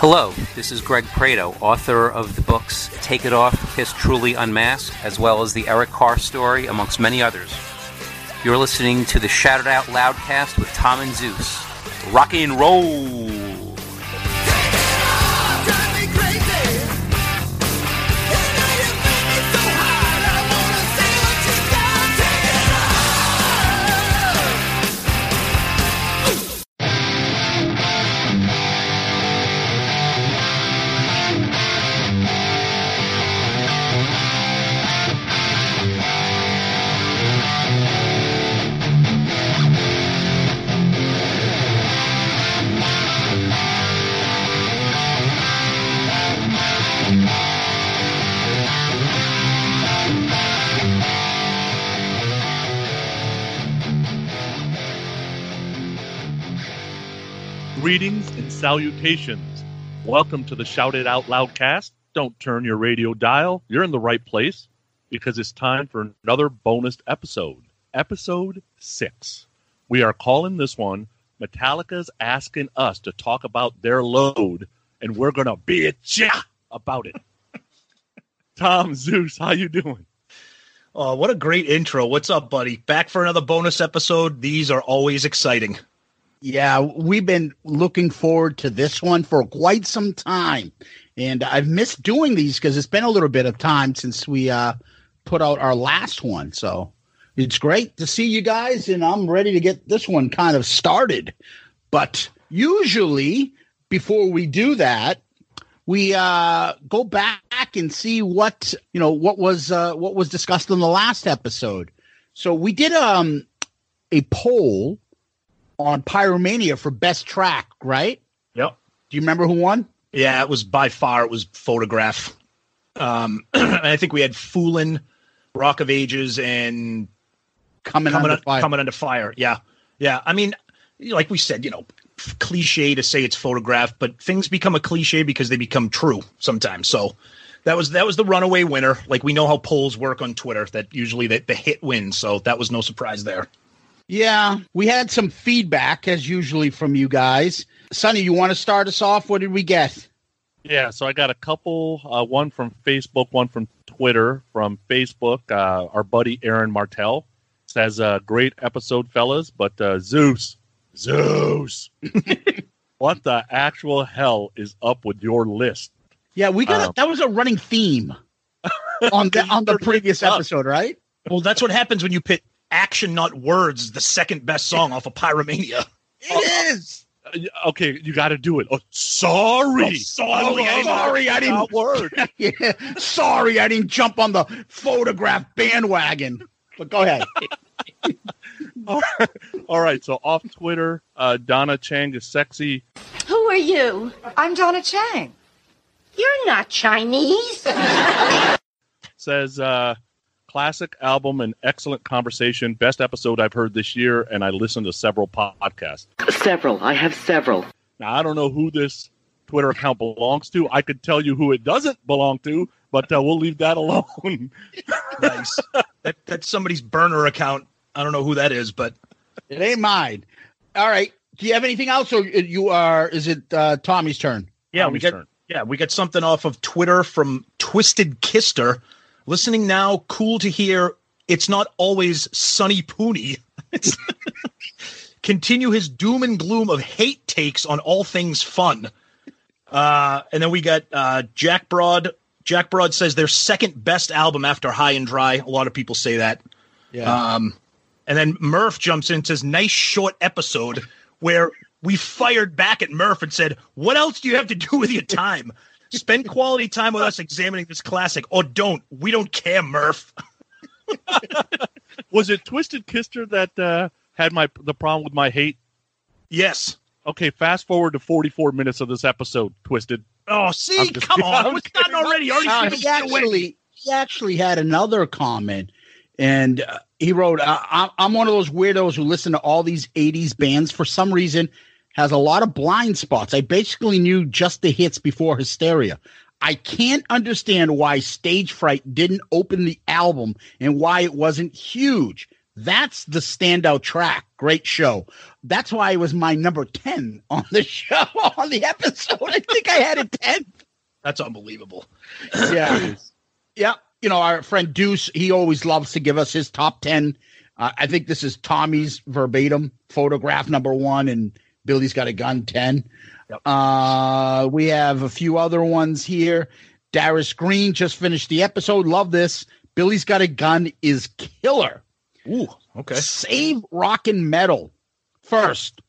Hello, this is Greg Prato, author of the books Take It Off, Kiss Truly Unmasked, as well as the Eric Carr story, amongst many others. You're listening to the Shout It Out Loudcast with Tom and Zeus. Rock and roll! Greetings and salutations. Welcome to the Shout It Out Loudcast. Don't turn your radio dial. You're in the right place because it's time for another bonus episode. Episode 6. We are calling this one Metallica's asking us to talk about their load, and we're going to bitch ya about it. Tom Zeus, how you doing? Oh, what a great intro. What's up, buddy? Back for another bonus episode. These are always exciting. Yeah, we've been looking forward to this one for quite some time. And I've missed doing these because it's been a little bit of time since we uh, put out our last one. So it's great to see you guys, and I'm ready to get this one kind of started. But usually, before we do that, we uh, go back and see what you know what was uh, what was discussed in the last episode. So we did um, a poll on Pyromania for best track, right? Yep. Do you remember who won? Yeah, it was by far it was photograph. Um, I think we had Foolin, Rock of Ages, and Coming, coming under under, fire. coming under fire. Yeah, yeah. I mean, like we said, you know, cliche to say it's photograph, but things become a cliche because they become true sometimes. So that was that was the runaway winner. Like we know how polls work on Twitter. That usually the, the hit wins. So that was no surprise there. Yeah, we had some feedback as usually from you guys. Sonny, you want to start us off? What did we get? Yeah, so I got a couple, uh, one from Facebook, one from Twitter. From Facebook, uh, our buddy Aaron Martell says, uh, "Great episode, fellas, but uh, Zeus, Zeus, what the actual hell is up with your list?" Yeah, we got Um, a, that was a running theme on the on the previous episode, right? Well, that's what happens when you pit action, not words, the second best song off of Pyromania. It is. Uh, Okay, you got to do it. Oh, sorry, Oh, sorry, I didn't- sorry, I didn't. Not word. yeah, sorry, I didn't jump on the photograph bandwagon. But go ahead. All right. All right, so off Twitter, uh, Donna Chang is sexy. Who are you? I'm Donna Chang. You're not Chinese. says uh classic album and excellent conversation best episode i've heard this year and i listened to several podcasts Several. I have several. now i don't know who this twitter account belongs to i could tell you who it doesn't belong to but uh, we'll leave that alone Nice. that, that's somebody's burner account. I don't know who that is, but It ain't mine. All right. Do you have anything else, or you are? Is it uh, Tommy's turn? yeah, we Tommy's got turn. yeah we got something off of Twitter from Twisted Kister. Listening now, cool to hear. It's not always Sunny Pooney. It's, continue his doom and gloom of hate takes on all things fun. Uh, and then we got uh, Jack Broad. Jack Broad says their second best album after High and Dry. A lot of people say that. Yeah. Um, and then Murph jumps in and says, nice short episode where we fired back at Murph and said, What else do you have to do with your time? Spend quality time with us examining this classic, or don't. We don't care, Murph. Was it Twisted Kister that uh, had my the problem with my hate? Yes. Okay, fast forward to 44 minutes of this episode, Twisted. Oh, see, just- come on. I'm was done already. Already Uh, he actually he actually had another comment, and uh, he wrote, uh, I- "I'm one of those weirdos who listen to all these '80s bands for some reason." Has a lot of blind spots. I basically knew just the hits before Hysteria. I can't understand why Stage Fright didn't open the album and why it wasn't huge. That's the standout track. Great show. That's why it was my number 10 on the show, on the episode. I think I had a 10. That's unbelievable. Yeah. yeah. You know, our friend Deuce, he always loves to give us his top 10. Uh, I think this is Tommy's verbatim photograph number one, and Billy's got a gun 10. Uh, we have a few other ones here. Darius Green just finished the episode. Love this. Billy's got a gun is killer. Ooh, okay. Save rock and metal. First,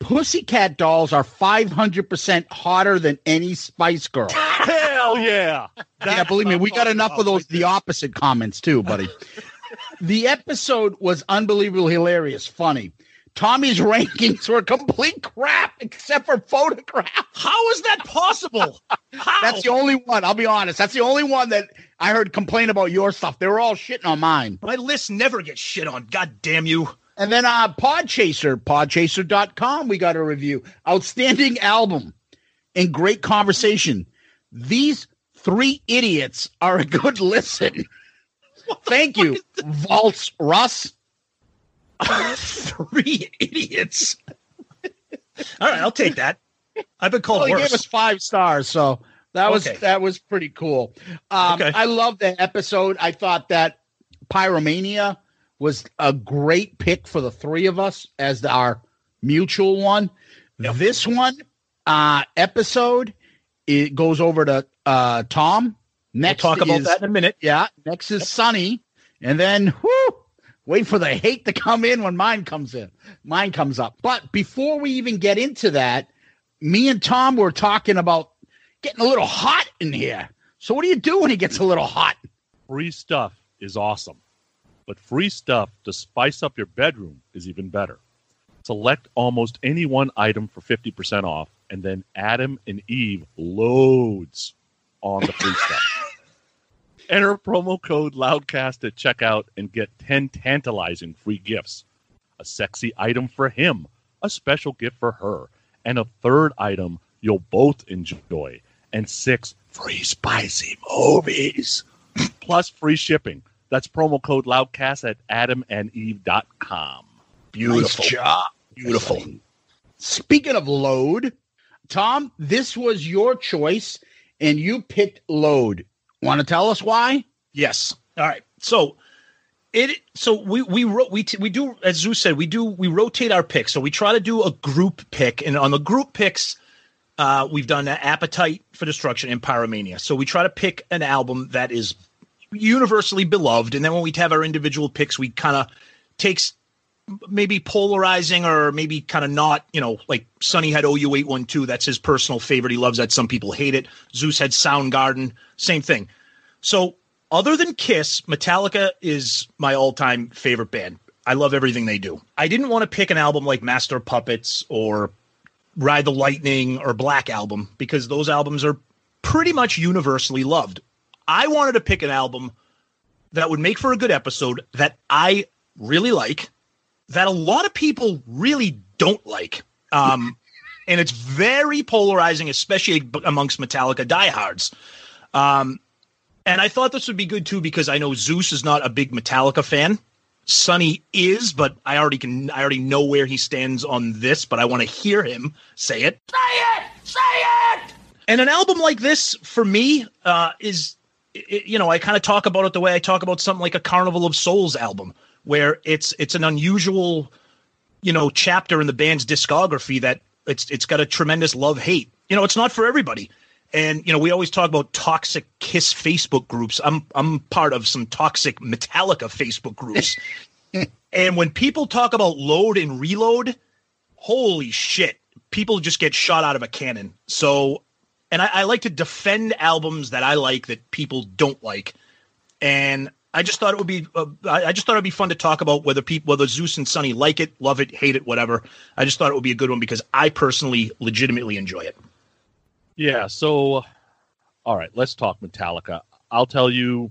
Pussycat dolls are 500% hotter than any Spice Girl. Hell yeah! yeah, believe me, we got enough of those the opposite comments too, buddy. the episode was unbelievably hilarious, funny. Tommy's rankings were complete crap except for photograph. How is that possible? That's the only one. I'll be honest. That's the only one that I heard complain about your stuff. They were all shitting on mine. My list never gets shit on. God damn you. And then uh Podchaser, podchaser.com, we got a review. Outstanding album and great conversation. These three idiots are a good listen. Thank you, Vaults Russ. Three idiots. All right, I'll take that. I've been called Well, he gave us five stars, so that was Okay. that was pretty cool. Um, Okay. I love the episode. I thought that Pyromania was a great pick for the three of us as our mutual one. This one uh, episode it goes over to uh, Tom. Next, we'll Next, talk about is- that in a minute. Yeah, next is Sunny, and then whoo, wait for the hate to come in when mine comes in. Mine comes up. But before we even get into that, me and Tom were talking about getting a little hot in here. So what do you do when it gets a little hot? Free stuff is awesome, but free stuff to spice up your bedroom is even better. Select almost any one item for 50% off, and then Adam and Eve loads on the free stuff. Enter promo code LOUDCAST at checkout and get 10 tantalizing free gifts. A sexy item for him, a special gift for her, and a third item you'll both enjoy, and six free spicy movies, plus free shipping. That's promo code LOUDCAST at adamandeve.com. Beautiful. Nice job. Beautiful. Speaking of load, Tom, this was your choice, and you picked load. Want to tell us why? Yes. All right. So it so we we we we do as Zeus said we do we rotate our picks. So we try to do a group pick, and on the group picks, uh, we've done Appetite for Destruction and Pyromania. So we try to pick an album that is universally beloved, and then when we have our individual picks, we kind of takes maybe polarizing or maybe kind of not, you know, like Sonny had OU eight one two. That's his personal favorite. He loves that. Some people hate it. Zeus had Soundgarden. Same thing. So other than Kiss, Metallica is my all time favorite band. I love everything they do. I didn't want to pick an album like Master Puppets or Ride the Lightning or Black Album because those albums are pretty much universally loved. I wanted to pick an album that would make for a good episode that I really like, that a lot of people really don't like. Um, and it's very polarizing, especially amongst Metallica diehards. Um, and I thought this would be good too because I know Zeus is not a big Metallica fan. Sonny is, but I already can. I already know where he stands on this, but I want to hear him say it. Say it. Say it. And an album like this, for me, uh, is it, you know I kind of talk about it the way I talk about something like a Carnival of Souls album, where it's it's an unusual you know, chapter in the band's discography that it's it's got a tremendous love hate. You know, it's not for everybody. And you know, we always talk about toxic Kiss Facebook groups. I'm I'm part of some toxic Metallica Facebook groups. and when people talk about load and reload, holy shit, people just get shot out of a cannon. So, and I, I like to defend albums that I like that people don't like. And I just thought it would be uh, I just thought it'd be fun to talk about whether people whether Zeus and Sonny like it, love it, hate it, whatever. I just thought it would be a good one because I personally legitimately enjoy it. Yeah, so all right, let's talk Metallica. I'll tell you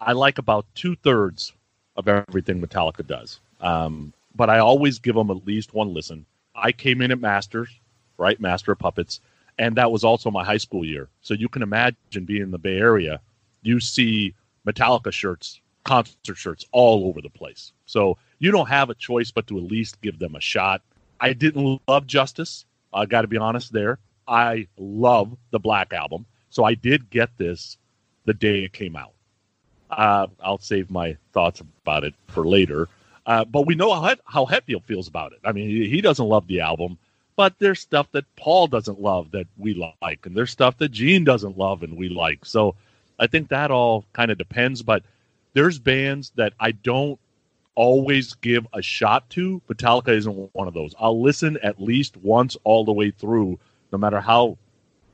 I like about two thirds of everything Metallica does. Um, but I always give them at least one listen. I came in at Masters, right? Master of Puppets, and that was also my high school year. So you can imagine being in the Bay Area, you see Metallica shirts, concert shirts all over the place. So you don't have a choice but to at least give them a shot. I didn't love Justice. I got to be honest there. I love the Black Album. So I did get this the day it came out. Uh, I'll save my thoughts about it for later. Uh, but we know how, how Hetfield feels about it. I mean, he, he doesn't love the album, but there's stuff that Paul doesn't love that we like, and there's stuff that Gene doesn't love and we like. So I think that all kind of depends. But there's bands that I don't always give a shot to. Metallica isn't one of those. I'll listen at least once all the way through, no matter how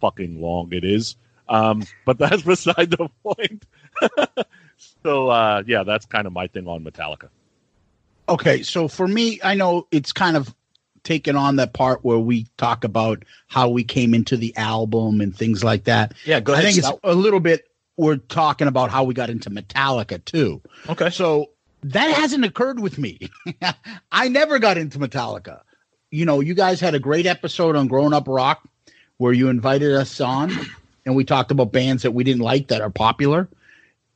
fucking long it is. Um, but that's beside the point. so uh, yeah, that's kind of my thing on Metallica. Okay, so for me, I know it's kind of taken on that part where we talk about how we came into the album and things like that. Yeah, go ahead. I think it's a little bit we're talking about how we got into Metallica too. Okay. So that hasn't occurred with me. I never got into Metallica. You know, you guys had a great episode on Grown Up Rock where you invited us on and we talked about bands that we didn't like that are popular.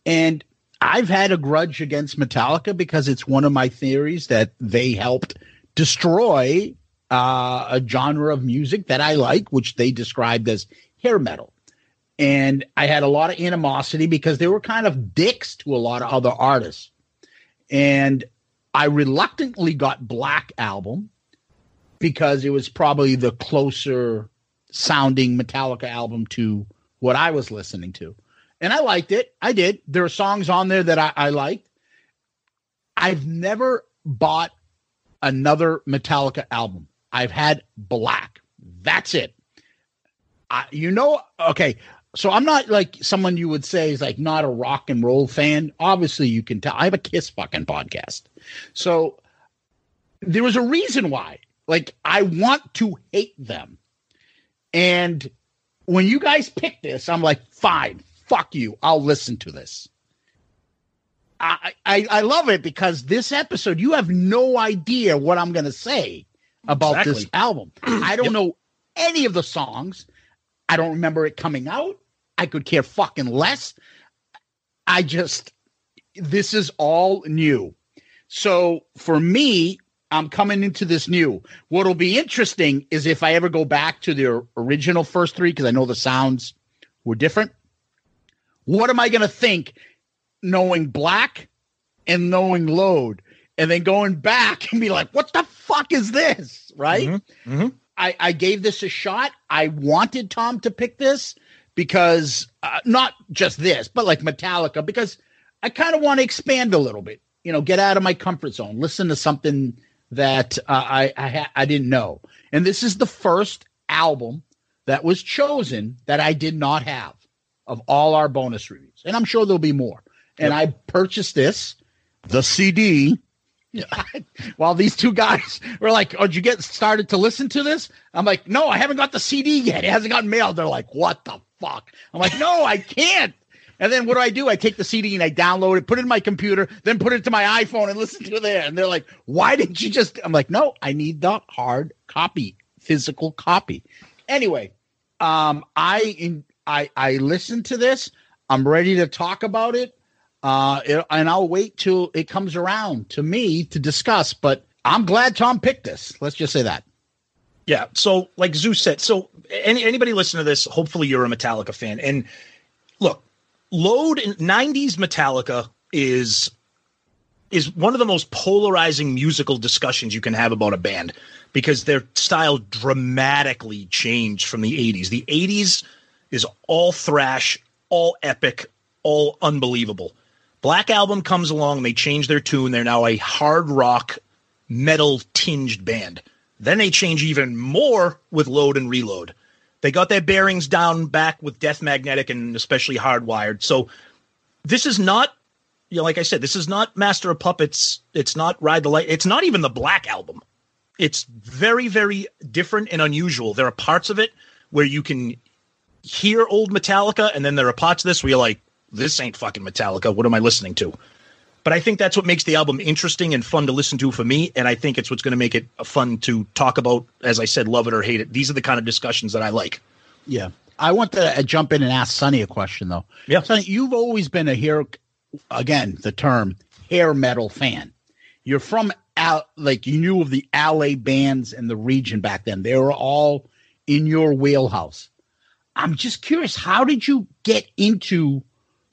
And I've had a grudge against Metallica because it's one of my theories that they helped destroy uh, a genre of music that I like, which they described as hair metal. And I had a lot of animosity because they were kind of dicks to a lot of other artists. And I reluctantly got Black Album because it was probably the closer sounding Metallica album to what I was listening to. And I liked it. I did. There are songs on there that I, I liked. I've never bought another Metallica album. I've had Black. That's it. I, you know, okay. So I'm not like someone you would say is like not a rock and roll fan. Obviously, you can tell. I have a Kiss fucking podcast. So there was a reason why. Like I want to hate them. And when you guys pick this, I'm like, fine, fuck you. I'll listen to this. I, I, I love it because this episode, you have no idea what I'm going to say about Exactly. this album. I don't Yep. know any of the songs. I don't remember it coming out. I could care fucking less. I just, this is all new. So for me, I'm coming into this new. What'll be interesting is if I ever go back to the original first three, because I know the sounds were different. What am I going to think knowing black and knowing load and then going back and be like, what the fuck is this? Right. mhm. I, I gave this a shot. I wanted Tom to pick this because uh, not just this, but like Metallica, because I kind of want to expand a little bit, you know, get out of my comfort zone, listen to something that uh, I I, I didn't know. And this is the first album that was chosen that I did not have of all our bonus reviews. And I'm sure there'll be more. And I purchased this, the CD, while these two guys were like, Oh, did you get started to listen to this? I'm like, No, I haven't got the CD yet. It hasn't gotten mailed. They're like, What the fuck? I'm like, No, I can't. And then what do I do? I take the CD and I download it, put it in my computer, then put it to my iPhone and listen to it there. And they're like, Why didn't you just? I'm like, No, I need the hard copy, physical copy. Anyway, um, I in, I I to this. I'm ready to talk about it. Uh, it- and I'll wait till it comes around to me to discuss. But I'm glad Tom picked this. Let's just say that. Yeah. So, like Zeus said, so any anybody listen to this, hopefully you're a Metallica fan. And look, load in '90s Metallica is is one of the most polarizing musical discussions you can have about a band because their style dramatically changed from the 80s. The 80s is all thrash, all epic, all unbelievable. Black Album comes along, they change their tune. They're now a hard rock, metal tinged band. Then they change even more with Load and Reload. They got their bearings down back with Death Magnetic and especially Hardwired. So this is not, you know, like I said, this is not Master of Puppets. It's not Ride the Light. It's not even the Black Album. It's very, very different and unusual. There are parts of it where you can hear old Metallica, and then there are parts of this where you're like, this ain't fucking Metallica. What am I listening to? But I think that's what makes the album interesting and fun to listen to for me. And I think it's what's going to make it fun to talk about. As I said, love it or hate it. These are the kind of discussions that I like. Yeah. I want to uh, jump in and ask Sonny a question, though. Yeah. Sonny, you've always been a hair, again, the term hair metal fan. You're from, out, like, you knew of the LA bands in the region back then. They were all in your wheelhouse. I'm just curious, how did you get into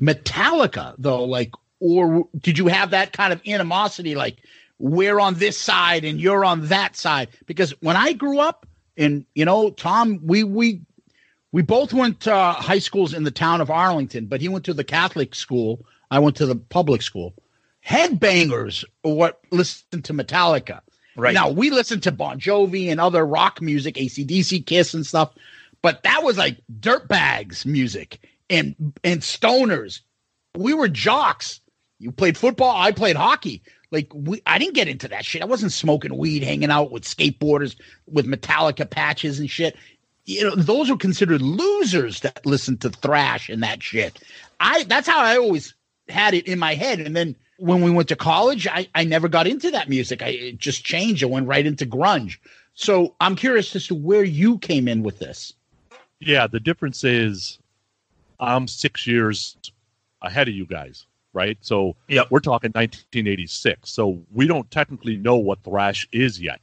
Metallica, though? Like, or did you have that kind of animosity like we're on this side and you're on that side? Because when i grew up and you know tom we we we both went to high schools in the town of arlington but he went to the catholic school. I went to the public school. Headbangers what listened to metallica. Right. now we listened to bon jovi and other rock music acdc kiss and stuff but that was like dirtbags music and and stoners. We were jocks you played football. I played hockey. Like we, I didn't get into that shit. I wasn't smoking weed, hanging out with skateboarders with Metallica patches and shit. You know, those are considered losers that listen to thrash and that shit. I that's how I always had it in my head. And then when we went to college, I, I never got into that music. I it just changed. I went right into grunge. So I'm curious as to where you came in with this. Yeah, the difference is I'm six years ahead of you guys right? So Yep. we're talking 1986. So we don't technically know what thrash is yet,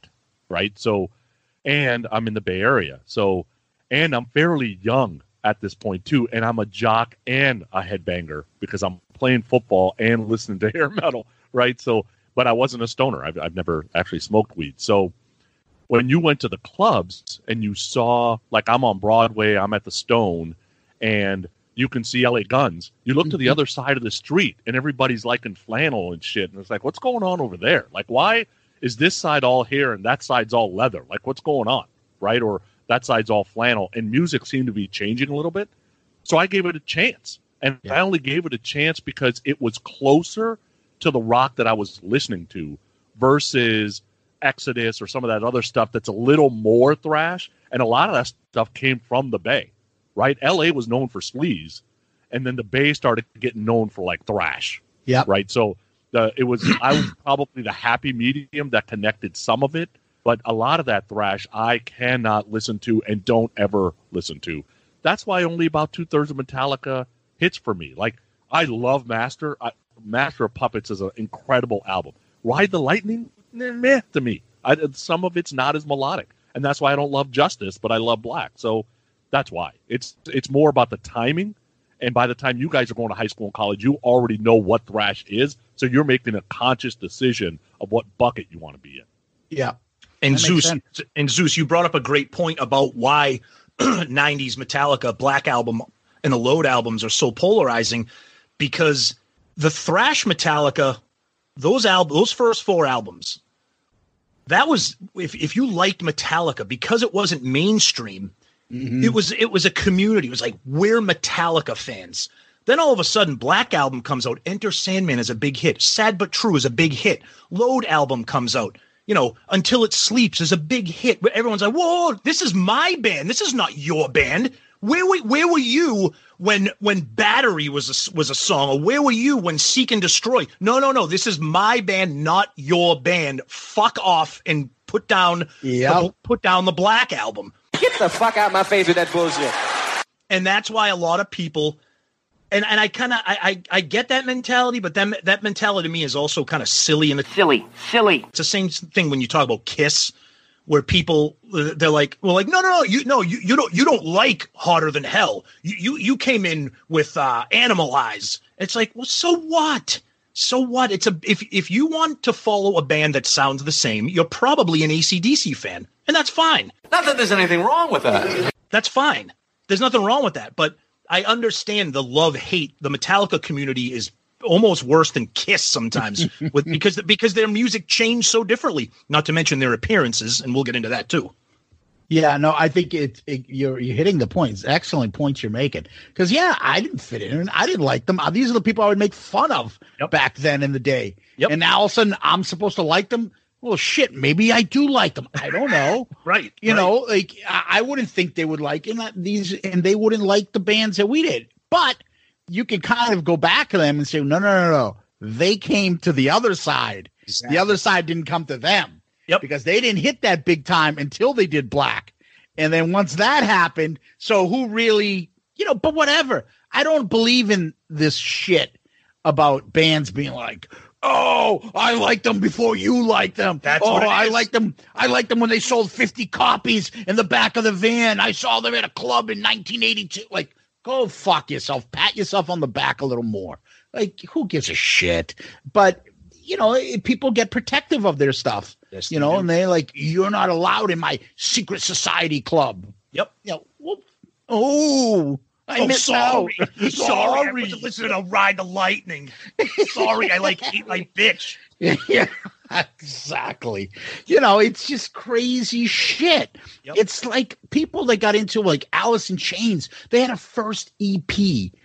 right? So, and I'm in the Bay Area. So, and I'm fairly young at this point too, and I'm a jock and a headbanger because I'm playing football and listening to hair metal, right? So, but I wasn't a stoner. I've, I've never actually smoked weed. So, when you went to the clubs and you saw, like, I'm on Broadway, I'm at the Stone, and you can see LA Guns. You look to the mm-hmm. other side of the street and everybody's like in flannel and shit. And it's like, what's going on over there? Like, why is this side all hair and that side's all leather? Like, what's going on? Right? Or that side's all flannel. And music seemed to be changing a little bit. So I gave it a chance. And Yeah. I only gave it a chance because it was closer to the rock that I was listening to versus Exodus or some of that other stuff that's a little more thrash. And a lot of that stuff came from the Bay, right? LA was known for sleaze, and then the Bay started getting known for like thrash, Yeah. right? So the it was I was probably the happy medium that connected some of it, but a lot of that thrash I cannot listen to and don't ever listen to. That's why only about two thirds of Metallica hits for me. Like I love Master. I, Master of Puppets is an incredible album. Ride the Lightning, eh, meh to me. I, some of it's not as melodic, and that's why I don't love Justice, but I love Black. So that's why it's it's more about the timing. And by the time you guys are going to high school and college, you already know what thrash is, so you're making a conscious decision of what bucket you want to be in. Yeah. And That Zeus, and Zeus, you brought up a great point about why '90s Metallica, Black Album, and the Load albums are so polarizing, because the thrash Metallica, those al- those first four albums, that was if if you liked Metallica because it wasn't mainstream, Mm-hmm. it was it was a community. It was like we're Metallica fans. Then all of a sudden, Black Album comes out. Enter Sandman is a big hit. Sad but True is a big hit. Load album comes out. You know, Until It Sleeps is a big hit. Everyone's like, "Whoa, this is my band. This is not your band." Where were where were you when when Battery was a, was a song, or where were you when Seek and Destroy? No, no, no. This is my band, not your band. Fuck off and put down Yep. the, put down the Black Album Get the fuck out my face with that bullshit. and that's why a lot of people and and I kind of I, I I get that mentality, but then that mentality to me is also kind of silly, and it's Silly, silly. It's the same thing when you talk about Kiss, where people they're like, well, like no, no, no, you no, you, you don't you don't like hotter than hell. You you you came in with uh, Animalize. It's like, well, so what? So what? It's a if if you want to follow a band that sounds the same, you're probably an ACDC fan, and that's fine. Not that there's anything wrong with that. That's fine. There's nothing wrong with that. But I understand the love hate. The Metallica community is almost worse than Kiss sometimes with because because their music changed so differently. Not to mention their appearances, and we'll get into that too. Yeah, no, I think it, it you're you're hitting the points. Excellent points you're making. Because yeah, I didn't fit in. I didn't like them. Uh, These are the people I would make fun of Yep. back then in the day. Yep. And now all of a sudden I'm supposed to like them. Well, shit, maybe I do like them. I don't know. Right. you right. know, like I, I wouldn't think they would like and that these, and they wouldn't like the bands that we did. But you can kind of go back to them and say, no, no, no, no. They came to the other side. Exactly. The other side didn't come to them. Yep. Because they didn't hit that big time until they did black. And then once that happened, so who really, you know, but whatever. I don't believe in this shit about bands being like, oh, I liked them before you liked them. That's oh, I liked them. I liked them when they sold 50 copies in the back of the van. I saw them at a club in 1982. Like, go fuck yourself. Pat yourself on the back a little more. Like, who gives a shit? But, you know, it, people get protective of their stuff, Yes, you know, and they're like, you're not allowed in my secret society club. Yep. You know, whoop. oh, I Oh, missed sorry. out. sorry. I listening to Ride the Lightning. sorry, I like Ain't My Bitch. yeah, exactly. You know, it's just crazy shit. Yep. It's like people that got into like Alice in Chains. They had a first EP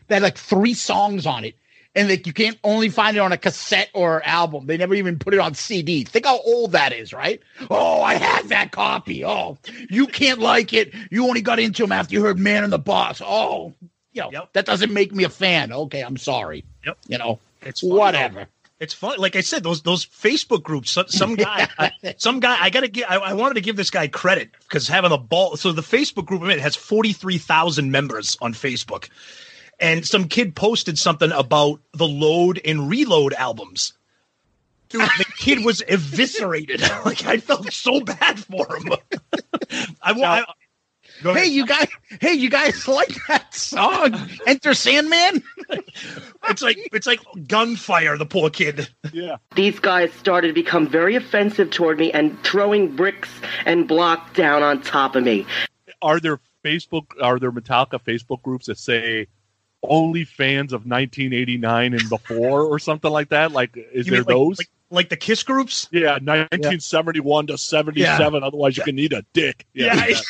that had like three songs on it, and like you can't only find it on a cassette or album. They never even put it on CD. Think how old that is, right? Oh, I had that copy. Oh, you can't like it. You only got into them after you heard Man in the Box. Oh, you know Yep. that doesn't make me a fan. Okay, I'm sorry. Yep. You know, It's fun, though. whatever. It's fun. Like I said, those those Facebook groups. Some, some guy, I, some guy. I gotta give. I, I wanted to give this guy credit because having a ball. So the Facebook group I'm in has forty three thousand members on Facebook, and some kid posted something about the load and reload albums. Dude, the kid was eviscerated. like I felt so bad for him. I, wa- I go ahead. Hey, you guys! Hey, you guys like that song? Enter Sandman. it's like it's like gunfire. The poor kid. Yeah. These guys started to become very offensive toward me and throwing bricks and block down on top of me. Are there Facebook? Are there Metallica Facebook groups that say only fans of 1989 and before, or something like that? Like, is You there mean those? Like, like the Kiss groups? yeah, 1971 to 77. Otherwise, you can need a dick. Yeah. is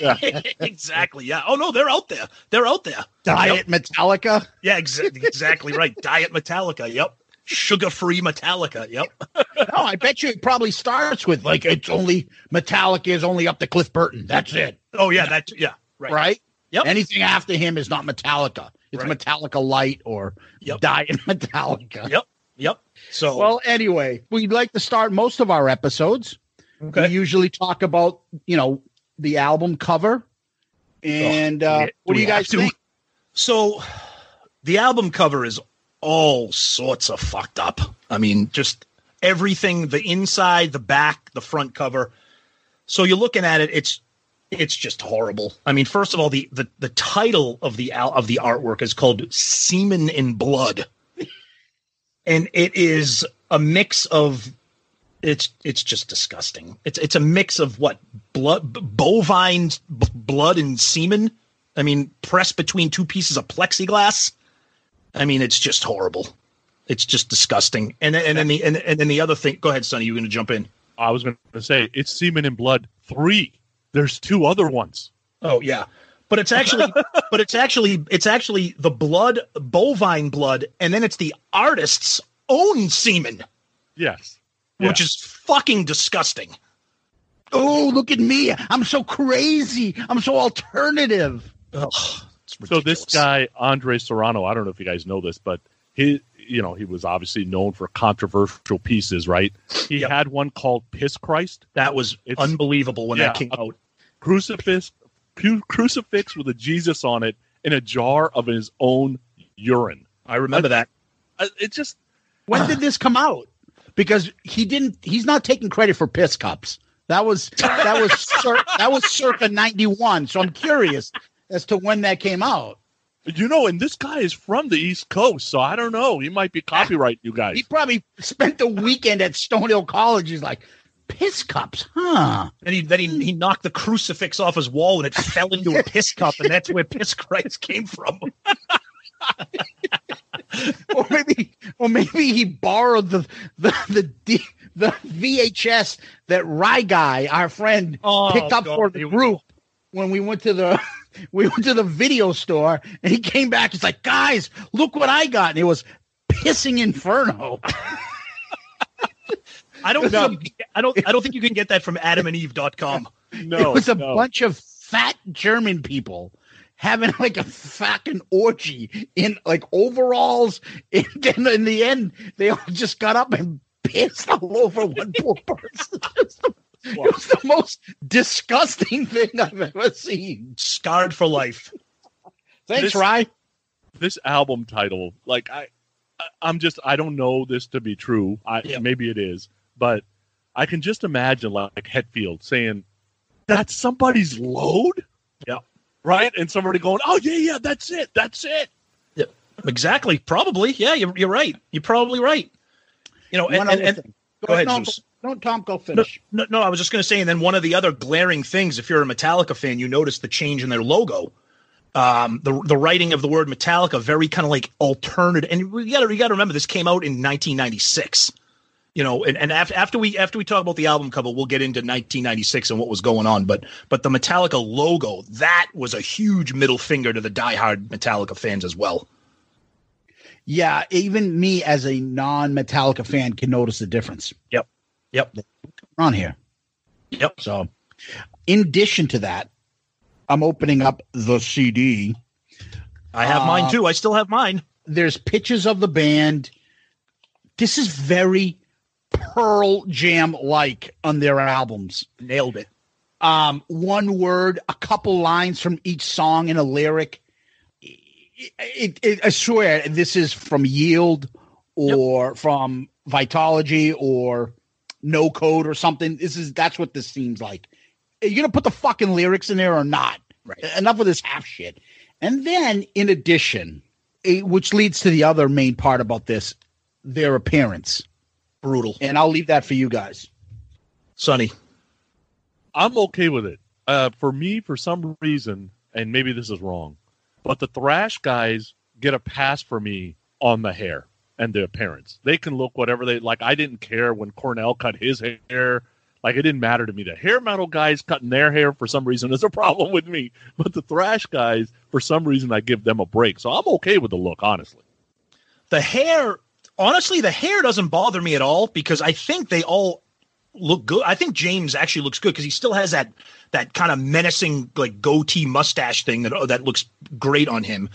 that yeah. exactly. Yeah. Oh no, they're out there. They're out there. Diet Metallica. Yeah, exactly. Exactly right. Diet Metallica. Yep. Sugar-free Metallica. Yep. No, I bet you it probably starts with like it's only Metallica is only up to Cliff Burton. That's it, Oh yeah. That. Yeah. Right. right? Yep. Anything after him is not Metallica. It's Right. Metallica Light or Yep. Diet Metallica. Yep. Yep. So. Well, anyway, we'd like to start most of our episodes. We usually talk about you know the album cover, and uh, we- what do you guys think? So, the album cover is all sorts of fucked up. I mean, just everything the inside, the back, the front cover. So you're looking at it, it's it's just horrible. I mean, first of all, the the, the title of the of the artwork is called Semen and Blood. And it is a mix of it's it's just disgusting. It's it's a mix of what blood bovine b- blood and semen. I mean, pressed between two pieces of plexiglass. I mean, it's just horrible. It's just disgusting. And and then the and, and then the other thing. Go ahead, Sonny. You were going to jump in? I was going to say it's Semen and Blood three. There's two other ones. Oh yeah, but it's actually but it's actually it's actually the blood bovine blood, and then it's the artist's own semen, Yes. which is fucking disgusting. Oh, look at me! I'm so crazy. I'm so alternative. Ugh, So this guy Andre Serrano, I don't know if you guys know this, but he, you know, he was obviously known for controversial pieces, right? He Yep. had one called "Piss Christ," that was It's- unbelievable when that came out. crucifix, cru- crucifix with a Jesus on it in a jar of his own urine. I remember that. It just When did this come out? Because he didn't. He's not taking credit for piss cups. That was that was cir- that was circa '91. So I'm curious as to when that came out. You know, and this guy is from the East Coast, so I don't know. He might be copyright you guys. He probably spent the weekend at Stonehill College. He's like, piss cups, huh? And he then he, he knocked the crucifix off his wall and it fell into a piss cup, and that's where piss Christ came from. or maybe, or maybe he borrowed the the the D, the VHS that Rye guy, our friend, Oh, picked up God, for the group when we went to the we went to the video store, and he came back. He's like, guys, look what I got, and it was pissing inferno. I don't know. I don't. I don't think you can get that from AdamandEve.com. No, it was a no. bunch of fat German people having like a fucking orgy in like overalls. And then in the end, they all just got up and pissed all over one poor person. It was the- it was the most disgusting thing I've ever seen. Scarred for life. Thanks, This- Rye. this album title, like I, I I'm just I don't know this to be true. I Yeah. maybe it is, but I can just imagine like Hetfield saying, "That's somebody's load." Yeah. Right, and somebody going, "Oh yeah, yeah, that's it, that's it." Yeah, Exactly. Probably. Yeah. You're, you're right. You're probably right. You know. And, and, and go ahead, no, Zeus. No, Tom, go finish. no, no, I was just going to say, and then one of the other glaring things, if you're a Metallica fan, you notice the change in their logo. Um, the the writing of the word Metallica, very kind of like alternative, and we got to you got to remember this came out in 1996. You know, and, and after, after we after we talk about the album cover, we'll get into 1996 and what was going on. But but the Metallica logo, that was a huge middle finger to the diehard Metallica fans as well. Yeah, even me as a non-Metallica fan can notice the difference. Yep. Yep. on here. Yep. So, in addition to that, I'm opening up the CD. I have Uh, mine too. I still have mine. There's pictures of the band. This is very Pearl Jam like on their albums. Nailed it. Um, one word, a couple lines from each song and a lyric. It, it, it- I swear this is from Yield or from Vitology or No Code or something. This is that's what this seems like. Are you gonna put the fucking lyrics in there or not? Right. Enough of this half shit. And then, in addition, eh, which leads to the other main part about this, their appearance. Brutal. And I'll leave that for you guys. Sonny. I'm okay with it. Uh, for me, for some reason, and maybe this is wrong, but the thrash guys get a pass for me on the hair and their parents. They can look whatever they like. I didn't care when Cornell cut his hair. Like it didn't matter to me. The hair metal guys cutting their hair for some reason is a problem with me. But the thrash guys, for some reason, I give them a break. So I'm okay with the look, honestly. the hair honestly the hair doesn't bother me at all because i think they all look good i think james actually looks good because he still has that that kind of menacing like goatee mustache thing that that looks great on him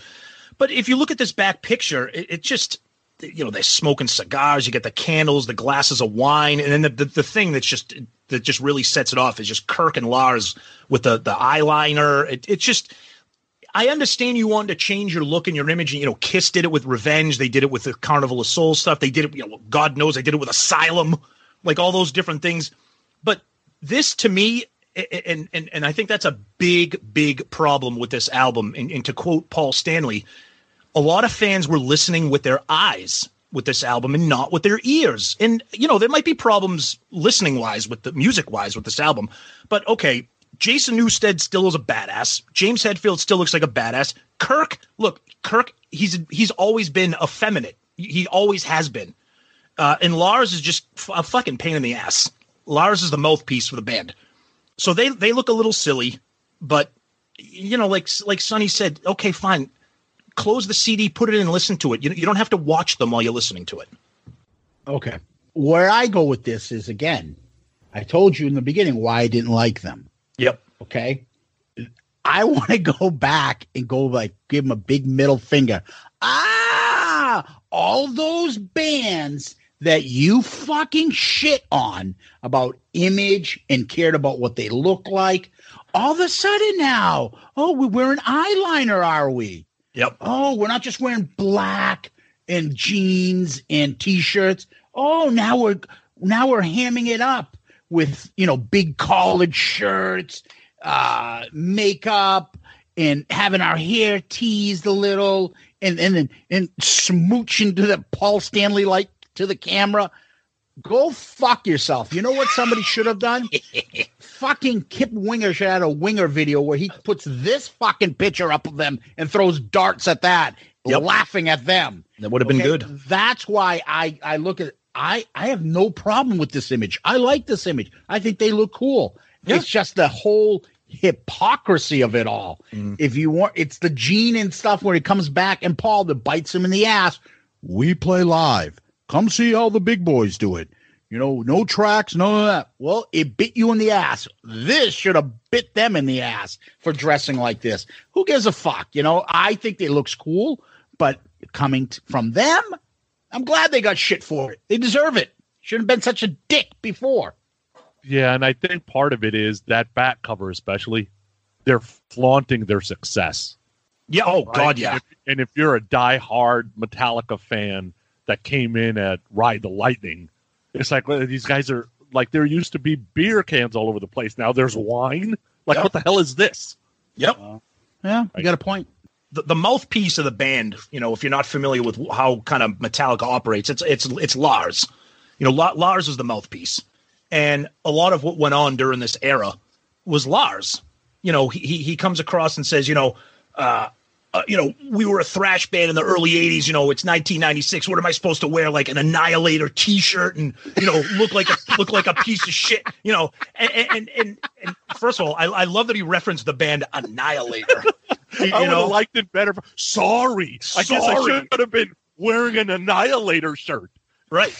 but if you look at this back picture it, it just you know they're smoking cigars you get the candles the glasses of wine and then the, the, the thing that's just that just really sets it off is just kirk and lars with the the eyeliner it, it's just I understand you wanted to change your look and your image. And, you know, Kiss did it with Revenge. They did it with the Carnival of Souls stuff. They did it, you know, God knows they did it with Asylum, like all those different things. But this to me, and and and I think that's a big, big problem with this album. And, and to quote Paul Stanley, a lot of fans were listening with their eyes with this album and not with their ears. And you know, there might be problems listening wise with the music wise with this album. But okay, Jason Newsted still is a badass. James Hetfield still looks like a badass. Kirk, look, Kirk, he's he's always been effeminate. He always has been. Uh, and Lars is just a fucking pain in the ass. Lars is the mouthpiece for the band. So they they look a little silly, but you know, like like Sonny said, okay, fine. Close the CD, put it in, and listen to it. You, you don't have to watch them while you're listening to it. Okay. Where I go with this is again, I told you in the beginning why I didn't like them. Yep. Okay. I want to go back and go like give them a big middle finger. Ah, all those bands that you fucking shit on about image and cared about what they look like. All of a sudden now, oh, we're wearing eyeliner, are we? Yep. Oh, we're not just wearing black and jeans and t-shirts. Oh, now we're now we're hamming it up with you know big collared shirts, uh, makeup, and having our hair teased a little and and and, and smooching to the Paul Stanley like to the camera. Go fuck yourself. You know what somebody should have done? fucking Kip Winger should have had a Winger video where he puts this fucking picture up of them and throws darts at that, Yep. laughing at them. That would have been good. That's why I I look at I I have no problem with this image. I like this image. I think they look cool. Yeah. It's just the whole hypocrisy of it all. Mm. If you want, it's the gene and stuff where he comes back and Paul that bites him in the ass. We play live. Come see how the big boys do it. You know, no tracks, none of that. Well, it bit you in the ass. This should have bit them in the ass for dressing like this. Who gives a fuck? You know, I think it looks cool, but coming t- from them, I'm glad they got shit for it. They deserve it. Shouldn't have been such a dick before. Yeah, and I think part of it is that back cover, especially, they're flaunting their success. Yeah. Oh right? God, yeah. And if, and if you're a die-hard Metallica fan that came in at Ride the Lightning, it's like well, these guys are like there used to be beer cans all over the place. Now there's wine. Like Yeah. what the hell is this? Yep. Yeah, you got a point. the, the mouthpiece of the band, you know, if you're not familiar with how kind of Metallica operates, it's it's it's Lars. You know, La- Lars is the mouthpiece, and a lot of what went on during this era was Lars. You know, he he, he comes across and says, you know, uh, uh, you know, we were a thrash band in the early '80s. You know, it's 1996. What am I supposed to wear? Like an Annihilator T-shirt and you know, look like a look like a piece of shit. You know, and and and, and first of all, I, I love that he referenced the band Annihilator. You, I would know, have liked it better. Sorry, I guess I Sorry. should have been wearing an Annihilator shirt. right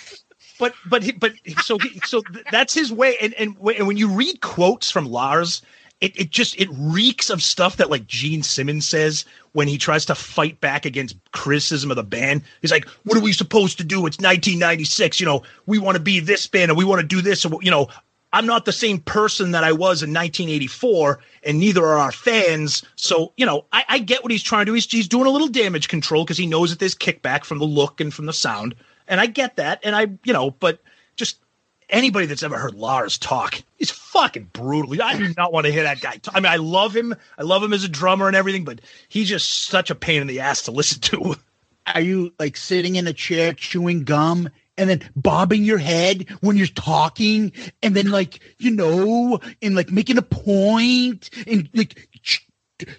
but but he, but so he, so that's his way and and when you read quotes from lars it, it just it reeks of stuff that like gene simmons says when he tries to fight back against criticism of the band. He's like what are we supposed to do? It's 1996 you know we want to be this band and we want to do this and you know. I'm not the same person that i was in 1984 and neither are our fans. So you know i, I get what he's trying to do. He's, he's doing a little damage control because he knows that there's kickback from the look and from the sound. And I get that, and I, you know, but anybody that's ever heard Lars talk, he's fucking brutal. I do not want to hear that guy. Talk. I mean, I love him. I love him as a drummer and everything, but he's just such a pain in the ass to listen to. Are you like sitting in a chair chewing gum and then bobbing your head when you're talking and then like, you know, and like making a point and like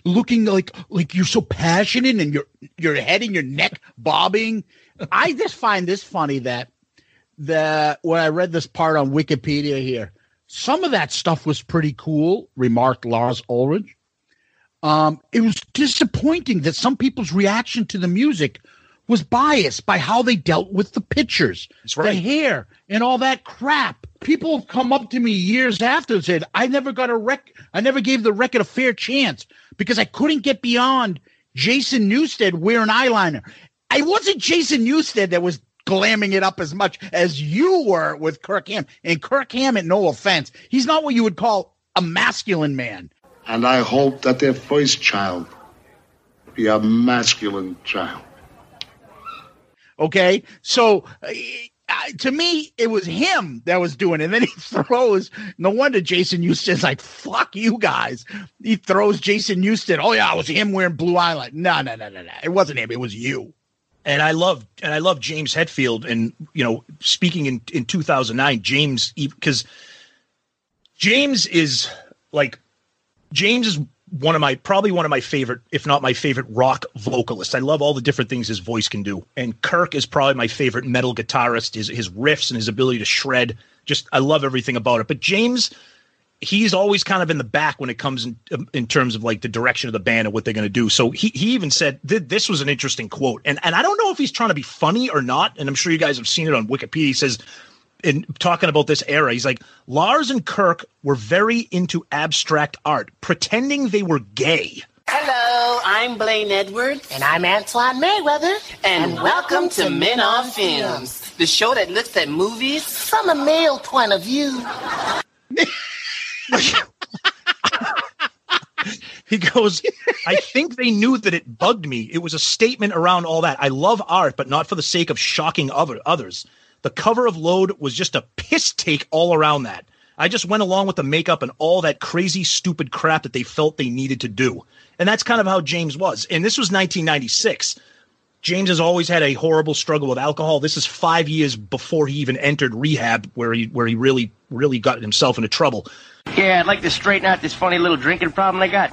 looking like like you're so passionate and your your head and your neck bobbing. I just find this funny that the when I read this part on Wikipedia here, some of that stuff was pretty cool, remarked Lars Ulrich. Um, it was disappointing that some people's reaction to the music was biased by how they dealt with the pictures, right. the hair, and all that crap. People have come up to me years after and said, "I never got a rec. I never gave the record a fair chance because I couldn't get beyond Jason Newsted wearing eyeliner. I wasn't Jason Newsted that was." Glamming it up as much as you were with Kirk Ham. And Kirk Hammett, no offense, he's not what you would call a masculine man. And I hope that their first child be a masculine child. Okay, so uh, to me, it was him that was doing it. And then he throws. No wonder Jason Houston's like, "Fuck you guys." He throws Jason Houston. Oh yeah, it was him wearing blue eyeliner. No, no, no, no, no. It wasn't him. It was you. And I love and I love James Hetfield and you know speaking in in 2009 James because James is like James is one of my probably one of my favorite if not my favorite rock vocalist. I love all the different things his voice can do. And Kirk is probably my favorite metal guitarist. His his riffs and his ability to shred just I love everything about it. But James he's always kind of in the back when it comes in in terms of like the direction of the band and what they're going to do. So he he even said th- this was an interesting quote, and and I don't know if he's trying to be funny or not. And I'm sure you guys have seen it on Wikipedia. He says. In talking about this era, he's like Lars and Kirk were very into abstract art, pretending they were gay. Hello, I'm Blaine Edwards. And I'm Antoine Mayweather. And, welcome to Men on Films, the show that looks at movies From a male point of view. He goes, I think they knew that it bugged me. It was a statement around all that. I love art, but not for the sake of shocking other others. The cover of Load was just a piss take all around that. I just went along with the makeup and all that crazy, stupid crap that they felt they needed to do. And that's kind of how James was. And this was 1996. James has always had a horrible struggle with alcohol. This is five years before he even entered rehab, where he where he really really got himself into trouble. Yeah, I'd like to straighten out this funny little drinking problem I got.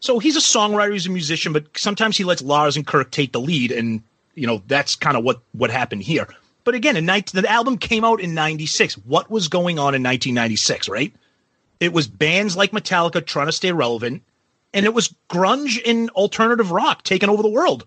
So he's a songwriter, he's a musician, but sometimes he lets Lars and Kirk take the lead, and you know that's kind of what what happened here. But again, in 19, the album came out in '96. What was going on in 1996? Right? It was bands like Metallica trying to stay relevant, and it was grunge and alternative rock taking over the world.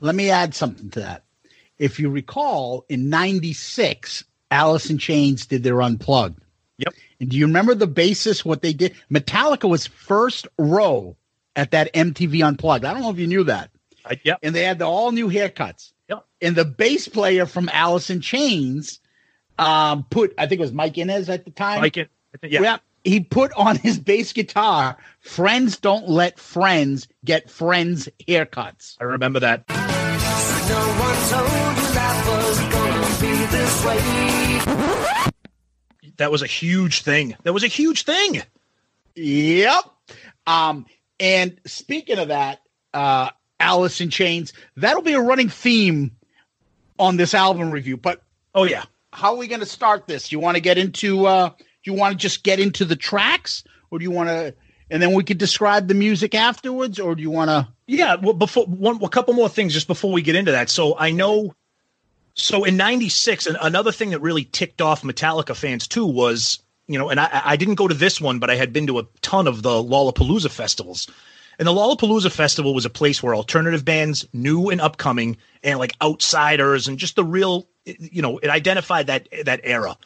Let me add something to that. If you recall, in 96, Alice in Chains did their unplugged. Yep. And do you remember the basis, what they did? Metallica was first row at that MTV Unplugged. I don't know if you knew that. I, yep. And they had the all new haircuts. Yep. And the bass player from Alice in Chains um, put, I think it was Mike Inez at the time. Mike, I think, yeah. yeah. He put on his bass guitar, friends don't let friends get friends haircuts. I remember that. That was a huge thing. That was a huge thing. Yep. Um, and speaking of that, uh, Alice in Chains, that'll be a running theme on this album review. But oh yeah, how are we going to start this? You want to get into? Uh, do you want to just get into the tracks, or do you want to? And then we could describe the music afterwards, or do you want to? Yeah, well, before one, a couple more things just before we get into that. So I know, so in '96, and another thing that really ticked off Metallica fans too was, you know, and I, I didn't go to this one, but I had been to a ton of the Lollapalooza festivals. And the Lollapalooza festival was a place where alternative bands, new and upcoming, and like outsiders, and just the real, you know, it identified that that era.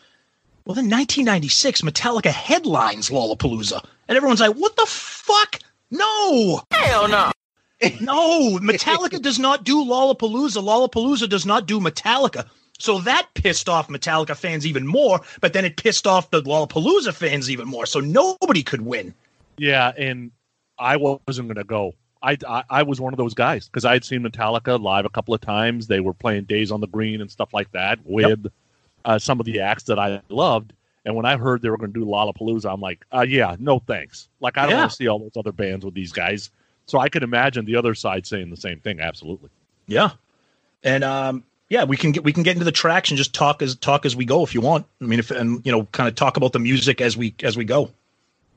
Well, in 1996, Metallica headlines Lollapalooza, and everyone's like, "What the fuck? No, hell no." no, Metallica does not do Lollapalooza. Lollapalooza does not do Metallica. So that pissed off Metallica fans even more, but then it pissed off the Lollapalooza fans even more. So nobody could win. Yeah, and I wasn't going to go. I, I, I was one of those guys because I had seen Metallica live a couple of times. They were playing Days on the Green and stuff like that with yep. Uh, some of the acts that I loved. And when I heard they were going to do Lollapalooza, I'm like, uh, yeah, no thanks. Like I don't yeah. want to see all those other bands with these guys. So I can imagine the other side saying the same thing. Absolutely. Yeah. And um, yeah, we can get we can get into the tracks and just talk as talk as we go if you want. I mean, if and you know, kind of talk about the music as we as we go.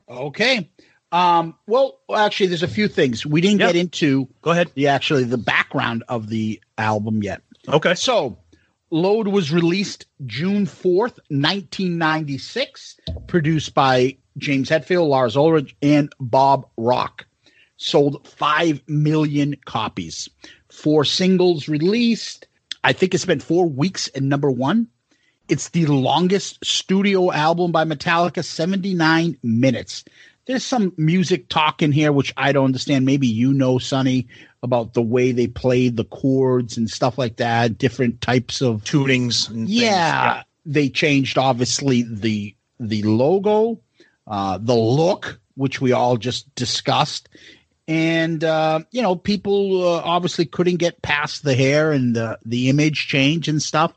Okay. Um, well, actually, there's a few things we didn't yep. get into. Go ahead. The actually the background of the album yet. Okay. So, Load was released June 4th, 1996, produced by James Hetfield, Lars Ulrich, and Bob Rock sold 5 million copies. Four singles released. I think it spent four weeks at number one. it's the longest studio album by Metallica, 79 minutes. There's some music talk in here which I don't understand. Maybe you know, Sonny, about the way they played the chords and stuff like that, different types of tunings. Yeah, yeah, they changed obviously the the logo, uh, the look, which we all just discussed, and uh, you know, people uh, obviously couldn't get past the hair and the the image change and stuff.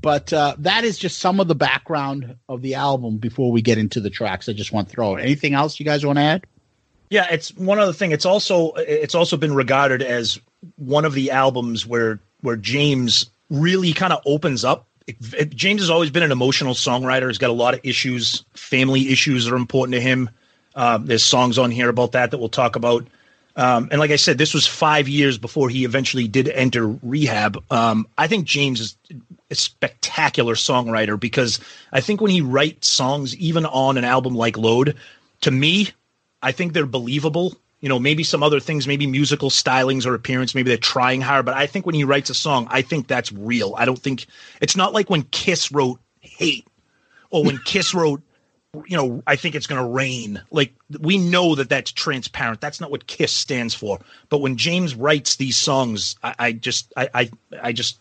But uh, that is just some of the background of the album before we get into the tracks. I just want to throw. Anything else you guys want to add? Yeah, it's one other thing. It's also it's also been regarded as one of the albums where where James really kind of opens up. It, it, James has always been an emotional songwriter. He's got a lot of issues, family issues are important to him. Uh, there's songs on here about that that we'll talk about. Um, and like I said, this was five years before he eventually did enter rehab. Um, I think James is a spectacular songwriter because I think when he writes songs, even on an album like Load, to me, I think they're believable. You know, maybe some other things, maybe musical stylings or appearance, maybe they're trying hard. But I think when he writes a song, I think that's real. I don't think it's not like when Kiss wrote Hate or when Kiss wrote you know, I think it's going to rain. Like we know that that's transparent. That's not what Kiss stands for. But when James writes these songs, I, I just, I, I, I, just,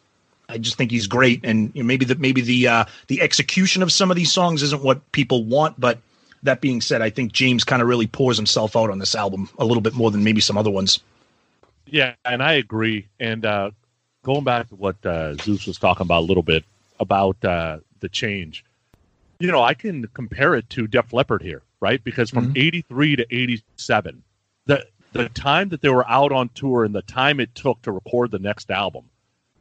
I just think he's great. And you know, maybe the maybe the uh, the execution of some of these songs isn't what people want. But that being said, I think James kind of really pours himself out on this album a little bit more than maybe some other ones. Yeah, and I agree. And uh, going back to what uh, Zeus was talking about a little bit about uh, the change you know, I can compare it to Def Leppard here, right? Because from mm-hmm. 83 to 87, the the time that they were out on tour and the time it took to record the next album,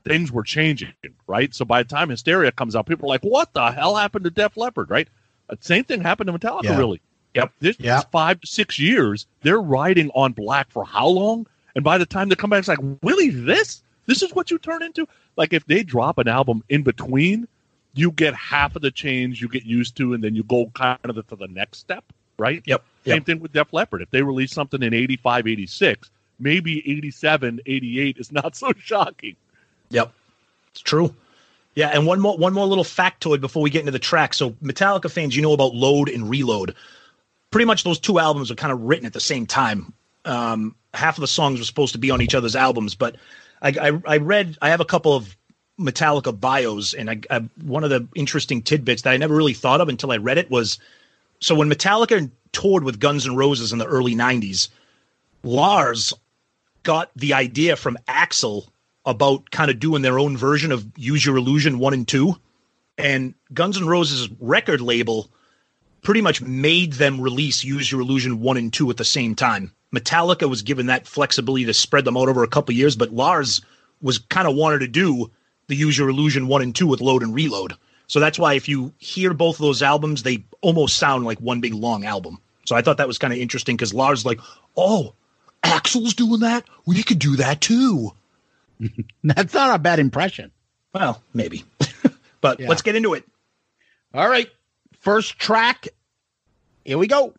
things were changing, right? So by the time Hysteria comes out, people are like, "What the hell happened to Def Leppard?" Right? The same thing happened to Metallica, yeah. really. Yep. This yep. five to six years. They're riding on black for how long? And by the time they come back, it's like, really, this? This is what you turn into? Like if they drop an album in between, you get half of the change you get used to, and then you go kind of to the next step, right? Yep. Same yep. thing with Def Leppard. If they release something in 85, 86, maybe 87, 88 is not so shocking. Yep. It's true. Yeah, and one more one more little factoid before we get into the track. So Metallica fans, you know about Load and Reload. Pretty much those two albums are kind of written at the same time. Um, half of the songs were supposed to be on each other's albums, but I, I, I read I have a couple of Metallica bios, and I, I, one of the interesting tidbits that I never really thought of until I read it was so when Metallica toured with Guns N' Roses in the early '90s, Lars got the idea from Axl about kind of doing their own version of Use Your Illusion one and two, and Guns N' Roses record label pretty much made them release Use Your Illusion one and two at the same time. Metallica was given that flexibility to spread them out over a couple years, but Lars was kind of wanted to do the Use Your Illusion one and two with Load and Reload. So that's why if you hear both of those albums, they almost sound like one big long album. So I thought that was kind of interesting because Lars like, oh, Axl's doing that. We could do that too. that's not a bad impression. Well, maybe. but yeah. let's get into it. All right. First track. Here we go.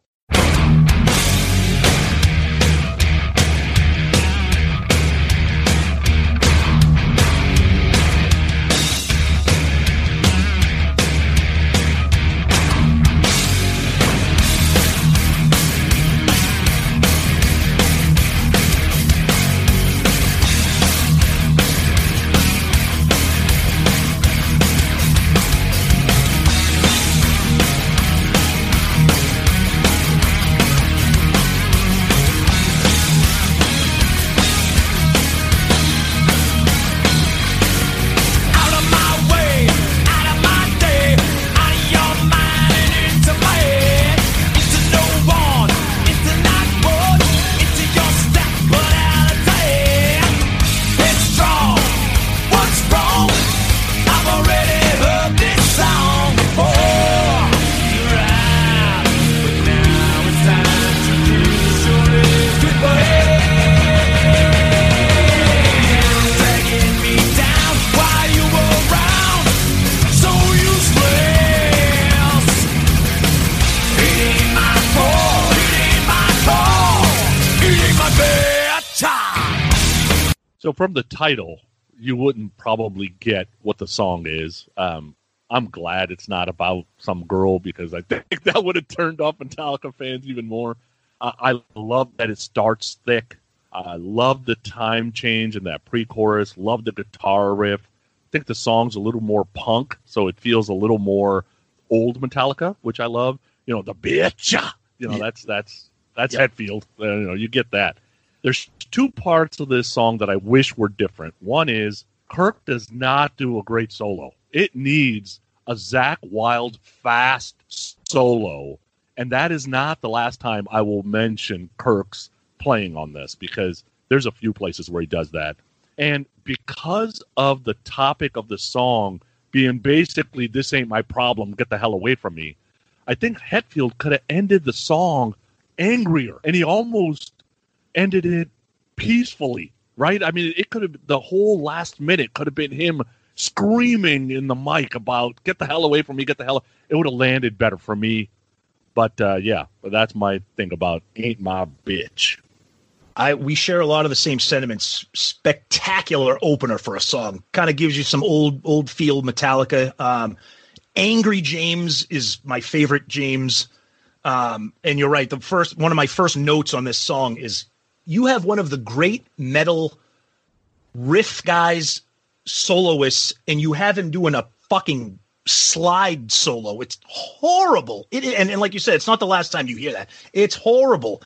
From the title, you wouldn't probably get what the song is. Um, I'm glad it's not about some girl because I think that would have turned off Metallica fans even more. Uh, I love that it starts thick. I love the time change in that pre-chorus. Love the guitar riff. I think the song's a little more punk, so it feels a little more old Metallica, which I love. You know, the bitch. You know, that's that's that's Yeah. Hetfield. Uh, you know, you get that. There's two parts of this song that I wish were different. One is Kirk does not do a great solo. It needs a Zakk Wylde fast solo, and that is not the last time I will mention Kirk's playing on this because there's a few places where he does that. And because of the topic of the song being basically this ain't my problem, get the hell away from me. I think Hetfield could have ended the song angrier and he almost ended it peacefully, right? I mean, it could have the whole last minute could have been him screaming in the mic about get the hell away from me, get the hell. It would have landed better for me. But uh, yeah, that's my thing about ain't my bitch. I we share a lot of the same sentiments. Spectacular opener for a song. Kind of gives you some old old feel Metallica. Um, Angry James is my favorite James. Um, and you're right. The first one of my first notes on this song is you have one of the great metal riff guys soloists, and you have him doing a fucking slide solo. It's horrible. It and, and like you said, it's not the last time you hear that. It's horrible.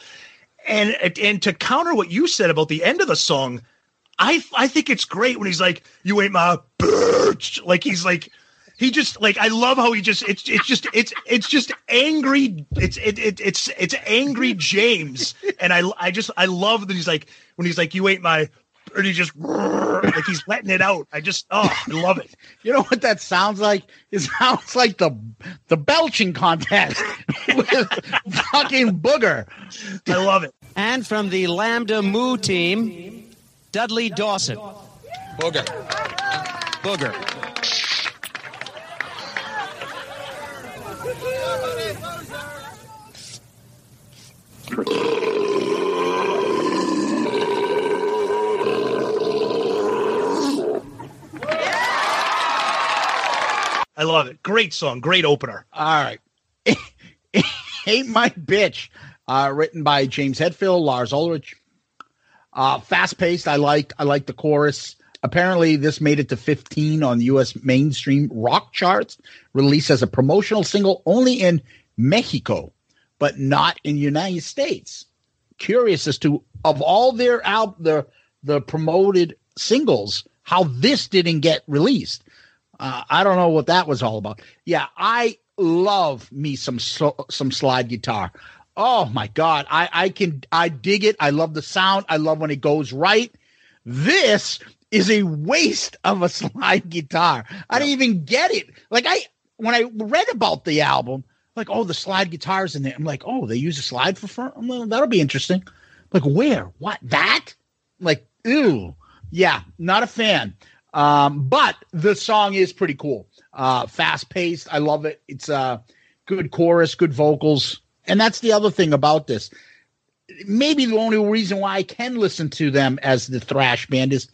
And and to counter what you said about the end of the song, I I think it's great when he's like, "You ain't my bitch." Like he's like, he just like I love how he just it's it's just it's it's just angry. It's it, it it's it's angry James, and I I just I love that he's like when he's like, "You ain't my." And he just like he's letting it out. I just oh, I love it. You know what that sounds like? It sounds like the the belching contest with fucking booger. I love it. And from the Lambda Moo team, Dudley Dawson. Booger. Booger. I love it. Great song, great opener. All right. Ain't My Bitch, uh, written by James Hetfield, Lars Ulrich. Uh, fast paced. I like I like the chorus. Apparently, this made it to 15 on the U.S. mainstream rock charts, released as a promotional single only in Mexico, but not in the United States. Curious as to of all their out the the promoted singles, how this didn't get released. Uh, I don't know what that was all about. Yeah, I love me some so, some slide guitar. Oh my god, I I can I dig it. I love the sound. I love when it goes right. This is a waste of a slide guitar. I didn't even get it. Like I when I read about the album, like oh the slide guitars in there. I'm like oh they use a slide for front. I'm like, that'll be interesting. Like where? What that? Like ew. Yeah, not a fan. Um, but the song is pretty cool. Uh, fast paced. I love it. It's a uh, good chorus, good vocals. And that's the other thing about this. Maybe the only reason why I can listen to them as the thrash band is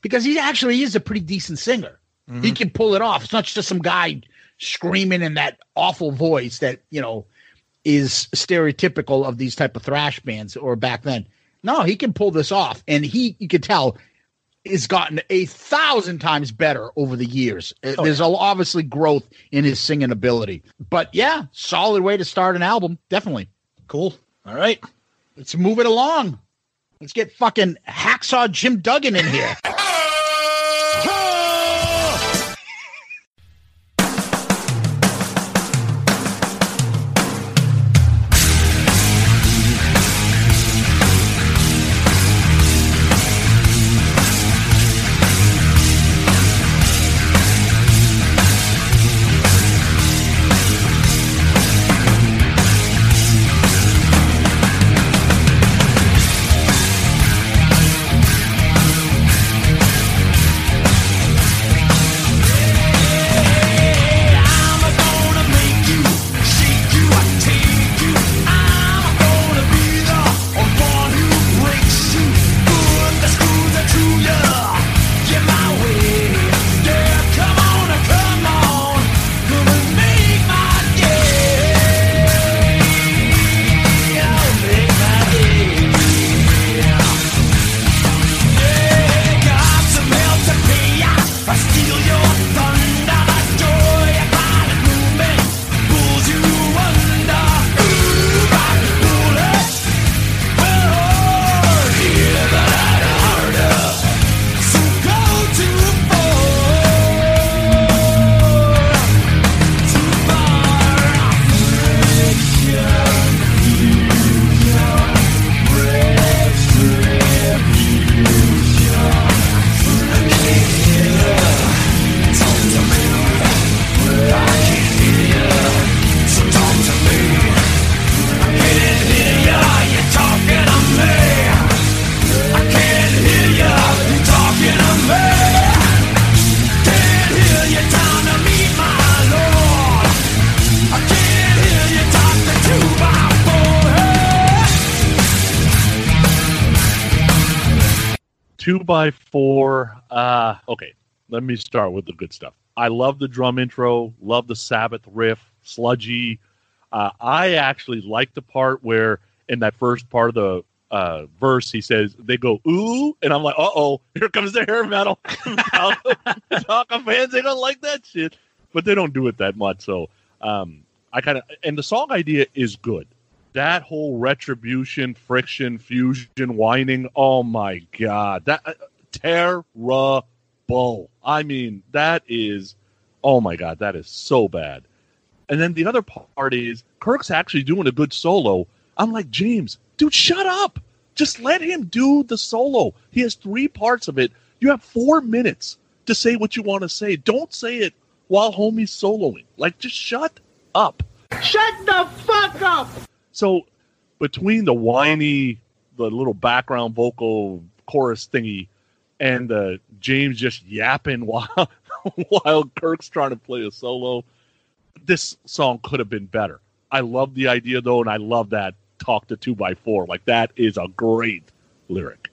because he actually is a pretty decent singer. Mm-hmm. He can pull it off. It's not just some guy screaming in that awful voice that, you know, is stereotypical of these type of thrash bands or back then. No, he can pull this off. And he, you can tell, has gotten a thousand times better over the years. Uh, Oh, There's a, obviously growth in his singing ability. But yeah, solid way to start an album. Definitely. Cool. All right. Let's move it along. Let's get fucking hacksaw Jim Duggan in here. by four. Uh, okay, let me start with the good stuff. I love the drum intro. Love the Sabbath riff, sludgy. Uh, I actually like the part where in that first part of the uh, verse he says they go ooh, and I'm like, uh oh, here comes the hair metal. Metallica fans they don't like that shit, but they don't do it that much. So um, I kind of and the song idea is good. That whole retribution, friction, fusion, whining. Oh my god, that uh, terrible. I mean, that is. Oh my god, that is so bad. And then the other part is Kirk's actually doing a good solo. I'm like, James, dude, shut up. Just let him do the solo. He has three parts of it. You have four minutes to say what you want to say. Don't say it while homie's soloing. Like, just shut up. Shut the fuck up! So, between the whiny, the little background vocal chorus thingy, and uh, James just yapping while while Kirk's trying to play a solo, this song could have been better. I love the idea though, and I love that talk to two by four. Like that is a great lyric.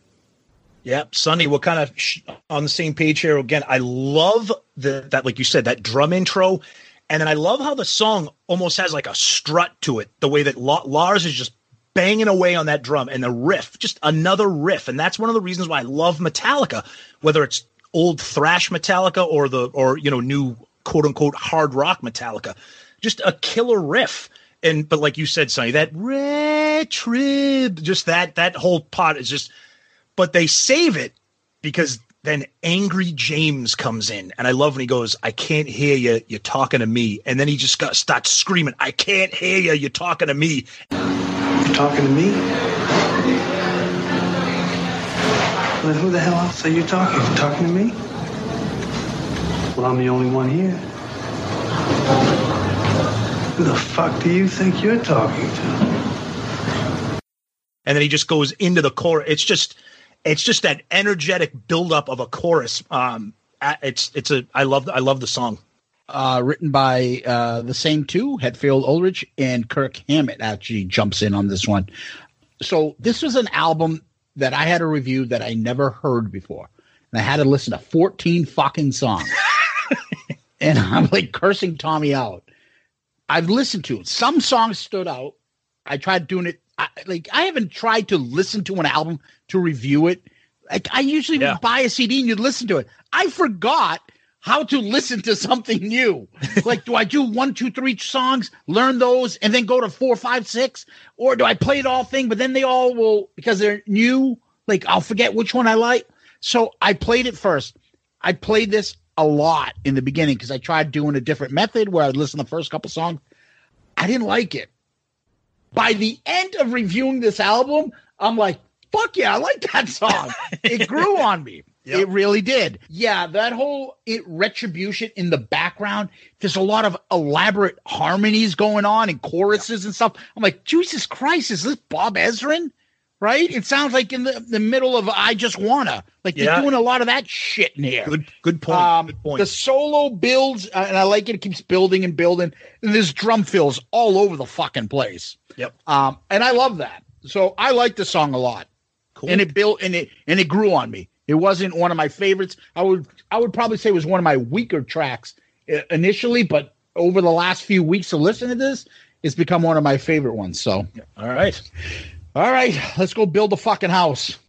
Yep, Sonny, we're kind of sh- on the same page here again. I love the that, like you said, that drum intro, and then I love how the song almost has like a strut to it. The way that La- Lars is just banging away on that drum and the riff, just another riff, and that's one of the reasons why I love Metallica, whether it's old thrash Metallica or the or you know new quote unquote hard rock Metallica, just a killer riff. And but like you said, Sonny, that retrib, just that that whole pot is just but they save it because then angry James comes in, and I love when he goes, "I can't hear you. You're talking to me," and then he just got, starts screaming, "I can't hear you. You're talking to me." Talking to me. Then who the hell else are you talking? You talking to me? Well, I'm the only one here. Who the fuck do you think you're talking to? And then he just goes into the chorus. It's just, it's just that energetic buildup of a chorus. Um, it's it's a I love I love the song. Uh, written by uh, the same two, Hetfield Ulrich and Kirk Hammett, actually jumps in on this one. So this was an album that I had a review that I never heard before, and I had to listen to 14 fucking songs, and I'm like cursing Tommy out. I've listened to it. Some songs stood out. I tried doing it. I, like I haven't tried to listen to an album to review it. Like I usually would buy a CD and you'd listen to it. I forgot how to listen to something new. like, do I do one, two, three songs, learn those, and then go to four, five, six, or do I play it all thing? But then they all will because they're new. Like I'll forget which one I like. So I played it first. I played this a lot in the beginning because I tried doing a different method where I'd listen to the first couple songs. I didn't like it. By the end of reviewing this album, I'm like, fuck yeah, I like that song. it grew on me. It really did. Yeah, that whole it, retribution in the background. There's a lot of elaborate harmonies going on and choruses and stuff. I'm like, Jesus Christ, is this Bob Ezrin? Right? It sounds like in the, the middle of I Just Wanna. Like Yeah. they're doing a lot of that shit in here. Good good point. Um, good point. The solo builds, uh, and I like it. It keeps building and building. And there's drum fills all over the fucking place. Yep. Um, and I love that. So I like the song a lot. Cool. And it built and it and it grew on me. It wasn't one of my favorites. I would I would probably say it was one of my weaker tracks uh, initially, but over the last few weeks of listening to this, it's become one of my favorite ones. So, all right, all right, let's go build a fucking house.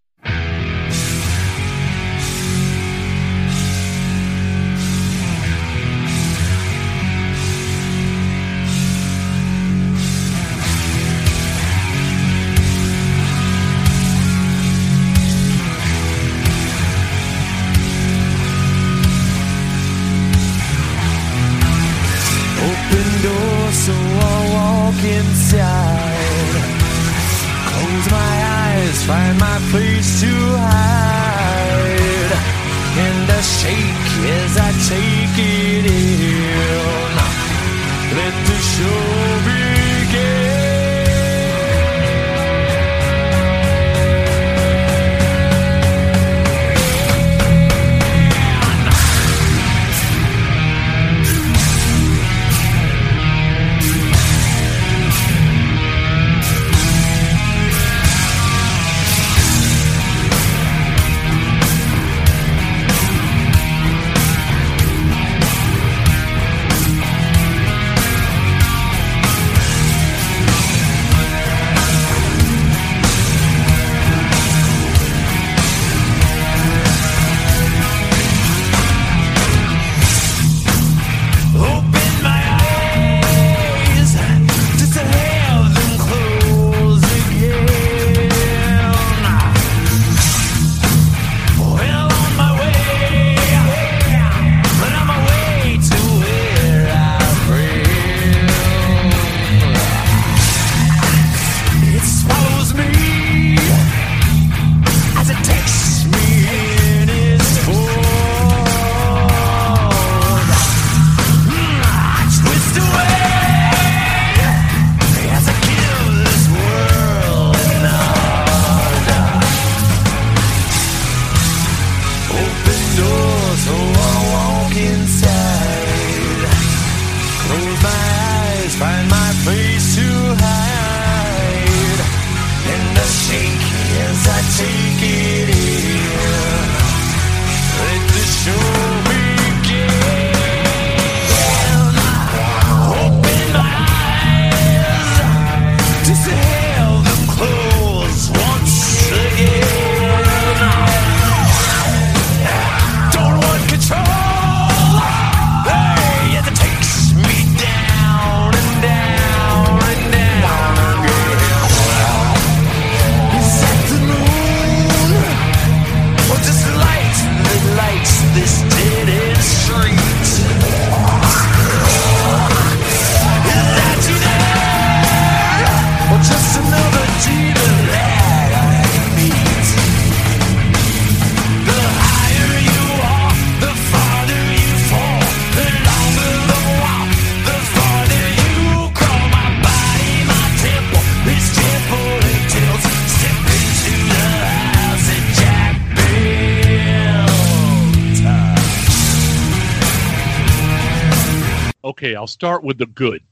I'll start with the good.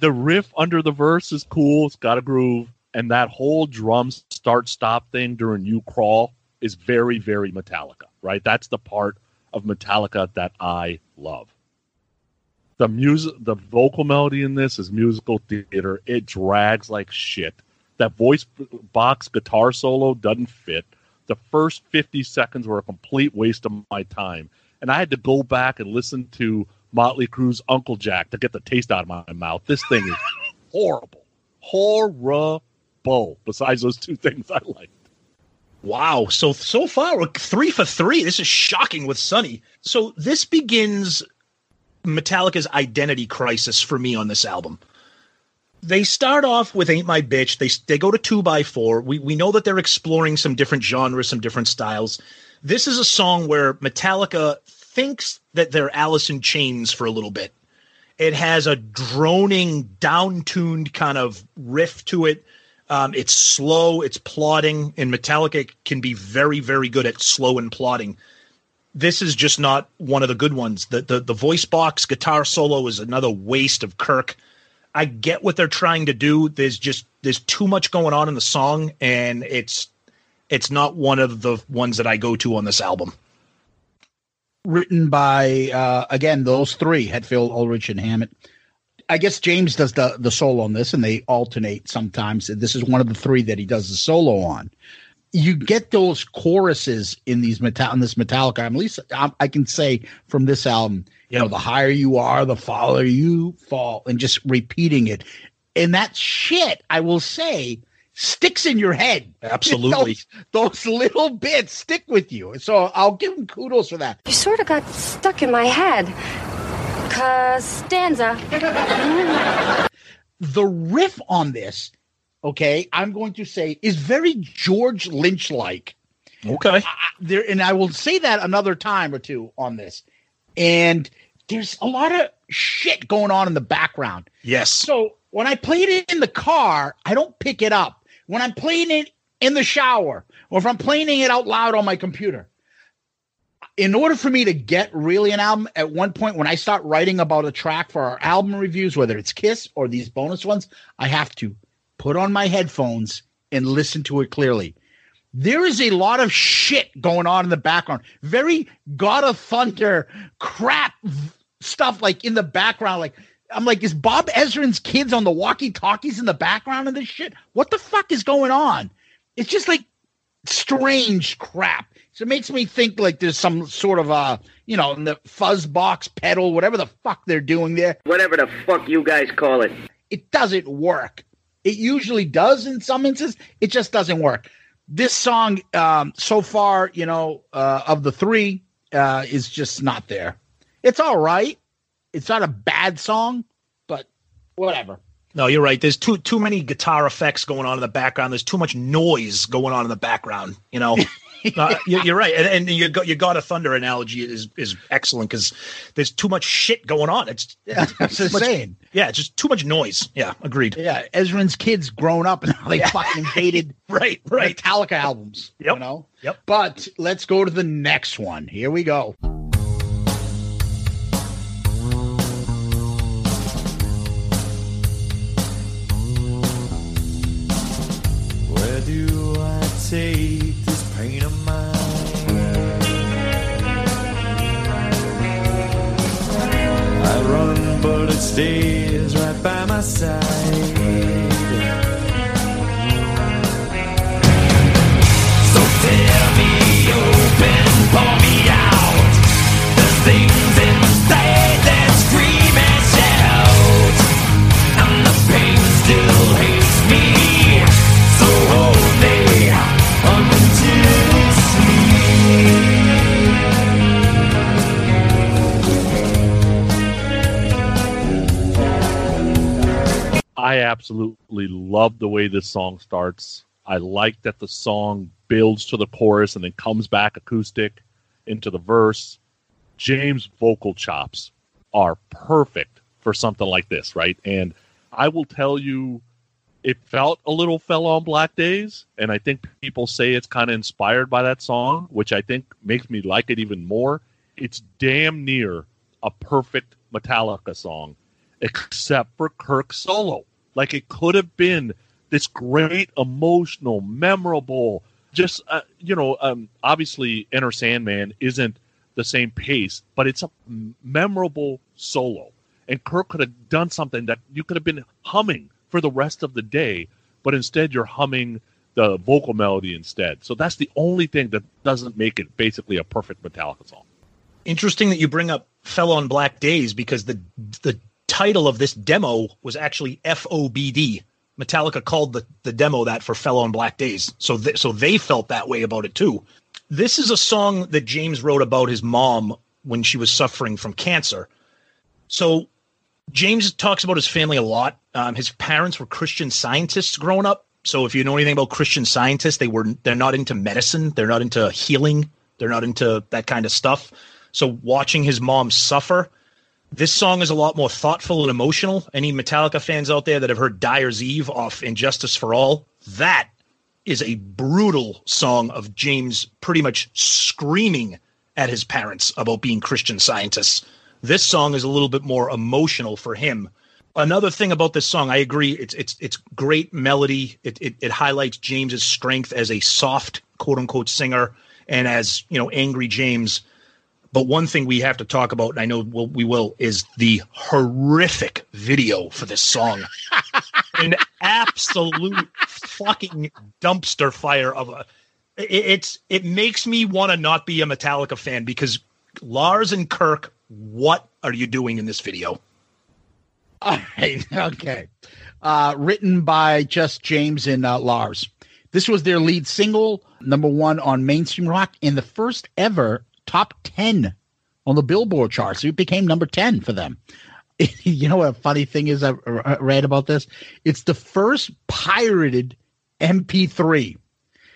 the riff under the verse is cool. It's got a groove, and that whole drum start stop thing during "You Crawl" is very, very Metallica. Right? That's the part of Metallica that I love. The music, the vocal melody in this is musical theater. It drags like shit. That voice box guitar solo doesn't fit. The first 50 seconds were a complete waste of my time. And I had to go back and listen to Motley Crue's Uncle Jack to get the taste out of my mouth. This thing is horrible. Horrible. Besides those two things I like. Wow. So so far we're three for three. This is shocking with Sonny. So this begins Metallica's identity crisis for me on this album. They start off with "Ain't My Bitch." They they go to two by four. We we know that they're exploring some different genres, some different styles. This is a song where Metallica thinks that they're Alice in Chains for a little bit. It has a droning, down-tuned kind of riff to it. Um, it's slow, it's plodding, and Metallica can be very, very good at slow and plodding. This is just not one of the good ones. The, the the voice box guitar solo is another waste of Kirk. I get what they're trying to do. There's just there's too much going on in the song, and it's it's not one of the ones that I go to on this album. Written by uh, again those three: Hetfield, Ulrich, and Hammett. I guess James does the the solo on this, and they alternate sometimes. This is one of the three that he does the solo on. You get those choruses in these metal in this Metallica. I'm At least I, I can say from this album, you know, the higher you are, the farther you fall, and just repeating it. And that shit, I will say, sticks in your head. Absolutely. those, those little bits stick with you. So I'll give him kudos for that. You sort of got stuck in my head. Costanza. the riff on this, okay, I'm going to say is very George Lynch like. Okay. there, and I will say that another time or two on this. And there's a lot of shit going on in the background. Yes. So when I played it in the car, I don't pick it up. When I'm playing it in the shower, or if I'm playing it out loud on my computer, in order for me to get really an album, at one point when I start writing about a track for our album reviews, whether it's Kiss or these bonus ones, I have to put on my headphones and listen to it clearly. There is a lot of shit going on in the background. Very God of Thunder crap stuff like in the background. Like I'm like, is Bob Ezrin's kids on the walkie-talkies in the background of this shit? What the fuck is going on? It's just like strange crap. So it makes me think like there's some sort of uh, you know, in the fuzz box pedal, whatever the fuck they're doing there. Whatever the fuck you guys call it. It doesn't work. It usually does in some instances. It just doesn't work. This song, um, so far, you know, uh, of the three, uh, is just not there. It's all right. It's not a bad song, but whatever. No, you're right. There's too too many guitar effects going on in the background. There's too much noise going on in the background. You know, uh, you, you're right. And, and you got your God of Thunder analogy is is excellent because there's too much shit going on. It's it's that's too much- insane. Yeah, it's just too much noise. Yeah, agreed. Yeah, Ezrin's kids grown up and they fucking hated right, right. Metallica albums. Yep. You know? Yep. But let's go to the next one. Here we go. take this pain of mine. I run, but it stays right by my side. I absolutely love the way this song starts. I like that the song builds to the chorus and then comes back acoustic into the verse. James' vocal chops are perfect for something like this, right? And I will tell you, it felt a little fell on black days, and I think people say it's kind of inspired by that song, which I think makes me like it even more. It's damn near a perfect Metallica song, except for Kirk's solo. Like it could have been this great, emotional, memorable, just uh, you know, um, obviously Enter Sandman isn't the same pace, but it's a memorable solo. And Kirk could have done something that you could have been humming for the rest of the day, but instead you're humming the vocal melody instead. So that's the only thing that doesn't make it basically a perfect Metallica song. Interesting that you bring up "Fell on Black Days" because the the title of this demo was actually FOBD. Metallica called the, the demo that for "Fell on Black Days," so th- so they felt that way about it too. This is a song that James wrote about his mom when she was suffering from cancer. So James talks about his family a lot. Um, his parents were Christian scientists growing up. So if you know anything about Christian scientists, they were they're not into medicine, they're not into healing, they're not into that kind of stuff. So watching his mom suffer, this song is a lot more thoughtful and emotional. Any Metallica fans out there that have heard Dyer's Eve off And Justice for All, that is a brutal song of James pretty much screaming at his parents about being Christian scientists. This song is a little bit more emotional for him. Another thing about this song, I agree, it's it's it's great melody. It it, it highlights James's strength as a soft quote unquote singer and as you know angry James. But one thing we have to talk about, and I know we'll, we will, is the horrific video for this song. An absolute fucking dumpster fire of a. it- It's it makes me want to not be a Metallica fan because Lars and Kirk, what are you doing in this video? All right. Okay. Uh, written by just James and uh, Lars. This was their lead single, number one on mainstream rock, and the first ever top 10 on the Billboard charts. It became number 10 for them. you know what a funny thing is I I read about this? It's the first pirated MP3.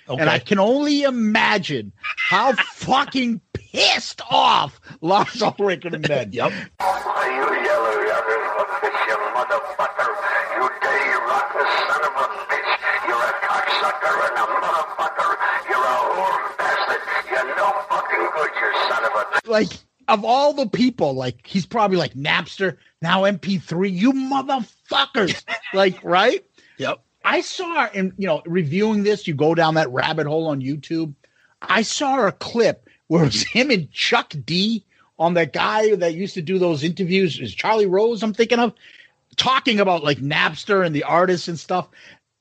And I can only imagine how fucking pissed off Lars Ulrich would have been. Yep. like of all the people, like he's probably like Napster, now MP3, you motherfuckers. like, right? Yep. I saw in you know, reviewing this, you go down that rabbit hole on YouTube. I saw a clip where it was him and Chuck D on that guy that used to do those interviews, is Charlie Rose, I'm thinking of, talking about like Napster and the artists and stuff.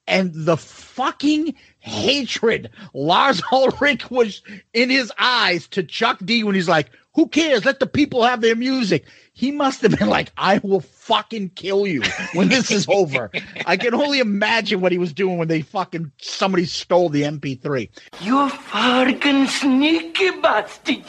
And the fucking hatred Lars Ulrich was in his eyes to Chuck D when he's like, Who cares? Let the people have their music. He must have been like, I will fucking kill you when this is over. I can only imagine what he was doing when they fucking somebody stole the MP3. You fucking sneaky bastard!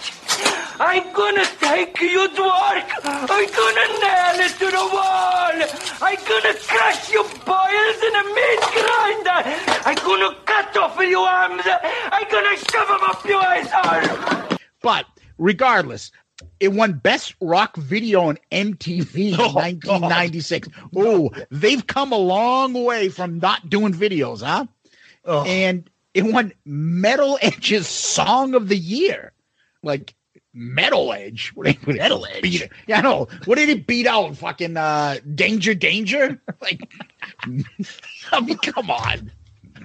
I'm gonna take you to work! I'm gonna nail it to the wall! I'm gonna crush your boils in a meat grinder! I'm gonna cut off your arms! I'm gonna shove them up your asshole! But regardless, it won Best Rock Video on MTV in 1996. Oh, they've come a long way from not doing videos, huh? And it won Metal Edge's Song of the Year. Like Metal Edge. What did- what Metal Edge? beat- yeah, I know. What did he beat out? Fucking uh, Danger Danger? Like, I mean, come on.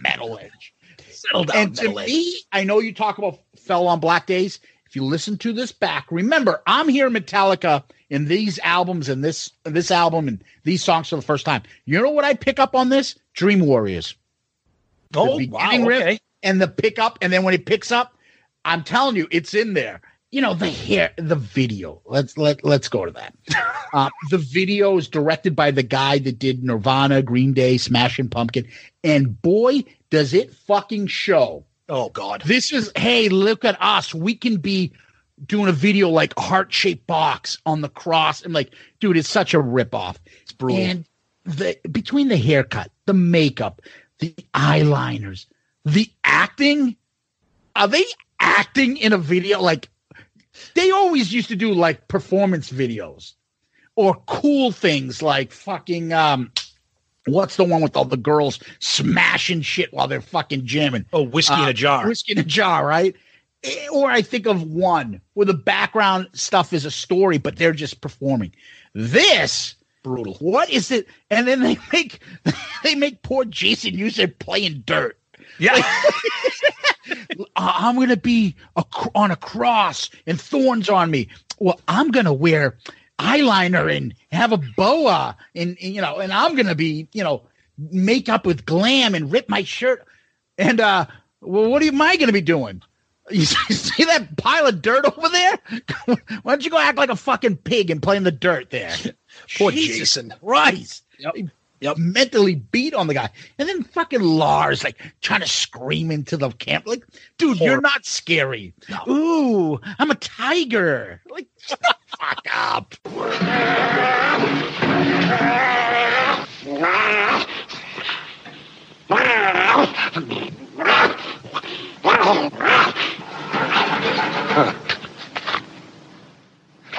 Metal Edge. Settle down, And to Edge. me, I know you talk about Fell on Black Days. If you listen to this back, remember, I'm here, Metallica, in these albums and this this album and these songs for the first time. You know what I pick up on this? Dream Warriors. Oh, wow. Okay. and the pickup, and then when it picks up, I'm telling you, it's in there. You know the hair, the video. Let's let let's go to that. uh, the video is directed by the guy that did Nirvana, Green Day, Smashing Pumpkin, and boy, does it fucking show. Oh God. This is hey, look at us. We can be doing a video like heart-shaped box on the cross. And like, dude, it's such a ripoff. It's brutal. And the between the haircut, the makeup, the eyeliners, the acting, are they acting in a video like they always used to do like performance videos or cool things like fucking um what's the one with all the girls smashing shit while they're fucking jamming? Oh, whiskey in Uh, a jar. Whiskey in a jar, right? Eh, Or I think of one where the background stuff is a story, but they're just performing. This brutal. What is it? And then they make they make poor Jason Newsted playing dirt. Yeah. I'm gonna be a, on a cross and thorns on me. Well, I'm gonna wear eyeliner and have a boa and, and, you know, and I'm gonna be you know make up with glam and rip my shirt. And uh, well, what am I gonna be doing? You see that pile of dirt over there? Why don't you go act like a fucking pig and play in the dirt there? Poor Jesus Jason. Christ. Yep. Yep. Mentally beat on the guy. And then fucking Lars like trying to scream into the camp. Like, dude, you're not scary. Ooh, I'm a tiger. Like, shut the fuck up.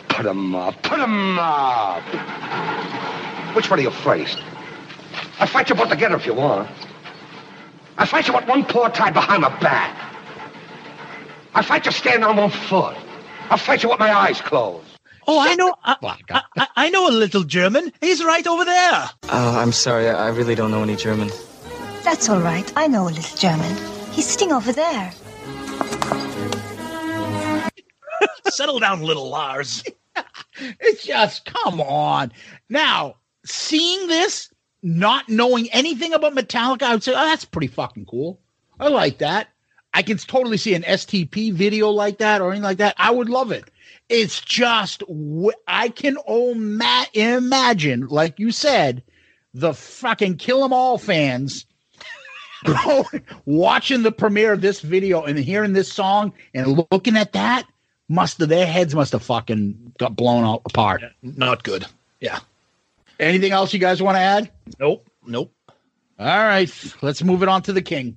Put him up. Put him up. Which one are you afraid? I'll fight you both together if you want. I'll fight you with one paw tied behind my back. I'll fight you standing on one foot. I'll fight you with my eyes closed. Oh, I know. I, I, I know a little German. He's right over there. Oh, I'm sorry. I I really don't know any German. That's all right. I know a little German. He's sitting over there. Settle down, little Lars. It's just come on. Now, seeing this, not knowing anything about Metallica, I would say, oh, that's pretty fucking cool. I like that. I can totally see an STP video like that or anything like that. I would love it. It's just I can ma- imagine, like you said, the fucking Kill 'Em All fans watching the premiere of this video and hearing this song and looking at that must have their heads must have fucking got blown apart. Not good. Yeah. Anything else you guys want to add? Nope. Nope. All right, let's move it on to the king.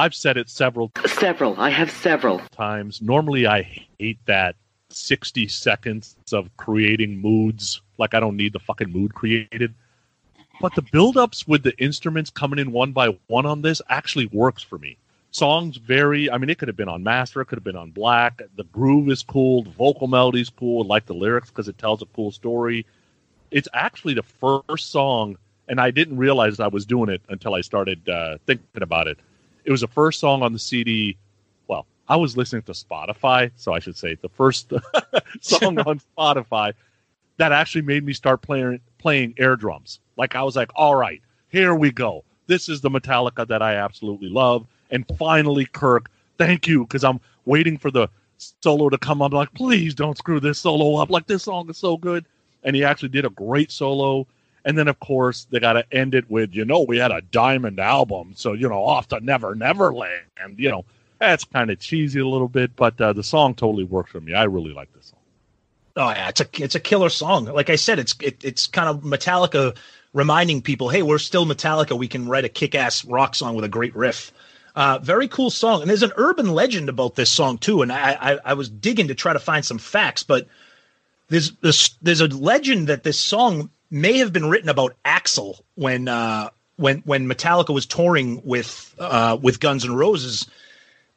I've said it several Several. I have several. times. Normally, I hate that 60 seconds of creating moods. Like, I don't need the fucking mood created. But the build-ups with the instruments coming in one by one on this actually works for me. Songs vary. I mean, it could have been on master, it could have been on black. The groove is cool, the vocal melody's cool. I like the lyrics because it tells a cool story. It's actually the first song, and I didn't realize I was doing it until I started uh, thinking about it. It was the first song on the CD. Well, I was listening to Spotify, so I should say the first song on Spotify that actually made me start playing playing air drums. Like I was like, all right, here we go. This is the Metallica that I absolutely love. And finally, Kirk, thank you, because I'm waiting for the solo to come up. like, please don't screw this solo up. Like this song is so good. And he actually did a great solo. And then, of course, they got to end it with, you know, we had a diamond album, so you know, off to Never Never Land. You know, that's kind of cheesy a little bit, but uh, the song totally works for me. I really like this song. Oh yeah, it's a it's a killer song. Like I said, it's it, it's kind of Metallica reminding people, hey, we're still Metallica. We can write a kick-ass rock song with a great riff. Uh, very cool song, and there's an urban legend about this song too. And I, I I was digging to try to find some facts, but there's there's there's a legend that this song may have been written about Axl when uh, when when Metallica was touring with uh, with Guns N' Roses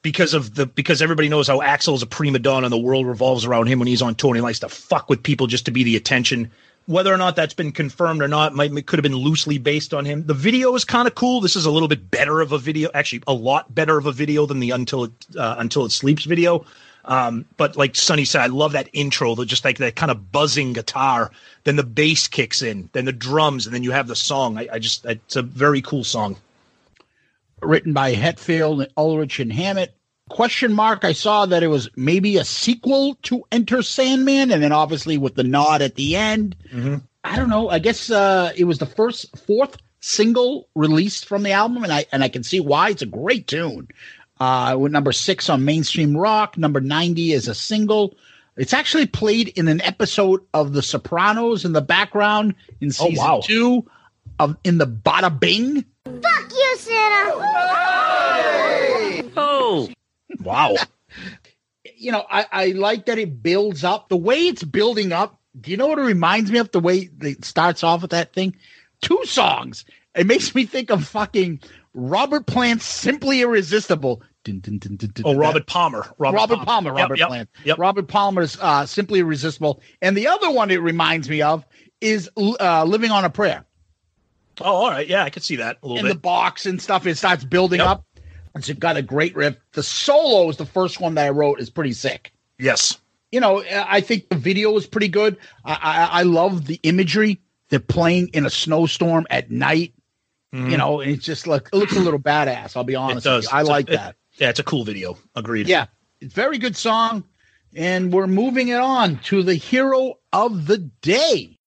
because of the because everybody knows how Axl is a prima donna and the world revolves around him when he's on tour and he likes to fuck with people just to be the attention. Whether or not that's been confirmed or not, might could have been loosely based on him. The video is kind of cool. This is a little bit better of a video, actually a lot better of a video than the until it uh, until it sleeps video. Um, but like Sonny said, I love that intro, the just like that kind of buzzing guitar. Then the bass kicks in, then the drums, and then you have the song. I, I just it's a very cool song. written by Hetfield, Ulrich, and Hammett. Question mark. I saw that it was maybe a sequel to Enter Sandman, and then obviously with the nod at the end. I don't know. I guess uh, it was the first fourth single released from the album, and I and I can see why. It's a great tune. Uh, with number six on mainstream rock, number ninety is a single. It's actually played in an episode of The Sopranos in the background in Oh, season wow. two of in the Bada Bing. Fuck you, Santa! Oh, Wow. you know, I, I like that it builds up the way it's building up. Do you know what it reminds me of? The way it starts off with that thing, two songs. It makes me think of fucking Robert Plant's "Simply Irresistible." Dun, dun, dun, Oh. Robert Palmer. Robert, Robert, Palmer. Yep, Robert yep, Plant. Yep. Robert Palmer's uh, "Simply Irresistible," and the other one it reminds me of is uh, "Living on a Prayer." Oh, all right. Yeah, I could see that a little in bit. the box and stuff. It starts building Yep. up. It's got a great riff. The solo is the first one that I wrote is pretty sick. yes. You know, I think the video is pretty good. I, I, I love the imagery. They're playing in a snowstorm at night. You know, and it's just like it looks a little badass. I'll be honest. It does. With you. I It's a- like it- that. Yeah, it's a cool video. Agreed. Yeah, it's very good song, and we're moving it on to the hero of the day.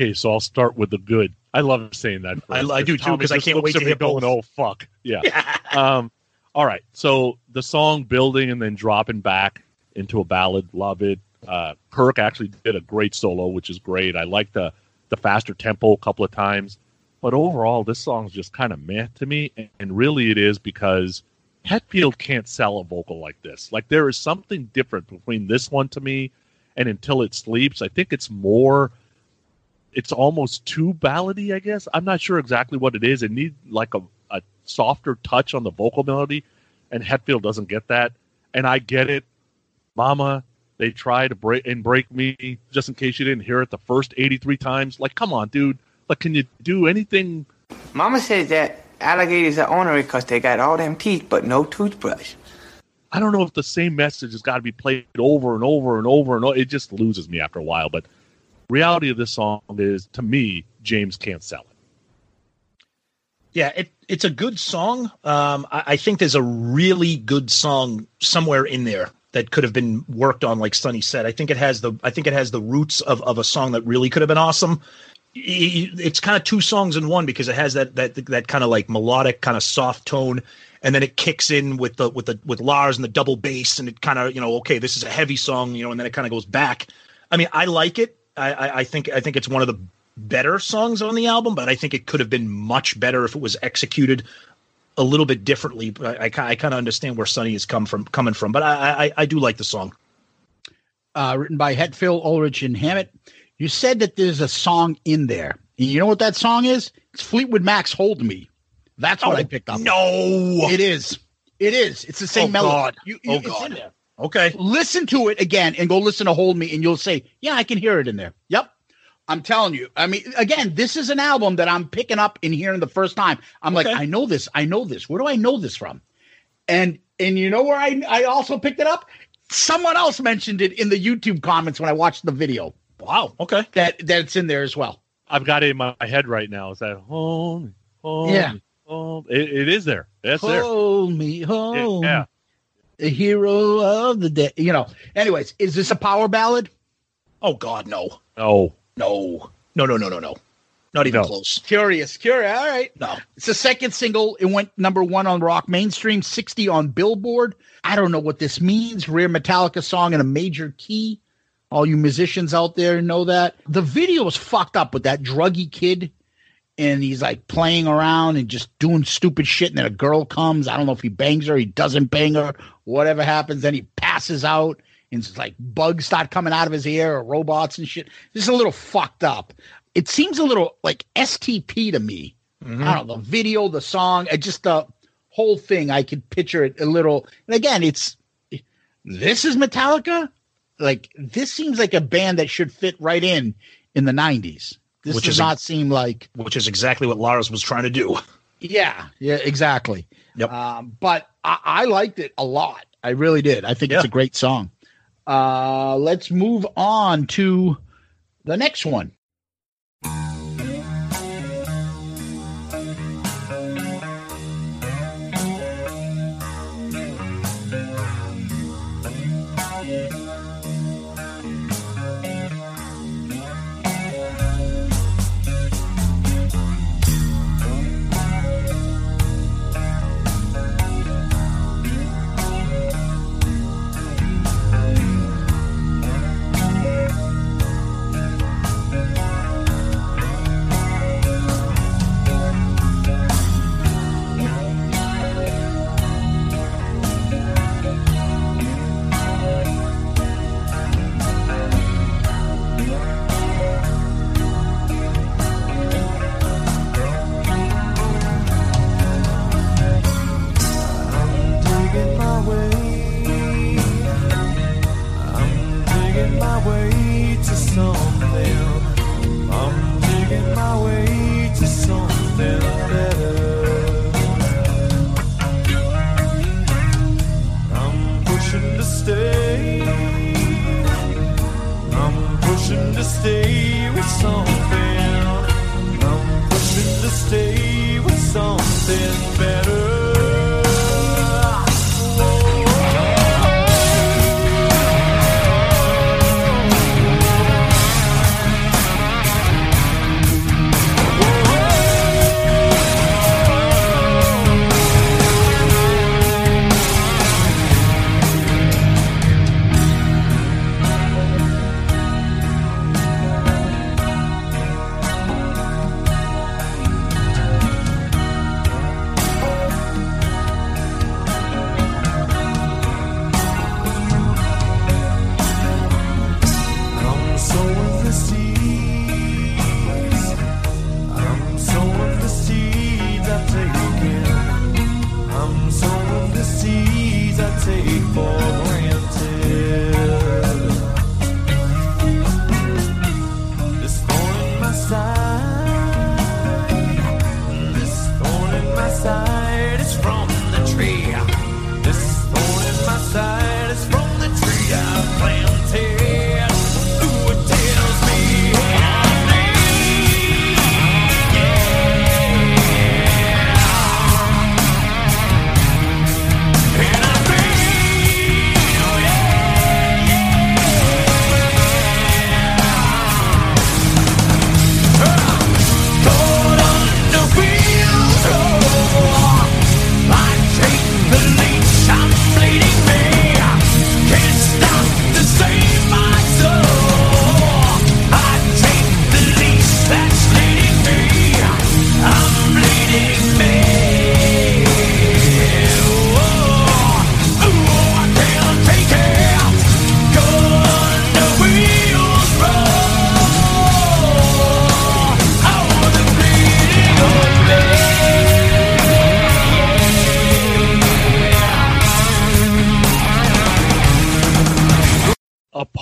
Okay, so I'll start with the good. I love saying that. I- I do too, Tommy 'cause I can't wait to hear going, both. Oh fuck, yeah. um, all right. So the song building and then dropping back into a ballad, love it. Uh, Kirk actually did a great solo, which is great. I like the the faster tempo a couple of times, but overall, this song's just kind of meh to me. And, and really, it is because Hetfield can't sell a vocal like this. Like there is something different between this one to me and Until It Sleeps. I think it's more it's almost too ballady, I guess. I'm not sure exactly what it is. It needs like a, a softer touch on the vocal melody, and Hetfield doesn't get that. And I get it. Mama, they try to break and break me just in case you didn't hear it the first 83 times. Like, come on, dude. Like, can you do anything? Mama says that alligators are ornery because they got all them teeth but no toothbrush. I don't know if the same message has got to be played over and over and over and over. It just loses me after a while. But reality of this song is, to me, James can't sell it. Yeah, it, it's a good song. Um, I, I think there's a really good song somewhere in there that could have been worked on, like Sonny said. I think it has the I think it has the roots of, of a song that really could have been awesome. It's kind of two songs in one because it has that that that kind of like melodic, kind of soft tone, and then it kicks in with the with the with Lars and the double bass, and it kind of you know okay, this is a heavy song, you know, and then it kind of goes back. I mean, I like it. I, I, I think I think it's one of the better songs on the album, but I think it could have been much better if it was executed a little bit differently. But I, I, kind of understand where Sonny is come from coming from, but I, I I do like the song. uh, written by Hetfield, Ulrich, and Hammett. You said that there's a song in there. And you know what that song is? It's Fleetwood Mac's "Hold Me." That's what Oh, I picked up. no. it is. It is. It's the same Oh, melody. God. You, you, Oh, God. Okay. Listen to it again and go listen to "Hold Me," and you'll say, "Yeah, I can hear it in there." Yep. I'm telling you. I mean, again, this is an album that I'm picking up and hearing the first time. I'm Okay. like, I know this. I know this. Where do I know this from? And and you know where I I also picked it up? Someone else mentioned it in the YouTube comments when I watched the video. Wow. Okay. That that's in there as well. I've got it in my head right now. Is that home? home Yeah. home? It, it is there. That's there. Hold me home. Yeah. The hero of the day. You know. Anyways, is this a power ballad? Oh God, no, No. no, no, no, no, no, no, not even No. close. Curious, curious. All right. No. It's the second single. It went number one on rock mainstream, 60 on Billboard. I don't know what this means. Rare Metallica song in a major key. All you musicians out there know that. The video is fucked up with that druggy kid. And he's like playing around and just doing stupid shit. And then a girl comes. I don't know if he bangs her, he doesn't bang her, whatever happens. Then he passes out and it's like bugs start coming out of his ear or robots and shit. This is a little fucked up. It seems a little like STP to me. Mm-hmm. I don't know the video, the song, just the whole thing. I could picture it a little. And again, it's this is Metallica. Like this seems like a band that should fit right in in the '90s. This Which does is not seem like. Which is exactly what Lars was trying to do. Yeah, yeah, exactly. Yep. Um, but I, I liked it a lot. I really did. I think it's a great song. Uh, let's move on to the next one.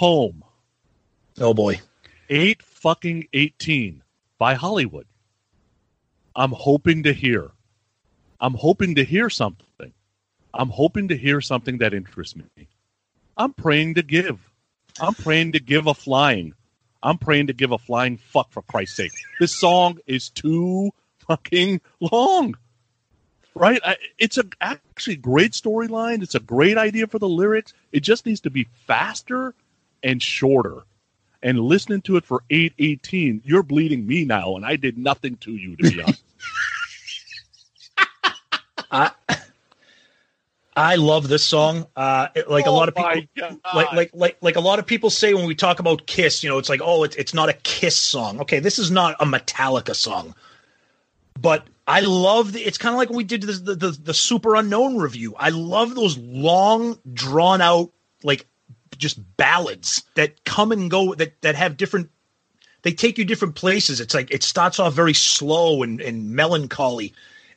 Poem. Oh boy. Eight fucking eighteen by Hollywood. I'm hoping to hear. I'm hoping to hear something. I'm hoping to hear something that interests me. I'm praying to give. I'm praying to give a flying. I'm praying to give a flying fuck for Christ's sake. This song is too fucking long. Right? I, it's a actually great storyline. It's a great idea for the lyrics. It just needs to be faster and shorter. And listening to it for 818, you're bleeding me now, and I did nothing to you, to be honest. I I love this song. Uh, it- like a Oh lot of people, like like like like a lot of people say when we talk about Kiss, you know, it's like, oh, it's it's not a Kiss song. Okay, this is not a Metallica song, but I love the. It's kind of like when we did the, the the the Superunknown review. I love those long, drawn out, like just ballads that come and go that that have different they take you different places. It's like it starts off very slow and, and melancholy,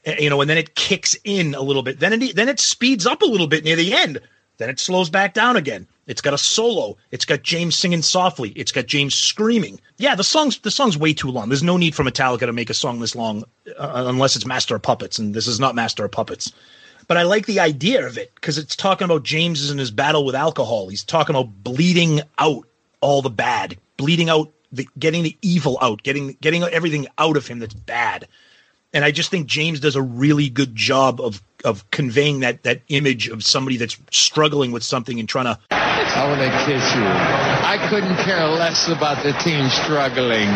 eh, you know, and then it kicks in a little bit. Then it then it speeds up a little bit near the end. Then it slows back down again. It's got a solo. It's got James singing softly. It's got James screaming. Yeah, the song's the song's way too long. There's no need for Metallica to make a song this long, uh, unless it's Master of Puppets, and this is not Master of Puppets. But I like the idea of it because it's talking about James in his battle with alcohol. He's talking about bleeding out all the bad, bleeding out the getting the evil out, getting getting everything out of him that's bad. And I just think James does a really good job of of conveying that that image of somebody that's struggling with something and trying to I want to kiss you. I couldn't care less about the team struggling.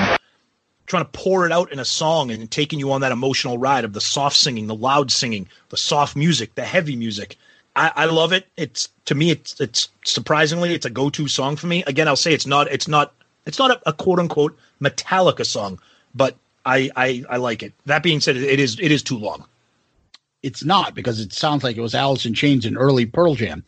Trying to pour it out in a song and taking you on that emotional ride of the soft singing, the loud singing, the soft music, the heavy music. I, I love it. It's to me, it's it's surprisingly, it's a go-to song for me. Again, I'll say it's not it's not it's not a, a quote unquote Metallica song, but I, I I like it. That being said, it is it is too long. It's not because it sounds like it was Alice in Chains and early Pearl Jam.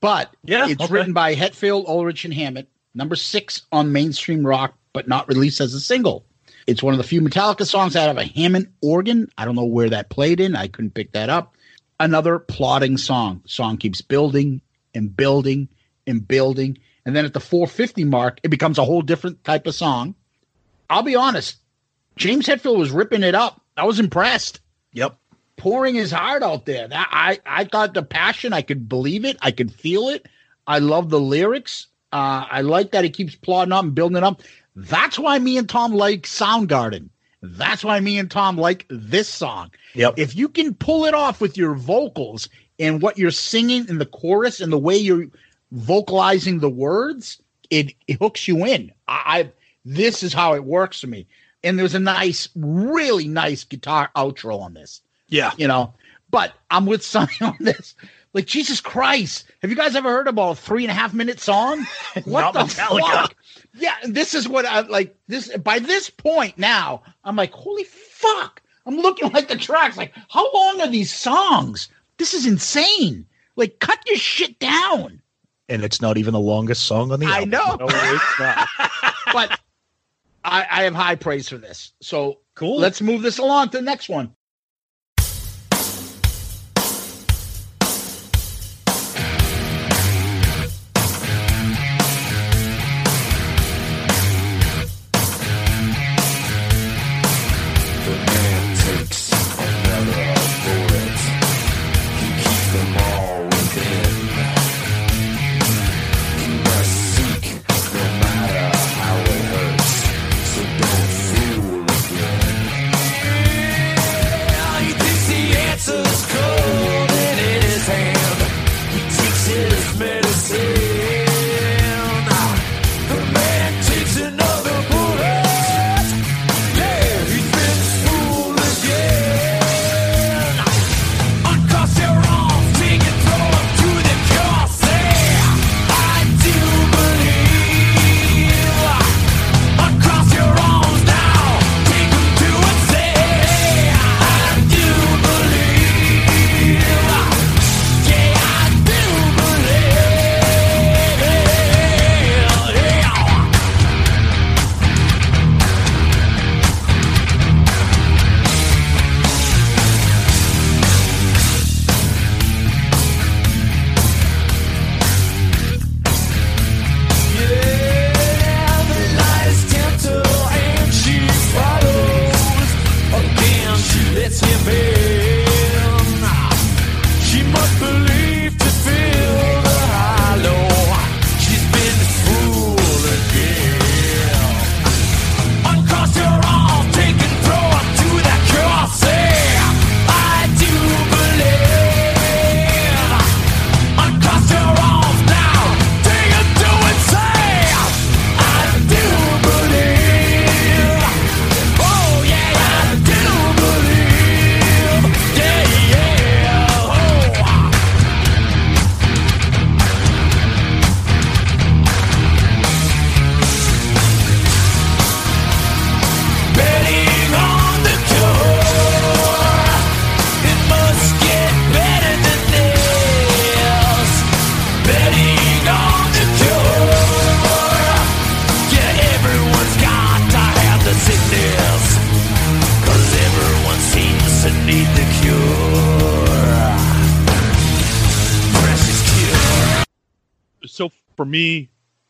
But Yeah, it's okay. written by Hetfield, Ulrich, and Hammett. Number six on mainstream rock, but not released as a single. It's one of the few Metallica songs that have a Hammond organ. I don't know where that played in. I couldn't pick that up. Another plodding song. Song keeps building and building and building. And then at the 450 mark, it becomes a whole different type of song. I'll be honest, James Hetfield was ripping it up. I was impressed Yep. pouring his heart out there. That I I thought the passion, I could believe it, I could feel it. I love the lyrics. Uh, I like that he keeps plodding up and building up. That's why me and Tom like Soundgarden. That's why me and Tom like this song. Yep. If you can pull it off with your vocals and what you're singing in the chorus and the way you're vocalizing the words, it, it hooks you in. I, I this is how it works for me. And there's a nice, really nice guitar outro on this Yeah. you know. But I'm with Sonny on this. Like Jesus Christ, have you guys ever heard about a three and a half minute song? What the Metallica. fuck? Yeah, this is what I like. This by this point now, I'm like, holy fuck! I'm looking like the tracks. Like, how long are these songs? This is insane. Like, cut your shit down. And it's not even the longest song on the I album. know, No, it's not. but I, I have high praise for this. So Cool. Let's move this along to the next one.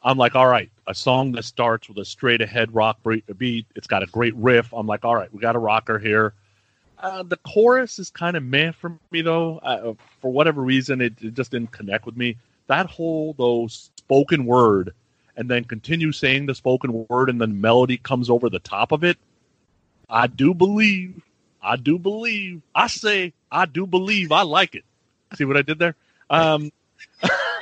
I'm like, all right, a song that starts with a straight ahead rock beat. It's got a great riff. I'm like, all right, we got a rocker here. Uh, the chorus is kind of meh for me though. Uh, for whatever reason, it, it just didn't connect with me. That whole though spoken word, and then continue saying the spoken word, and then melody comes over the top of it. I do believe. I do believe. I say I do believe. I like it. See what I did there? Um,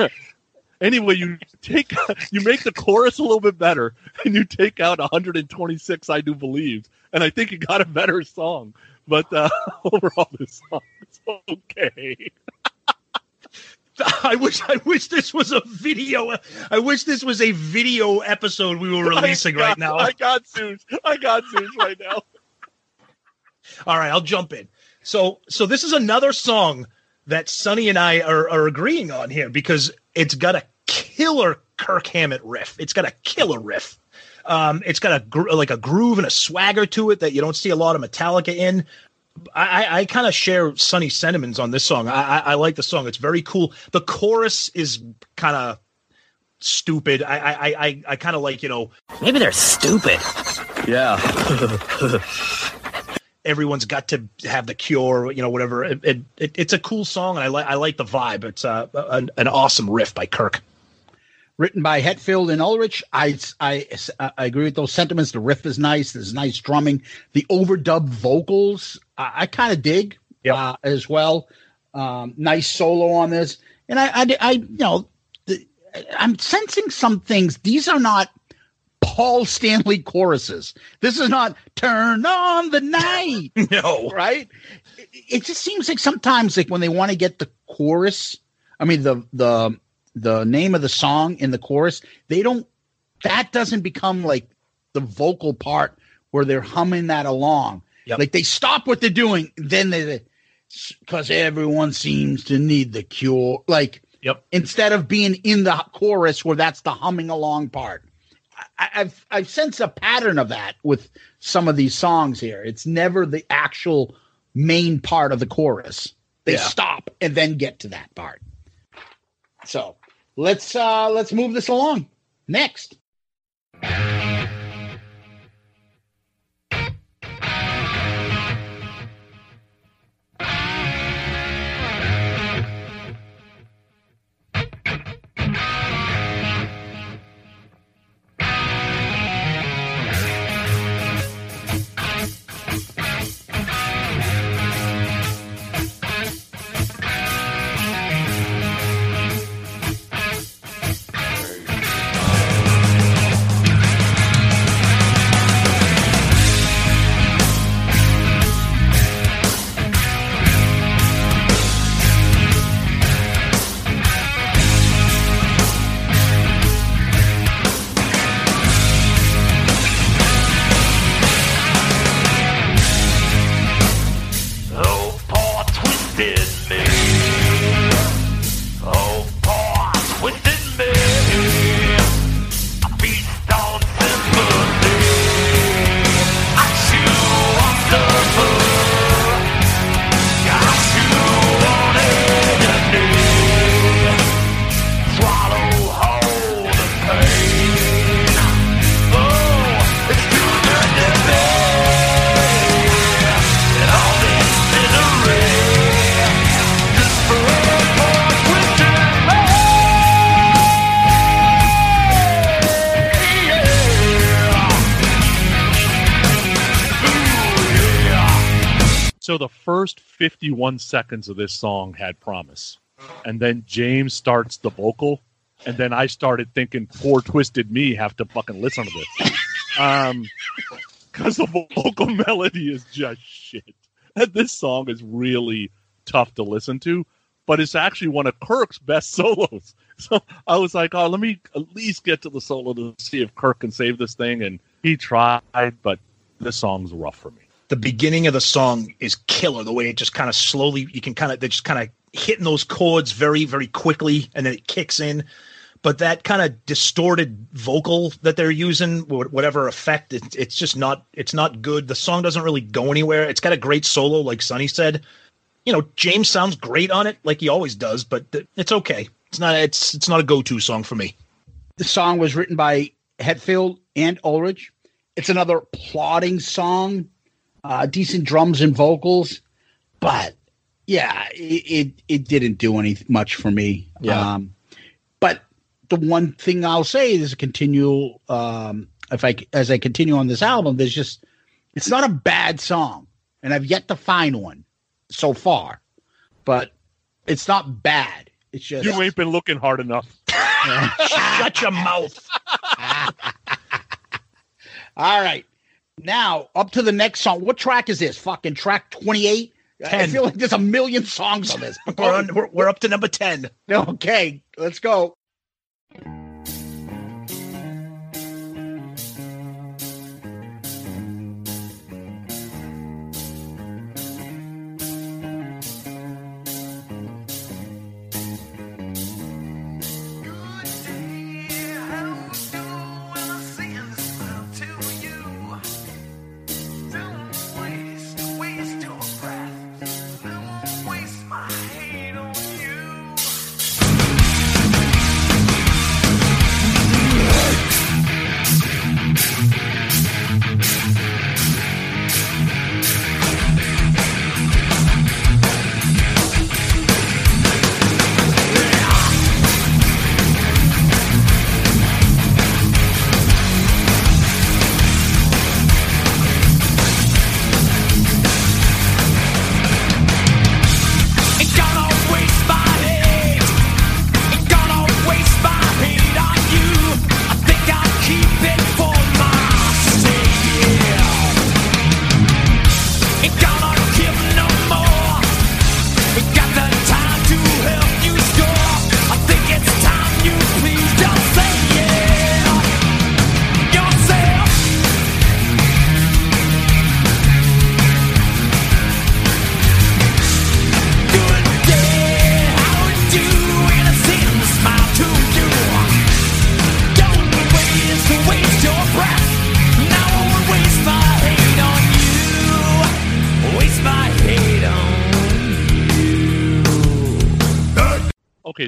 anyway, you take you make the chorus a little bit better, and you take out 126 I do believe, and I think you got a better song. But uh, overall, this song is okay. I wish I wish this was a video. I wish this was a video episode we were releasing got, right now. I got Zeus. I got Zeus right now. All right, I'll jump in. So so this is another song that Sonny and I are, are agreeing on here because it's got a killer Kirk Hammett riff. It's got a killer riff. Um, it's got a gro- like a groove and a swagger to it that you don't see a lot of Metallica in. I, I, I kind of share Sonny's sentiments on this song. I, I, I like the song. It's very cool. The chorus is kind of stupid. I I I, I kind of like you know Maybe they're stupid. yeah. Everyone's got to have the cure, you know, whatever. It, it, it, it's a cool song, and I like I like the vibe. It's uh, an, an awesome riff by Kirk. Written by Hetfield and Ulrich. I, I, I agree with those sentiments. The riff is nice. There's nice drumming. The overdub vocals, I, I kind of dig uh, as well. Um, nice solo on this. And I, I, I you know, the, I'm sensing some things. These are not Paul Stanley choruses. This is not turn on the night. no. Right? It, it just seems like sometimes like when they want to get the chorus, I mean the the the name of the song in the chorus, they don't that doesn't become like the vocal part where they're humming that along. Like they stop what they're doing, then they because everyone seems to need the cure. Like Yep. instead of being in the chorus where that's the humming along part. I, I've I've sensed a pattern of that with some of these songs here. It's never the actual main part of the chorus. They Yeah. stop and then get to that part. So let's uh let's move this along. Next. 51 seconds of this song had promise. And then James starts the vocal. And then I started thinking, poor twisted me have to fucking listen to this. Um, because the vocal melody is just shit. And this song is really tough to listen to, but it's actually one of Kirk's best solos. So I was like, oh, let me at least get to the solo to see if Kirk can save this thing. And he tried, but this song's rough for me. The beginning of the song is killer. The way it just kind of slowly, you can kind of, they're just kind of hitting those chords very, very quickly, and then it kicks in. But that kind of distorted vocal that they're using, whatever effect, it, it's just not, it's not good. The song doesn't really go anywhere. It's got a great solo, like Sonny said. You know, James sounds great on it, like he always does, but it's okay. It's not, it's, it's not a go-to song for me. The song was written by Hetfield and Ulrich. It's another plodding song, uh, decent drums and vocals, but yeah, it, it, it didn't do any much for me. Yeah. Um, but the one thing I'll say is a continual. Um, if I as I continue on this album, there's just it's not a bad song, and I've yet to find one so far, but it's not bad. It's just You ain't been looking hard enough. Shut your mouth. All right. Now up to the next song. What track is this? Fucking track twenty eight. I feel like there's a million songs on this. We're, on, we're, we're up to number 10. Okay, let's go.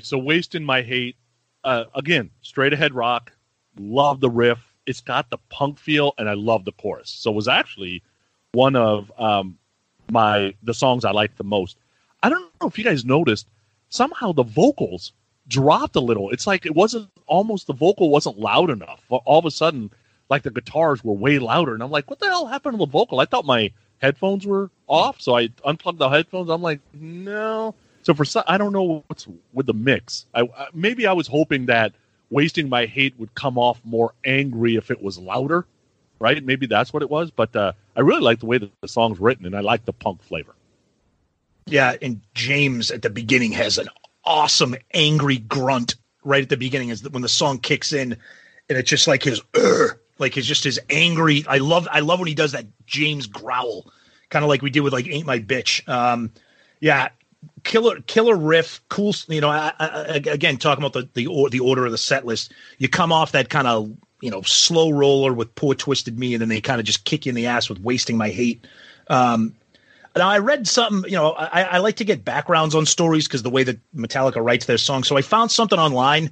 So wasting my hate. Uh, again, straight ahead rock. Love the riff. It's got the punk feel, and I love the chorus. So it was actually one of um, my the songs I liked the most. I don't know if you guys noticed. Somehow the vocals dropped a little. It's like it wasn't almost the vocal wasn't loud enough. All of a sudden, like the guitars were way louder, and I'm like, what the hell happened to the vocal? I thought my headphones were off, so I unplugged the headphones. I'm like, no. So for some, I don't know what's with the mix. I, I maybe I was hoping that wasting my hate would come off more angry if it was louder, right? Maybe that's what it was. But uh, I really like the way that the song's written, and I like the punk flavor. Yeah, and James at the beginning has an awesome angry grunt right at the beginning is when the song kicks in and it's just like his like his just his angry I love I love when he does that James growl kind of like we did with like ain't my bitch um yeah killer killer riff cool you know I, I, again talking about the the, or, the order of the set list you come off that kind of you know slow roller with poor twisted me and then they kind of just kick you in the ass with wasting my hate um now I read something, you know, I, I like to get backgrounds on stories because the way that Metallica writes their songs. So I found something online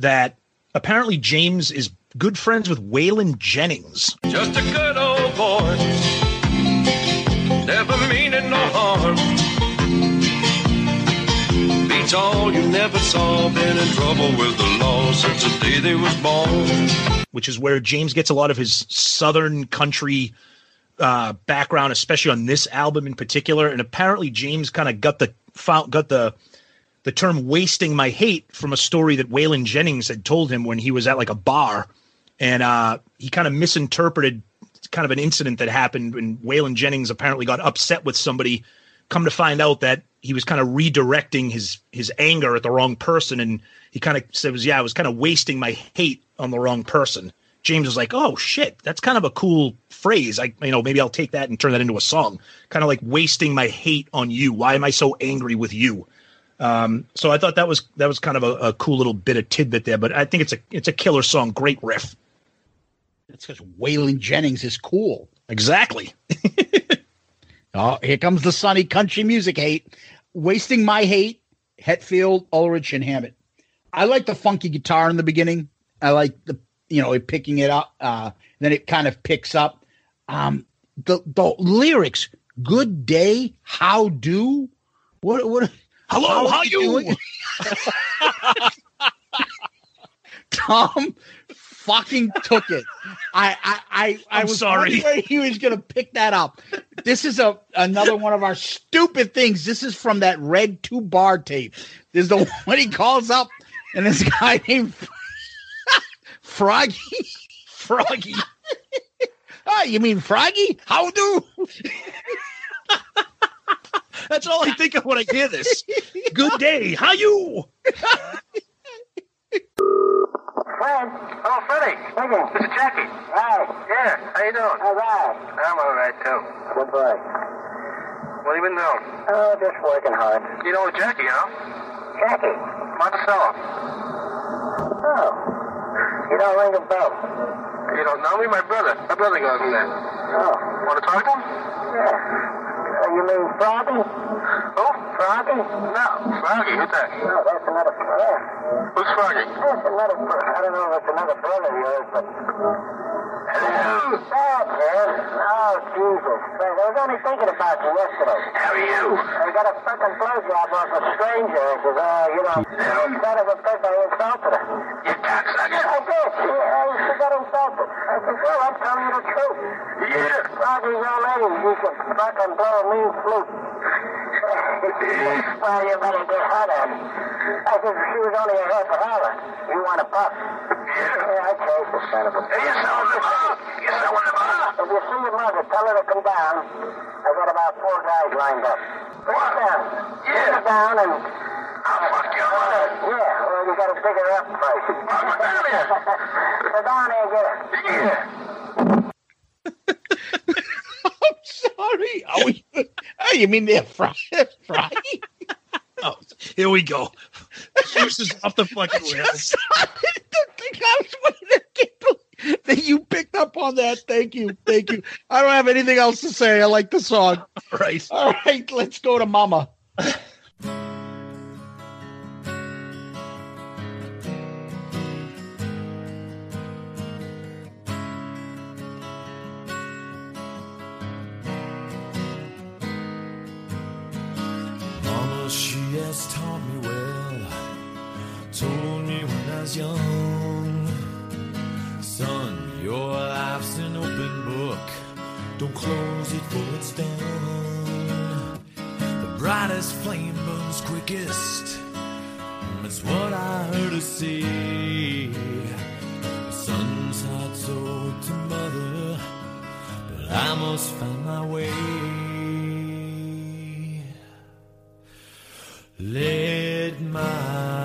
that apparently James is good friends with Waylon Jennings. Just a good old boy, You never saw, been in trouble with the law since the day they was born. which is where James gets a lot of his southern country uh, background, especially on this album in particular. And apparently, James kind of got the found, got the the term "wasting my hate" from a story that Waylon Jennings had told him when he was at like a bar, and uh, he kind of misinterpreted kind of an incident that happened when Waylon Jennings apparently got upset with somebody. Come to find out that he was kind of redirecting his his anger at the wrong person, and he kind of said, "Was yeah, I was kind of wasting my hate on the wrong person." James was like, "Oh shit, that's kind of a cool phrase. I, you know, maybe I'll take that and turn that into a song. Kind of like wasting my hate on you. Why am I so angry with you?" Um, so I thought that was that was kind of a, a cool little bit of tidbit there. But I think it's a it's a killer song. Great riff. It's because Waylon Jennings is cool. Exactly. Oh, here comes the sunny country music hate. Wasting my hate, Hetfield, Ulrich, and Hammett. I like the funky guitar in the beginning. I like the you know it picking it up. Uh, then it kind of picks up. Um, the the lyrics. Good day. How do? What what? Hello, how are you? Tom fucking took it. I I I, I I'm was sorry. he was gonna pick that up. This is a another one of our stupid things. This is from that Red Tube Bar tape. There's the one he calls up, and this guy named Froggy. Froggy. Ah, you mean Froggy? How do? That's all I think of when I hear this. Good day. How you? Fred. Oh, Freddie. Speaking. This is Jackie. Hi. Yeah. How you doing? All right. I'm all right, too. Good boy. What have you been doing? Oh, just working hard. You know Jackie, huh? Jackie? Monticello. Oh. You don't ring a bell. You don't know me? My brother. My brother goes in there. Oh. Want to talk to him? Yeah. You mean Froggy? Who? Froggy? No. Froggy? Who's that? No, that's another brother. Who's Froggy? That's another brother. I don't know if it's another brother of yours, but... That's. Oh, Jesus. I was only thinking about you yesterday. How are you? I got a fucking blowjob off a stranger. I said, uh, you know, instead of a bitch, I insulted her. You cocksucker? I did. She, she got insulted. I said, well, I'm telling you the truth. Yeah. Froggy's old lady, she could fucking blow a mean well, you better get her then. I said, she was only a half a hour. You want a buck? Yeah. I chased the son of a bitch. Selling them up. You're selling them. If you see your mother, tell her to come down. I got about four guys lined up. Bring her down. Yeah. Bring her down and... I'll fuck your mother. Yeah, well, you gotta dig her up first. Go down here. Go down there and get her. Yeah. I'm sorry. Are we, oh, you mean they're Fry- Froggy? Oh, here we go. Juice is off the fucking rails. Started to think I was waiting to get to- that you picked up on that. Thank you. Thank you. I don't have anything else to say. I like the song. Right. All right, let's go to Mama. Mama, she has taught me well. Told me when I was young, close it for it's done. The brightest flame burns quickest. That's what I heard her say. The heart sold to mother, but I must find my way. Let my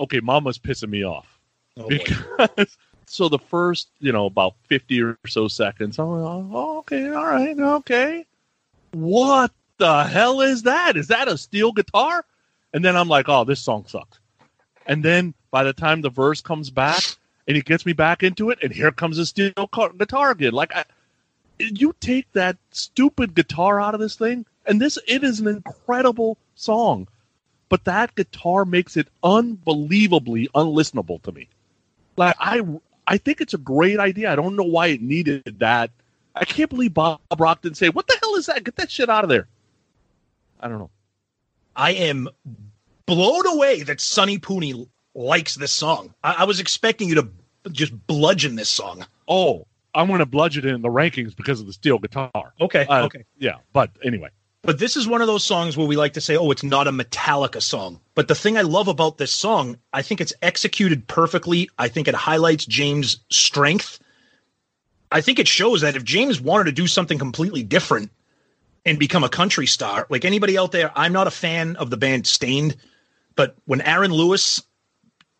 okay, Mama's pissing me off Oh, because so the first you know about fifty or so seconds, I'm like, oh, okay, all right, okay. What the hell is that? Is that a steel guitar? And then I'm like, oh, this song sucks. And then by the time the verse comes back and it gets me back into it, and here comes a steel guitar again. Like, I, you take that stupid guitar out of this thing, and this it is an incredible song but that guitar makes it unbelievably unlistenable to me. Like I, I think it's a great idea. I don't know why it needed that. I can't believe Bob Rock didn't say, "What the hell is that? Get that shit out of there." I don't know. I am blown away that Sonny Pooney likes this song. I, I was expecting you to just bludgeon this song. Oh, I'm going to bludgeon it in the rankings because of the steel guitar. Okay, Uh, okay. Yeah, but anyway, But this is one of those songs where we like to say, oh, it's not a Metallica song. But the thing I love about this song, I think it's executed perfectly. I think it highlights James' strength. I think it shows that if James wanted to do something completely different and become a country star, like anybody out there, I'm not a fan of the band Staind, but when Aaron Lewis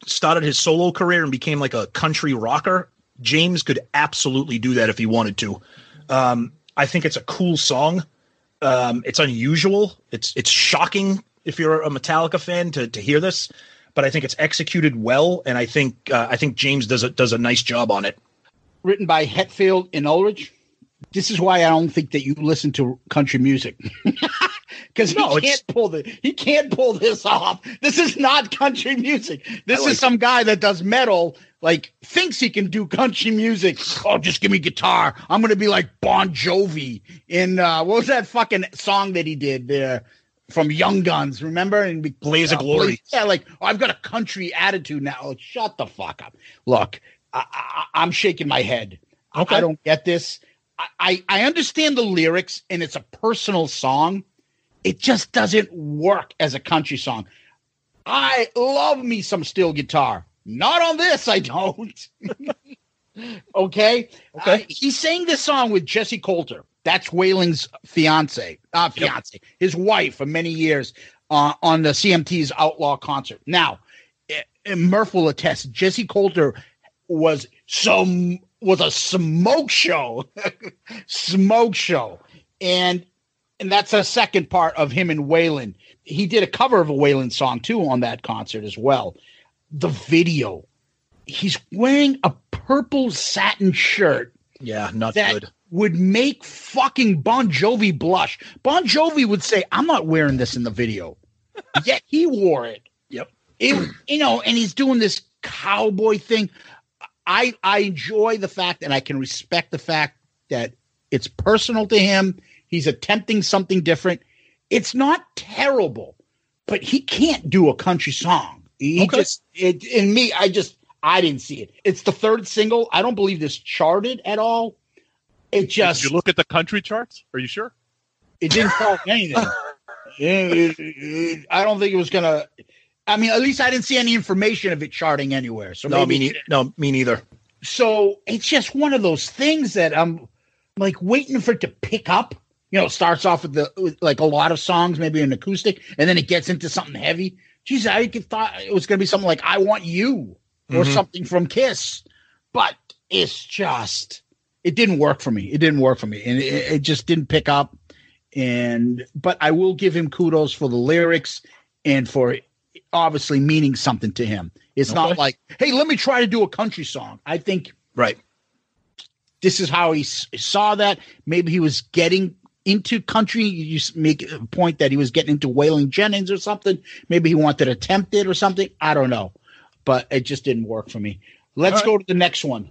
started his solo career and became like a country rocker, James could absolutely do that if he wanted to. Um, I think it's a cool song. Um, it's unusual. It's it's shocking if you're a Metallica fan to to hear this, but I think it's executed well, and I think uh, I think James does a does a nice job on it. Written by Hetfield and Ulrich. This is why I don't think that you listen to country music. Because No, he can't pull the he can't pull this off. This is not country music. This like is some guy that does metal, like thinks he can do country music. Oh, just give me guitar. I'm gonna be like Bon Jovi in uh, what was that fucking song that he did there from Young Guns? Remember? And be- Blaze of uh, Glory. Blaze- yeah, like oh, I've got a country attitude now. Like, shut the fuck up. Look, I, I, I'm shaking my head. I- Okay. I don't get this. I, I I understand the lyrics and it's a personal song. It just doesn't work as a country song. I love me some steel guitar. Not on this, I don't. okay. Okay. he sang this song with Jessi Colter. That's Waylon's fiance, uh, fiance, his wife for many years uh, on the CMT's Outlaw concert. Now, eh, eh, Murph will attest. Jessi Colter was some was a smoke show, smoke show, and and that's a second part of him and Waylon. He did a cover of a Waylon song too on that concert as well. The video, he's wearing a purple satin shirt Yeah, not that good. would make fucking Bon Jovi blush. Bon Jovi would say, "I'm not wearing this in the video," yet he wore it. Yep. It, you know, and he's doing this cowboy thing. I I enjoy the fact, and I can respect the fact that it's personal to him. He's attempting something different. It's not terrible, but he can't do a country song. He Okay. just it in me. I just I didn't see it. It's the third single. I don't believe this charted at all. It just Did you look at the country charts? Are you sure? it didn't tell anything. It- it- it- I don't think it was gonna. I mean, at least I didn't see any information of it charting anywhere. So No, maybe me, ne- no, me neither. so it's just one of those things that I'm like waiting for it to pick up. You know, starts off with the with like a lot of songs, maybe an acoustic, and then it gets into something heavy. Geez, I thought it was gonna be something like "I Want You" or Mhm. something from Kiss, but it's just it didn't work for me. It didn't work for me, and it, it just didn't pick up. And but I will give him kudos for the lyrics and for obviously meaning something to him. It's not like, hey, let me try to do a country song. I think Right. this is how he s- saw that. Maybe he was getting into country. You make a point that he was getting into Waylon Jennings or something. Maybe he wanted to attempt it or something. I don't know, but it just didn't work for me. Let's right. go to the next one.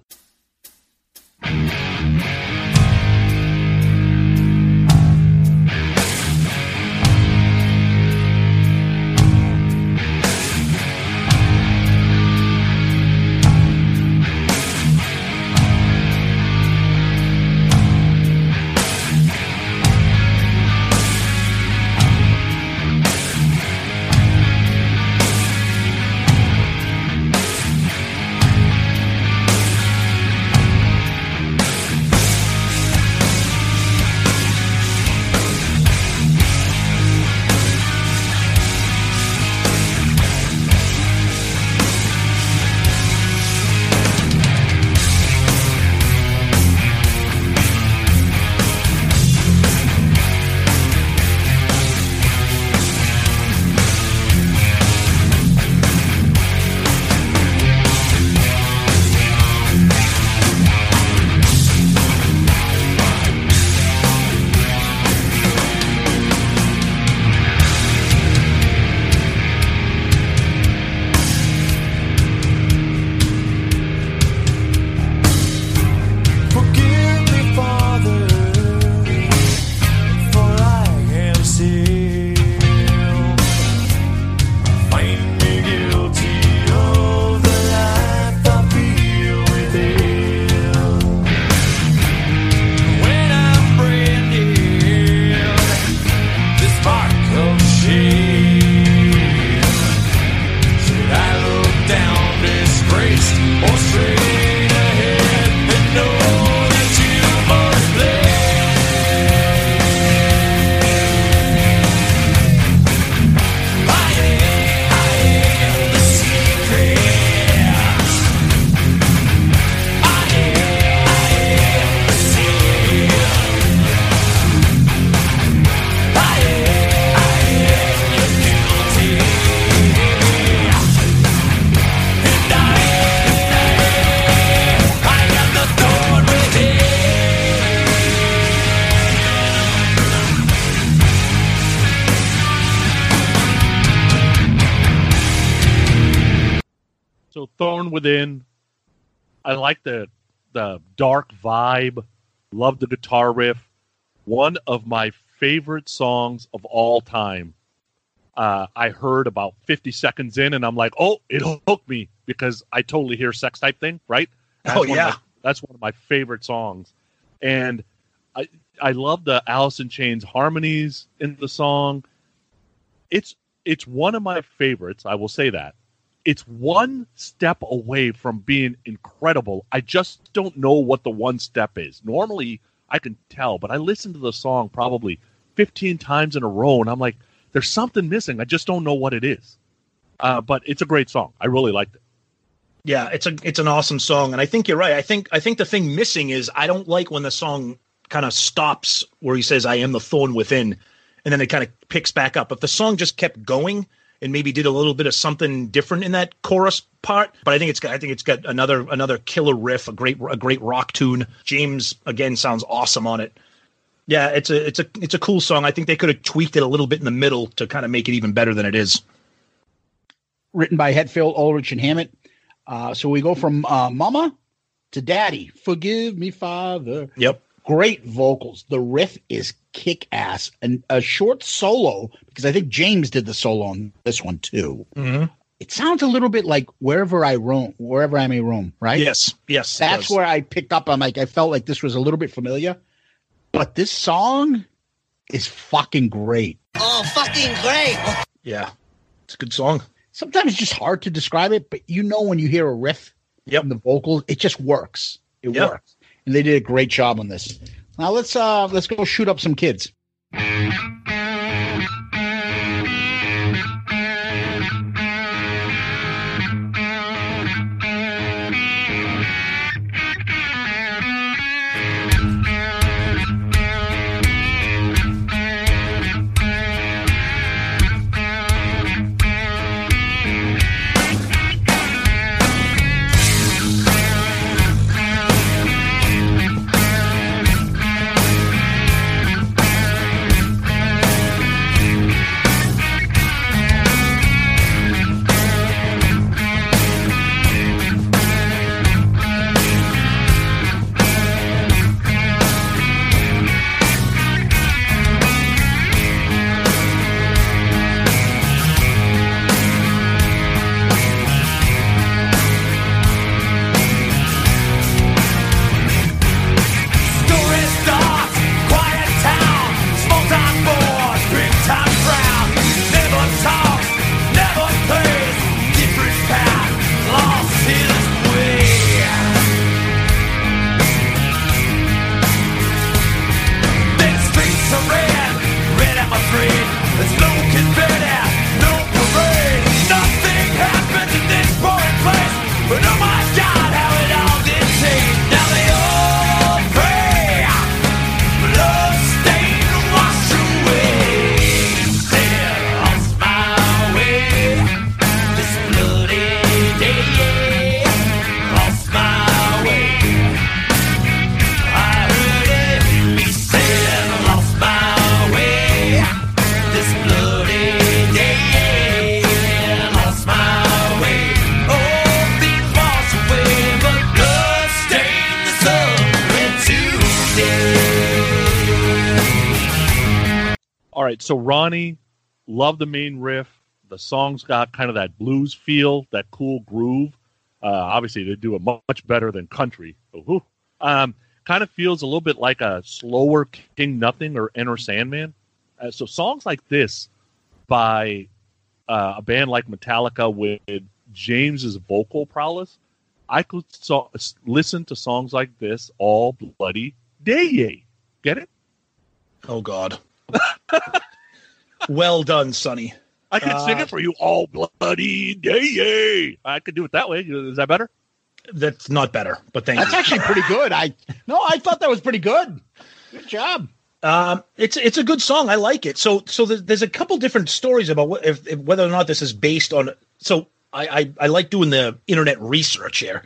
I like the the dark vibe. Love the guitar riff. One of my favorite songs of all time. Uh, I heard about 50 seconds in, and I'm like, oh, it hooked me because I totally hear sex type thing, right? That's Oh, yeah. my- that's one of my favorite songs, and I I love the Alice in Chains harmonies in the song. It's it's one of my favorites. I will say that. It's one step away from being incredible. I just don't know what the one step is. Normally, I can tell, but I listened to the song probably 15 times in a row, and I'm like, there's something missing. I just don't know what it is. Uh, but it's a great song. I really liked it. Yeah, it's a it's an awesome song, and I think you're right. I think I think the thing missing is I don't like when the song kind of stops where he says "I am the thorn within," and then it kind of picks back up. If the song just kept going and maybe did a little bit of something different in that chorus part, but I think it's got I think it's got another another killer riff, a great a great rock tune. James again sounds awesome on it. Yeah, it's a it's a it's a cool song. I think they could have tweaked it a little bit in the middle to kind of make it even better than it is. Written by Hetfield, Ulrich, and Hammett. Uh, so we go from uh, Mama to Daddy. Forgive me, Father. Yep. Great vocals. The riff is kick ass. And a short solo, because I think James did the solo on this one too. Mm-hmm. It sounds a little bit like wherever I roam, wherever I may roam, right? Yes, yes. That's where I picked up. I'm like, I felt like this was a little bit familiar, but this song is fucking great. Oh, fucking great. Yeah, it's a good song. Sometimes it's just hard to describe it, but you know when you hear a riff yep. and the vocals, it just works. It Yep. works, and they did a great job on this. Now let's uh let's go shoot up some kids. So Ronnie, loved the main riff. The song's got kind of that blues feel, that cool groove. Uh, obviously, they do it much better than country. Um, kind of feels a little bit like a slower King Nothing or Enter Sandman. Uh, so songs like this by uh, a band like Metallica with James's vocal prowess, I could so- listen to songs like this all bloody day. Get it? Oh God. well done, Sonny. I can sing Uh, it for you all bloody day. I could do it that way. Is that better? That's not better, but thank That's you. actually pretty good. I no, I thought that was pretty good. Good job. Um, it's it's a good song. I like it. So so there's, there's a couple different stories about what, if, if whether or not this is based on. So I, I I like doing the internet research here.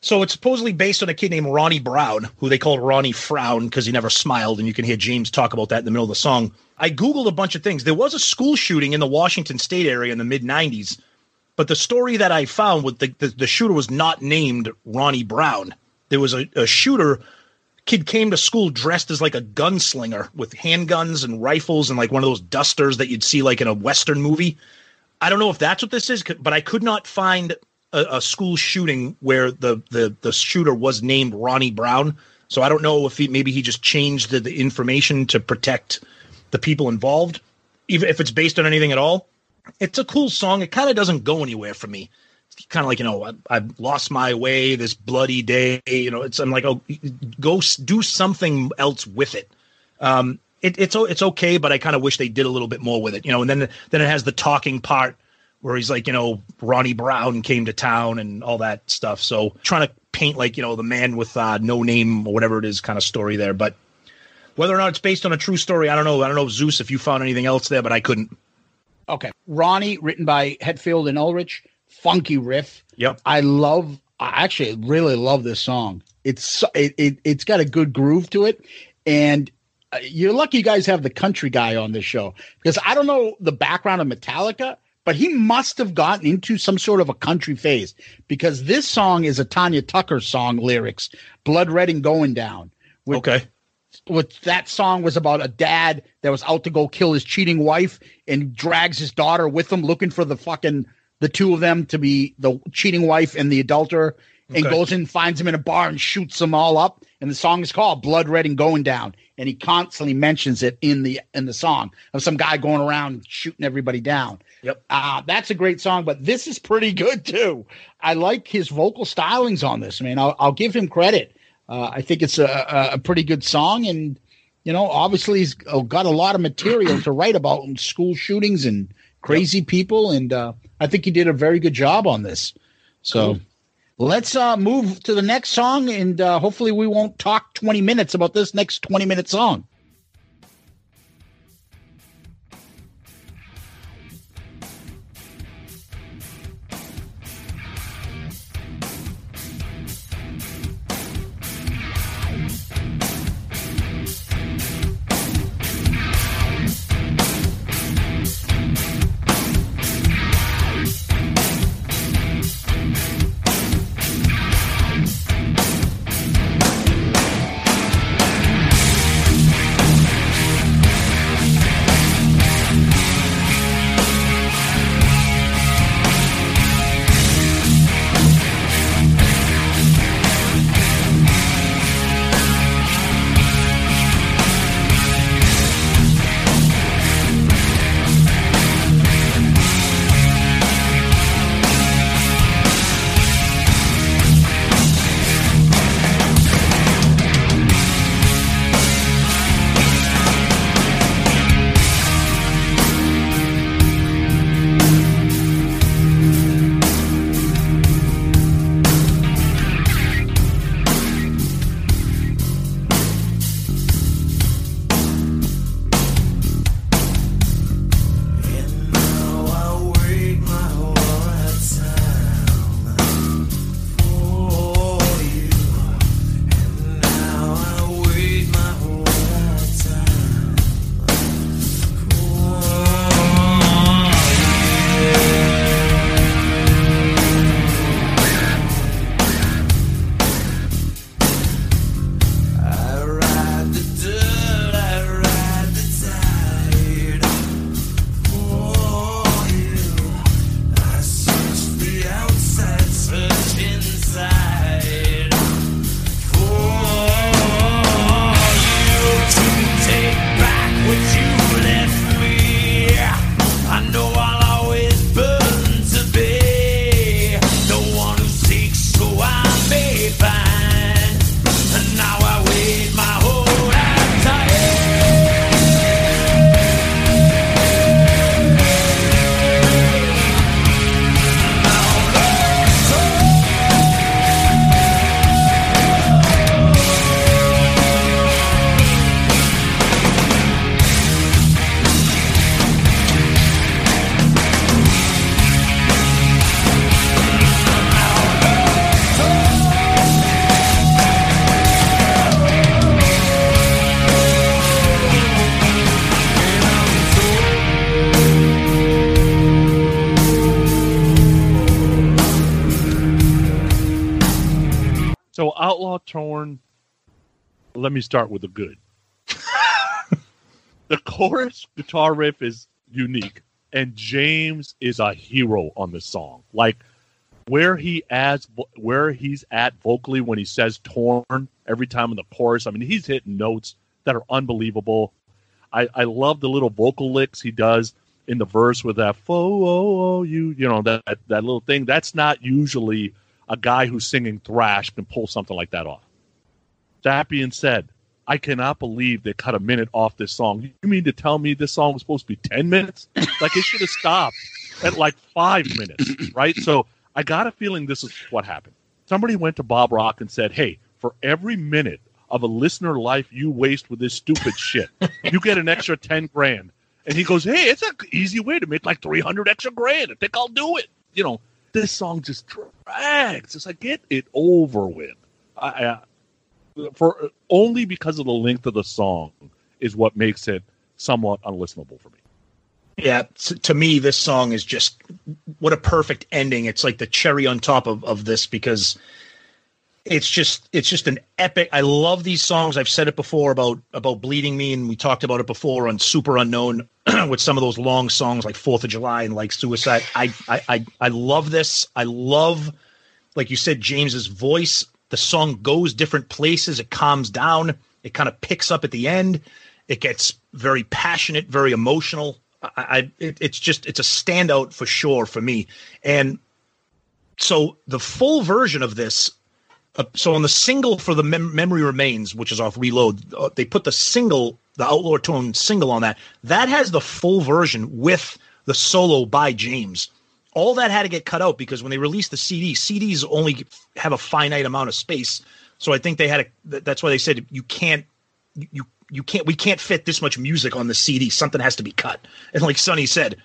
So it's supposedly based on a kid named Ronnie Brown, who they called Ronnie Frown because he never smiled, and you can hear James talk about that in the middle of the song. I googled a bunch of things. There was a school shooting in the Washington State area in the mid '90s But the story that I found with the, the, the shooter was not named Ronnie Brown. There was a, a shooter kid came to school dressed as like a gunslinger with handguns and rifles and like one of those dusters that you'd see like in a western movie. I don't know if that's what this is, but I could not find a, a school shooting where the, the the shooter was named Ronnie Brown. So I don't know if he maybe he just changed the, the information to protect the people involved, even if it's based on anything at all. It's a cool song. It kind of doesn't go anywhere for me. It's kind of like you know I, I've lost my way this bloody day. You know, it's I'm like oh go do something else with it. Um, it, it's it's okay, but I kind of wish they did a little bit more with it. You know, and then then it has the talking part where he's like, you know, Ronnie Brown came to town and all that stuff. So trying to paint like, you know, the man with uh, no name or whatever it is kind of story there. But whether or not it's based on a true story, I don't know. I don't know, Zeus, if you found anything else there, but I couldn't. Okay. Ronnie, written by Hetfield and Ulrich. Funky riff. Yep. I love, I actually really love this song. It's it, it it's got a good groove to it, and uh, you're lucky you guys have the country guy on this show because I don't know the background of Metallica, but he must have gotten into some sort of a country phase because this song is a Tanya Tucker song lyrics, "Blood Red and Going Down." With, Okay. With that song was about a dad that was out to go kill his cheating wife and drags his daughter with him, looking for the fucking the two of them to be the cheating wife and the adulterer, and Okay. goes in, finds him in a bar, and shoots them all up. And the song is called "Blood Red and Going Down," and he constantly mentions it in the in the song of some guy going around shooting everybody down. Yep. Uh, that's a great song, but this is pretty good too. I like his vocal stylings on this, man. I'll, I'll give him credit. Uh, I think it's a, a, pretty good song, and you know, obviously he's got a lot of material to write about school shootings and crazy people, and uh, I think he did a very good job on this. So. Cool. Let's uh, move to the next song, and uh, hopefully, we won't talk 20 minutes about this next 20 minute song. Let me start with the good. the chorus guitar riff is unique, and James is a hero on this song. Like where he adds, where he's at vocally when he says "torn" every time in the chorus. I mean, he's hitting notes that are unbelievable. I, I love the little vocal licks he does in the verse with that "fo oh, oh you," you know that that little thing. That's not usually a guy who's singing thrash can pull something like that off. That being said, I cannot believe they cut a minute off this song. You mean to tell me this song was supposed to be 10 minutes? like it should have stopped at like five minutes, right? So I got a feeling this is what happened. Somebody went to Bob Rock and said, hey, for every minute of a listener life you waste with this stupid shit, you get an extra 10 grand. And he goes, hey, it's an easy way to make like 300 extra grand. I think I'll do it. You know, this song just drags. It's like, get it over with. I, I for only because of the length of the song is what makes it somewhat unlistenable for me. Yeah, to me, this song is just what a perfect ending. It's like the cherry on top of, of this because it's just it's just an epic. I love these songs. I've said it before about about bleeding me, and we talked about it before on Superunknown with some of those long songs like Fourth of July and like Suicide. I I I, I love this. I love, like you said, James's voice the song goes different places. It calms down. It kind of picks up at the end. It gets very passionate, very emotional. I, I it, it's just it's a standout for sure for me. And so the full version of this. Uh, so on the single for the Mem- memory remains, which is off Reload, uh, they put the single, the Outlaw Torn single on that. That has the full version with the solo by James all that had to get cut out because when they released the CD, CDs only have a finite amount of space. So I think they had a. That's why they said you can't, you you can't, we can't fit this much music on the CD. Something has to be cut. And like Sonny said,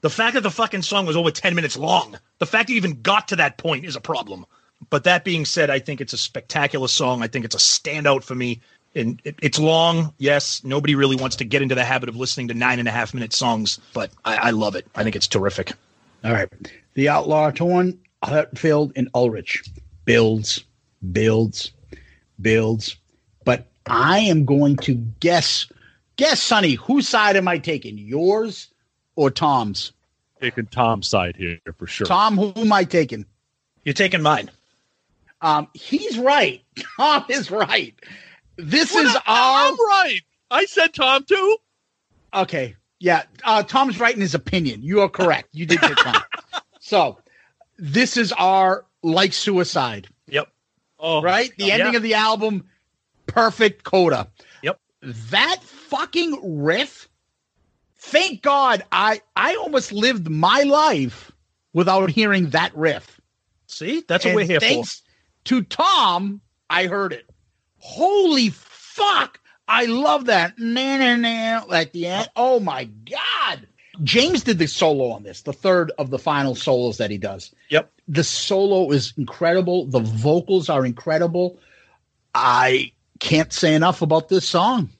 the fact that the fucking song was over ten minutes long, the fact you even got to that point is a problem. But that being said, I think it's a spectacular song. I think it's a standout for me. And it, it's long, yes. Nobody really wants to get into the habit of listening to nine and a half minute songs, but I, I love it. I think it's terrific. All right. The Outlaw Torn, Hetfield, and Ulrich builds, builds, builds. But I am going to guess, guess, Sonny, whose side am I taking? Yours or Tom's? Taking Tom's side here for sure. Tom, who am I taking? You're taking mine. Um, he's right. Tom is right. This What is a- our I'm right. I said Tom too. Okay. Yeah. Uh, Tom's right in his opinion. You are correct. You did get Tom. so this is our like suicide. Yep. Oh, right? The yeah. ending of the album, perfect coda. Yep. That fucking riff. Thank God I I almost lived my life without hearing that riff. See, that's what we're here for. thanks To Tom, I heard it. Holy fuck! I love that. Na na na at the end. Oh my god! James did the solo on this, the third of the final solos that he does. Yep. The solo is incredible. The vocals are incredible. I can't say enough about this song.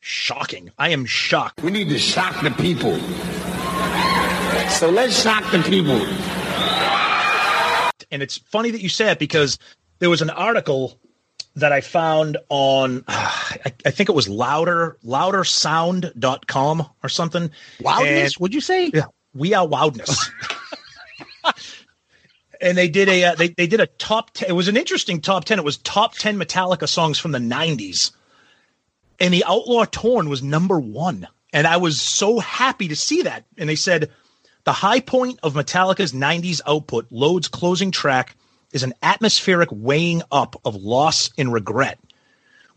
Shocking. I am shocked. We need to shock the people. So let's shock the people. And it's funny that you say it because there was an article that I found on I, I think it was louder loudersound.com or something. Loudness? And- Would you say? Yeah, we are loudness. and they did a uh, they they did a top 10 it was an interesting top 10 it was top 10 metallica songs from the 90s and the outlaw torn was number 1 and i was so happy to see that and they said the high point of metallica's 90s output load's closing track is an atmospheric weighing up of loss and regret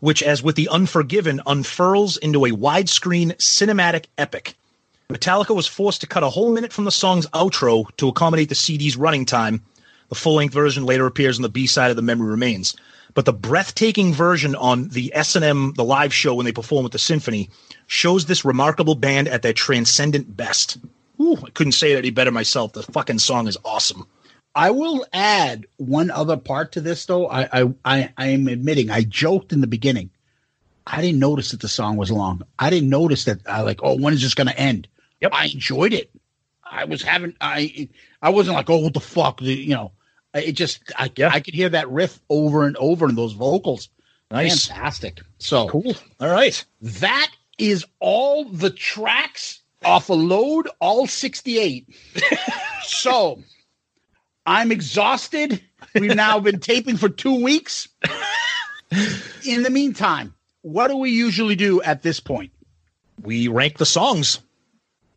which as with the unforgiven unfurls into a widescreen cinematic epic Metallica was forced to cut a whole minute from the song's outro to accommodate the CD's running time. The full length version later appears on the B side of The Memory Remains. But the breathtaking version on the S&M, the live show when they perform with the symphony, shows this remarkable band at their transcendent best. Ooh, I couldn't say it any better myself. The fucking song is awesome. I will add one other part to this, though. I, I, I, I am admitting I joked in the beginning. I didn't notice that the song was long. I didn't notice that. I like, oh, when is this going to end? Yep. I enjoyed it. I was having, I, I wasn't like, oh, what the fuck, The- you know. It just I, I could hear that riff over and over in those vocals. Nice. Fantastic. So cool. All right. That is all the tracks off a load, all 68. so I'm exhausted. We've now been taping for two weeks. In the meantime, what do we usually do at this point? We rank the songs.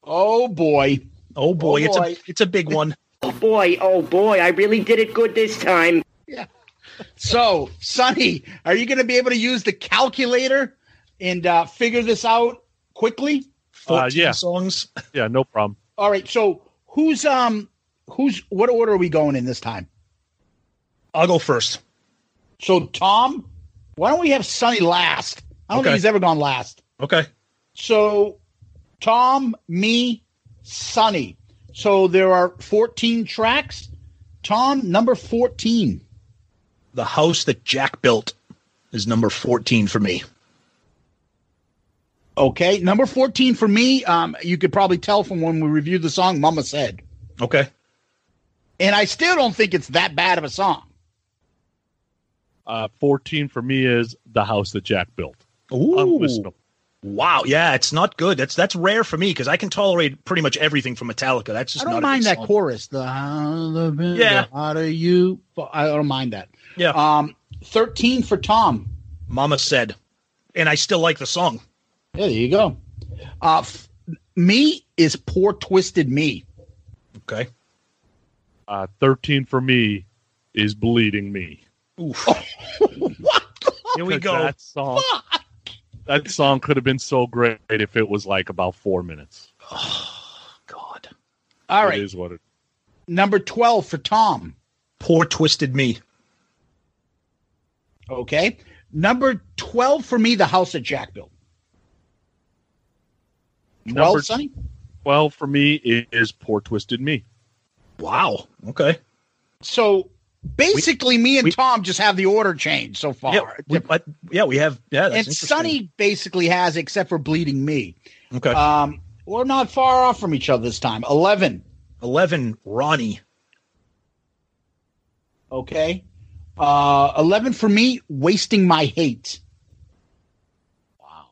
Oh boy. Oh boy, Oh, it's a it's a big one. Oh boy, oh boy, I really did it good this time. Yeah. So, Sonny, are you going to be able to use the calculator and uh, figure this out quickly? Uh, yeah. songs. Yeah, no problem. All right. So, who's um, who's what order are we going in this time? I'll go first. So, Tom, why don't we have Sonny last? I don't Okay. think he's ever gone last. Okay. So, Tom, me, Sonny. So there are 14 tracks. Tom, number 14. The house that Jack built is number 14 for me. Okay, number 14 for me. Um, you could probably tell from when we reviewed the song, Mama Said. Okay. And I still don't think it's that bad of a song. Uh, 14 for me is the house that Jack built. Ooh. Wow. Yeah, it's not good. That's that's rare for me because I can tolerate pretty much everything from Metallica. That's just I don't not a mind good that song. chorus. The how the Yeah. how do you? I don't mind that. Yeah. Um, 13 for Tom. Mama said, and I still like the song. Yeah, there you go. Uh, f- me is poor twisted me. Okay. Uh, 13 for me is bleeding me. Oof. what? Here we 'Cause go. That song, that song could have been so great if it was like about four minutes. God. All It right, is what it. number 12 for Tom. Poor twisted me. Okay. Number 12 for me, the house that Jack built. 12, Number Sonny? 12 for me is Poor Twisted Me. Wow. Okay. So basically, me and Tom just have the order changed so far. Yeah, we, but, yeah, we have. Yeah, that's and interesting. Sonny basically has, except for bleeding me. Okay. Um, we're not far off from each other this time. 11. 11, Ronnie. Okay. Uh, 11 for me, wasting my hate. Wow.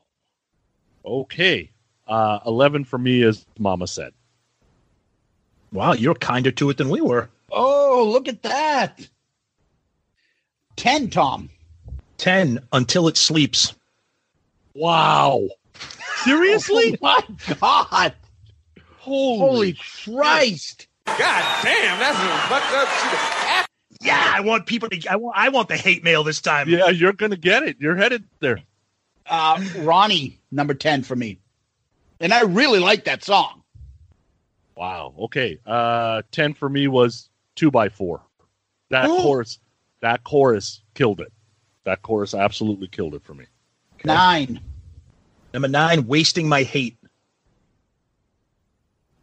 Okay. Uh, 11 for me is Mama Said. Wow, you're kinder to it than we were. Oh, look at that. 10, Tom. 10, Until It Sleeps. Wow. Seriously? Oh, my God. Holy, Christ. God damn, that's a fucked up shit. Yeah, I want people to. I want. I want the hate mail this time. Yeah, you're going to get it. You're headed there. Uh, Ronnie, number 10 for me. And I really like that song. Wow. Okay. Uh, 10 for me was 2 by 4 That Ooh. chorus, that chorus killed it. That chorus absolutely killed it for me. Nine. Number nine, wasting my hate.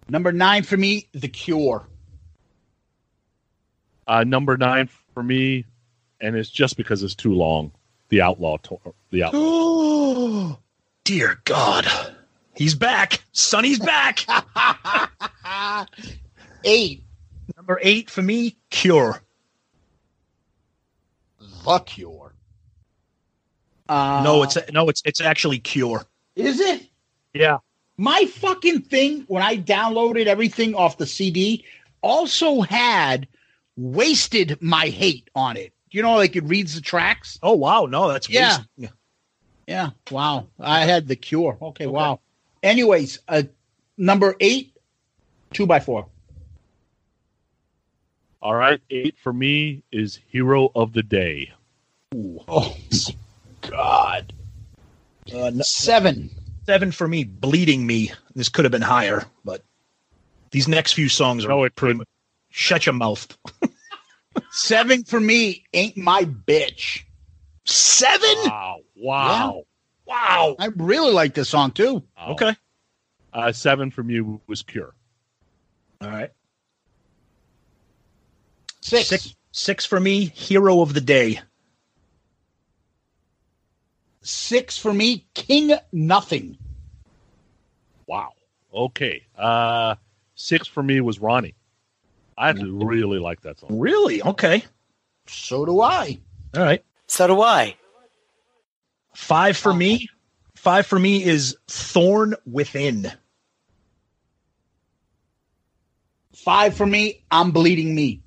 Number nine for me, The Cure. Uh, number 9 for me, and it's just because it's too long. The Outlaw Torn. The Outlaw. Oh, dear God, he's back. Sonny's back. Eight. Number eight for me, Cure. The Cure. Uh, no, it's no, it's it's actually Cure. Is it? Yeah. My fucking thing, when I downloaded everything off the CD, also had Wasted My Hate on it. You know, like it reads the tracks? Oh wow, no, that's Yeah. wasted. Yeah. Wow. I had The Cure. Okay, wow. Anyways, uh, number eight, two by four. All right. 8 for me is Hero of the Day. Oh, God. Uh, n- Seven. seven for me, bleeding me. This could have been higher, but these next few songs are No, it pretty. couldn't. Shut your mouth. Seven for me, Ain't My Bitch. Seven. Wow. Wow. Wow. I really like this song too. Okay. Uh, 7 from you was Cure. All right. Six. Six. Six for me, hero of the day. Six for me, King Nothing. Wow. Okay. Uh, 6 for me was Ronnie. I actually really like that song. Really? Okay. So do I. All right. So do I. Five for me. Five for me is Thorn Within. Five for me. I'm bleeding me.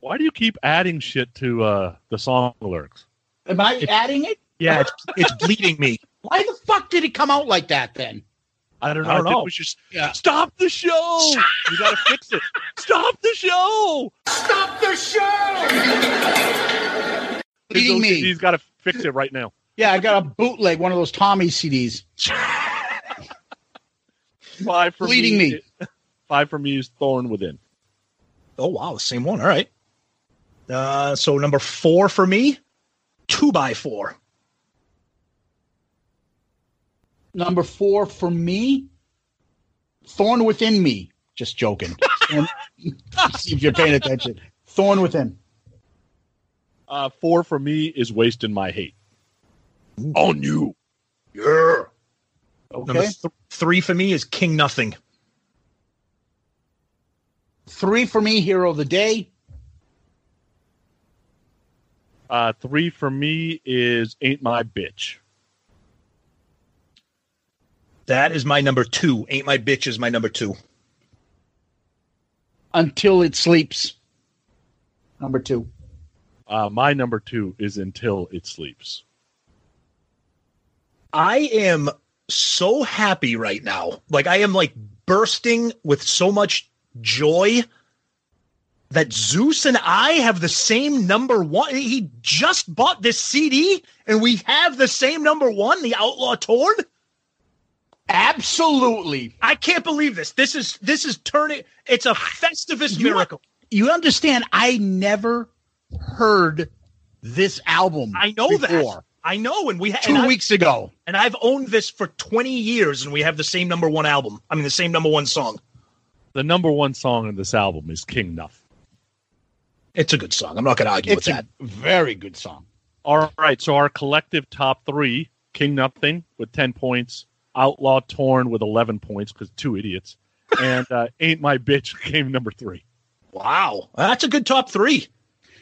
Why do you keep adding shit to uh, the song lyrics? Am I adding it? Yeah, it's, it's bleeding me. Why the fuck did it come out like that then? I don't know. I I, don't think know. we should stop the show. you got to fix it. Stop the show. Stop the show! Bleeding me. He's got to fix it right now. Yeah, I got a bootleg, one of those Tommy CDs. Five for Bleeding me. me. Five for me is Thorn Within. Oh wow, the same one. All right. Uh, so number four for me, two by four. Number four for me, Thorn Within Me. Just joking. See if you're paying attention. Thorn Within. Uh, four for me is Wasting My Hate. On you. Yeah. Okay. Th- three for me is King Nothing. Three for me, Hero of the Day. Uh, three for me is Ain't My Bitch. That is my number two. Ain't my bitch is my number two. Until It Sleeps. Number two. Uh, my number two is Until It Sleeps. I am so happy right now. Like I am like bursting with so much joy that Zeus and I have the same number one. He just bought this CD and we have the same number one, the Outlaw Torn. Absolutely. I can't believe this. This is this is turning it's a Festivus You- miracle. You understand, I never heard this album. I know that. I know, and we ha- Two and I- weeks ago. and I've owned this for 20 years, and we have the same number one album. I mean, the same number one song. The number one song in this album is King Nothing. It's a good song. I'm not going to argue It's with a that. very good song. All right, so our collective top three: King Nothing with ten points, Outlaw Torn with eleven points because two idiots, and uh, Ain't My Bitch came number three. Wow, that's a good top three.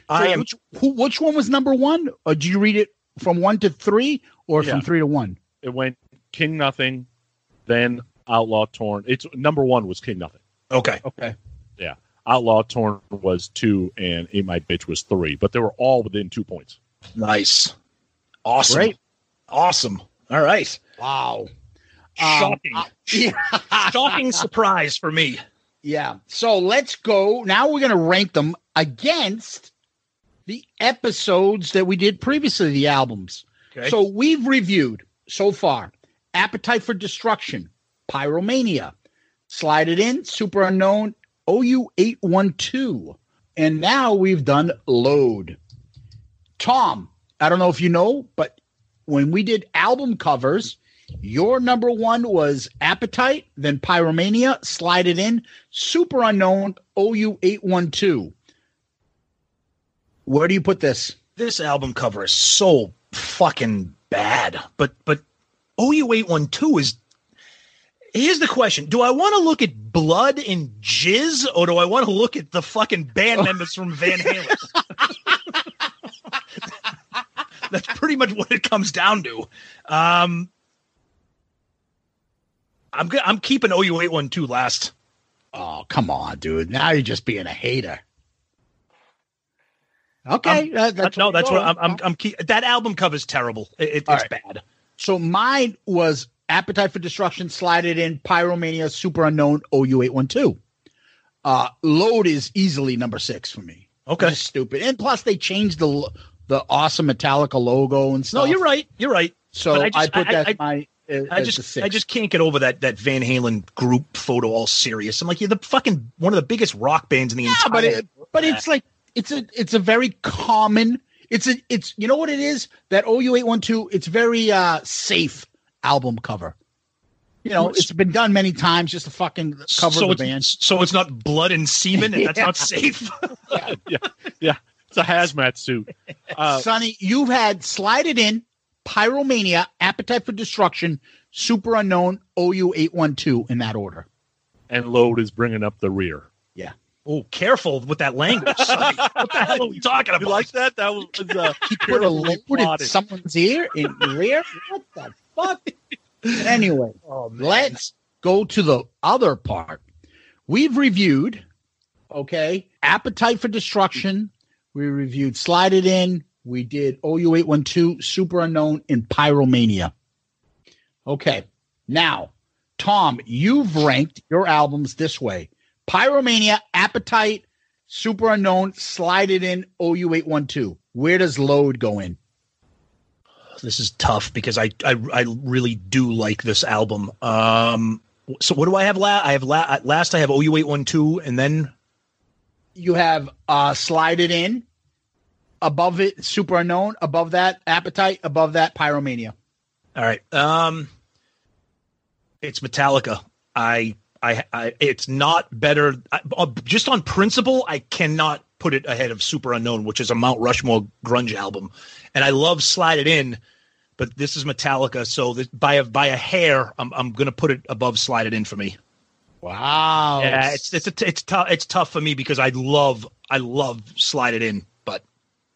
I am which, who, which one was number one? Or did you read it from one to three or Yeah. from three to one? It went King Nothing, then Outlaw Torn. It's number one was King Nothing. okay. Okay. Yeah, Outlaw Torn was two, and Ain't My Bitch was three, but they were all within two points. Nice, awesome, Great. awesome. All right, Wow. shocking, Um, yeah. shocking surprise for me. Yeah. So let's go. Now we're going to rank them against the episodes that we did previously, the albums. Okay. So we've reviewed so far Appetite for Destruction, Pyromania, Slide It In, Superunknown, OU812. And now we've done Load. Tom, I don't know if you know, but when we did album covers, your number one was Appetite, then Pyromania, Slide It In, Superunknown, OU812. Where do you put this? this album cover is so fucking bad. But but OU eight one two is. Here's the question: Do I want to look at blood and jizz, or do I want to look at the fucking band members from Van Halen? That's pretty much what it comes down to. Um, I'm go- I'm keeping OU eight one two last. Oh, come on, dude. Now you're just being a hater. Okay. That- that's no, what that's what I'm. I'm, I'm keep, that album cover's terrible. It, it- it's right. bad. So mine was Appetite for Destruction, Slide It In, Pyromania, Superunknown, OU812. Uh, Load is easily number six for me. Okay. Just stupid. And plus, they changed the the awesome Metallica logo and stuff. No, you're right. You're right. So But I, I put I- that I- my. uh, I just. I just can't get over that that Van Halen group photo all serious. I'm like, you're the fucking one of the biggest rock bands in the yeah, entire but it, but it's like it's a it's a very common. It's a it's you know what it is that OU812. It's very uh safe album cover. You know, it's been done many times. Just a fucking cover so of it's, the band. So it's not blood and semen, and that's not safe. yeah, yeah, it's a hazmat suit. Uh, Sonny, you've had Slide It In, Pyromania, Appetite for Destruction, Superunknown, OU812 in that order. and load is bringing up the rear. Yeah. Oh, careful with that language. Sonny. what the hell are we talking about? You like that? That was uh, He put a carefully load in someone's ear in rear. What the fuck? anyway, let's go to the other part. We've reviewed, okay, Appetite for Destruction. We reviewed Slide It In. We did OU812, Superunknown, and Pyromania. Okay, now, Tom, you've ranked your albums this way Pyromania, Appetite, Superunknown, Slide It In, OU812. Where does Load go in? This is tough because I I, I really do like this album. Um, so what do I have? La- I have la- last. I have OU eight one two, and then you have uh slide it in above it superunknown above that appetite above that pyromania all right. Um, it's Metallica. I I, I it's not better. I, uh, just on principle, I cannot put it ahead of Superunknown, which is a Mount Rushmore grunge album, and I love Slide It In, but this is Metallica, so this, by a by a hair, I'm I'm gonna put it above Slide It In for me. wow Yeah, it's it's a, it's tough it's tough for me because I love I love Slide It In, but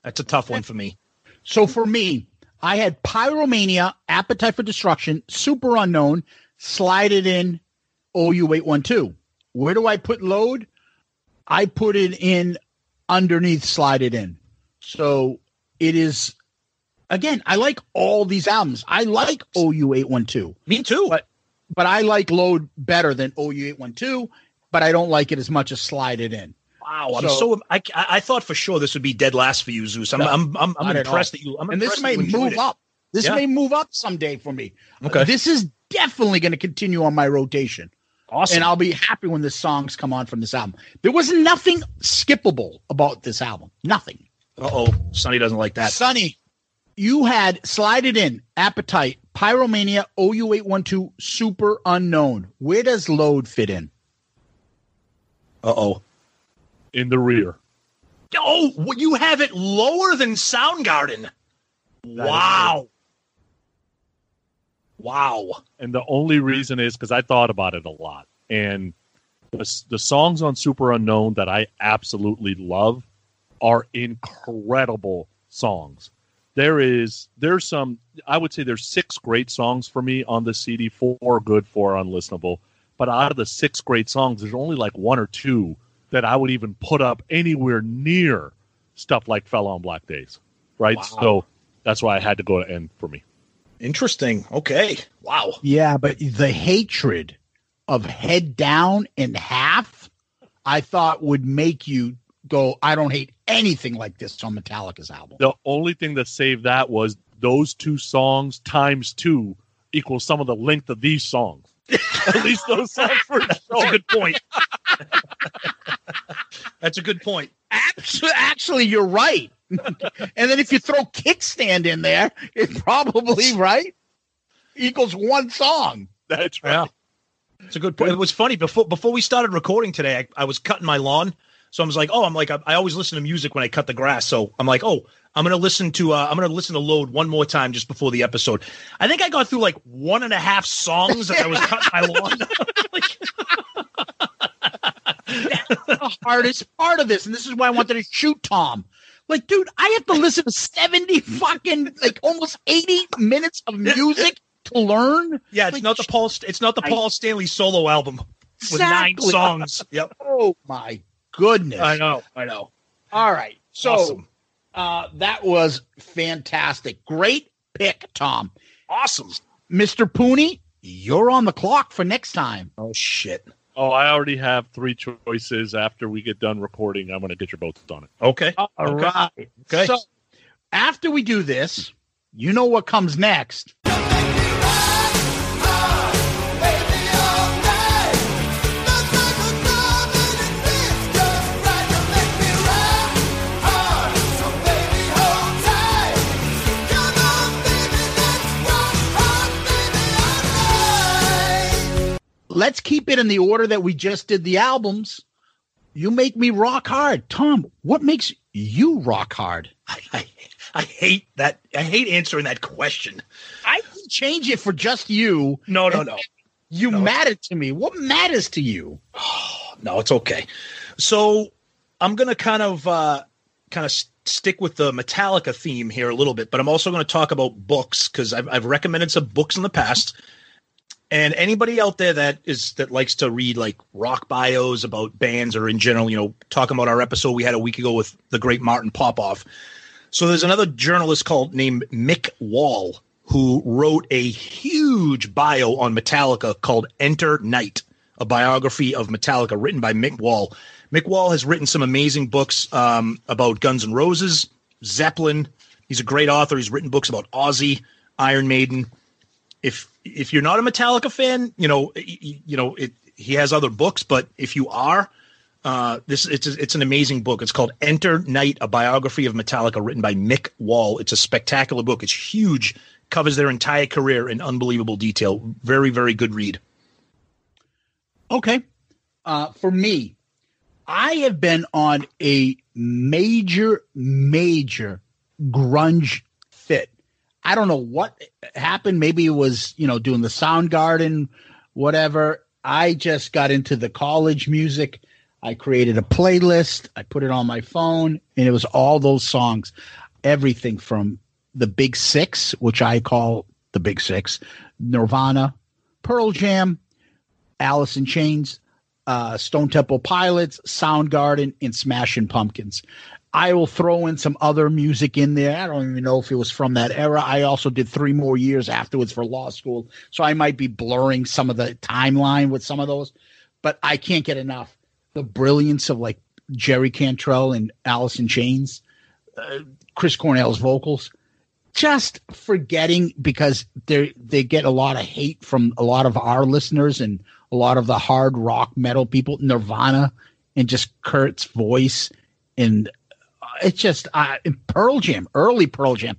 that's a tough one for me. so for me i had pyromania appetite for destruction superunknown slide it in ou812 where do i put load i put it in underneath slide it in so it is again i like all these albums i like ou812 Me too. but but I like load better than OU812, but I don't like it as much as slide it in. Wow, I'm So- so, I, I thought for sure this would be dead last for you, Zeus. I'm No, I'm I'm, I'm impressed that you. I'm and this may that you enjoyed move up. This Yeah. may move up someday for me. Okay. This is definitely going to continue on my rotation. Awesome. And I'll be happy when the songs come on from this album. There was nothing skippable about this album. Nothing. Uh oh, Sonny doesn't like that. Sonny, you had Slide It In, Appetite, Pyromania, OU812, Superunknown. Where does Load fit in? Uh oh. in the rear. Oh, you have it lower than Soundgarden. Wow. Wow. And the only reason is because I thought about it a lot. And the, the songs on Superunknown that I absolutely love are incredible songs. There is there's some I would say there's six great songs for me on the CD, four good, four unlistenable. But out of the six great songs, there's only like one or two that I would even put up anywhere near stuff like Fell on Black Days. Right? Wow. So that's why I had to go to end for me. Interesting. Okay. Wow. Yeah, but the hatred of head down in half, I thought would make you go, I don't hate anything like this on Metallica's album. The only thing that saved that was those two songs times two equals some of the length of these songs. At least those songs were That's a good point. That's a good point. Actu- Actually, you're right. And then if you throw kickstand in there, it probably, right? Equals one song. That's right. Yeah. It's a good point. It was funny before before we started recording today. I, I was cutting my lawn, so I was like, "Oh, I'm like I, I always listen to music when I cut the grass." So I'm like, "Oh, I'm gonna listen to uh, I'm gonna listen to Load one more time just before the episode." I think I got through like one and a half songs as I was cutting my lawn. the hardest part of this, and this is why I wanted to shoot Tom. Like, dude, I have to listen to 70 fucking like almost 80 minutes of music to learn. yeah, it's Like, not the Paul. It's not the I- Paul Stanley solo album with nine songs. Yep. Oh my goodness. I know. I know. All right. So Awesome. uh that was fantastic. Great pick, Tom. Awesome. Mr. Pooney, you're on the clock for next time. Oh shit. Oh, I already have three choices. After we get done recording, I'm going to get your votes on it. Okay. All Okay. right. Okay. So after we do this, you know what comes next. Let's keep it in the order that we just did the albums. You make me rock hard. Tom, what makes you rock hard? I, I, I hate that. I hate answering that question. I can change it for just you. No, no, no. You matter to me. What matters to you? no, it's okay. So I'm gonna kind of uh, kind of stick with the Metallica theme here a little bit, but I'm also going to talk about books because I've, I've recommended some books in the past. And anybody out there that is that likes to read like rock bios about bands or in general, you know, talking about our episode we had a week ago with the great Martin Popoff. So there's another journalist called named Mick Wall who wrote a huge bio on Metallica called Enter Night, a biography of Metallica written by Mick Wall. Mick Wall has written some amazing books um, about Guns N' Roses, Zeppelin. He's a great author. He's written books about Ozzy, Iron Maiden. If if you're not a Metallica fan, you know you know it, he has other books, but if you are, uh, this it's it's an amazing book. It's called Enter Night, a biography of Metallica, written by Mick Wall. It's a spectacular book. It's huge, covers their entire career in unbelievable detail. Very very good read. Okay, uh, for me, I have been on a major major grunge. I don't know what happened. Maybe it was you know doing the Soundgarden, whatever. I just got into the college music. I created a playlist. I put it on my phone, and it was all those songs. Everything from the Big Six, which I call the Big Six, Nirvana, Pearl Jam, Alice in Chains, uh, Stone Temple Pilots, Soundgarden, and Smashing Pumpkins. I will throw in some other music in there. I don't even know if it was from that era. I also did three more years afterwards for law school, so I might be blurring some of the timeline with some of those, but I can't get enough the brilliance of like Jerry Cantrell and in Chains, uh, Chris Cornell's vocals. Just forgetting because they they get a lot of hate from a lot of our listeners and a lot of the hard rock metal people, Nirvana, and just Kurt's voice and it's just uh, Pearl Jam, early Pearl Jam.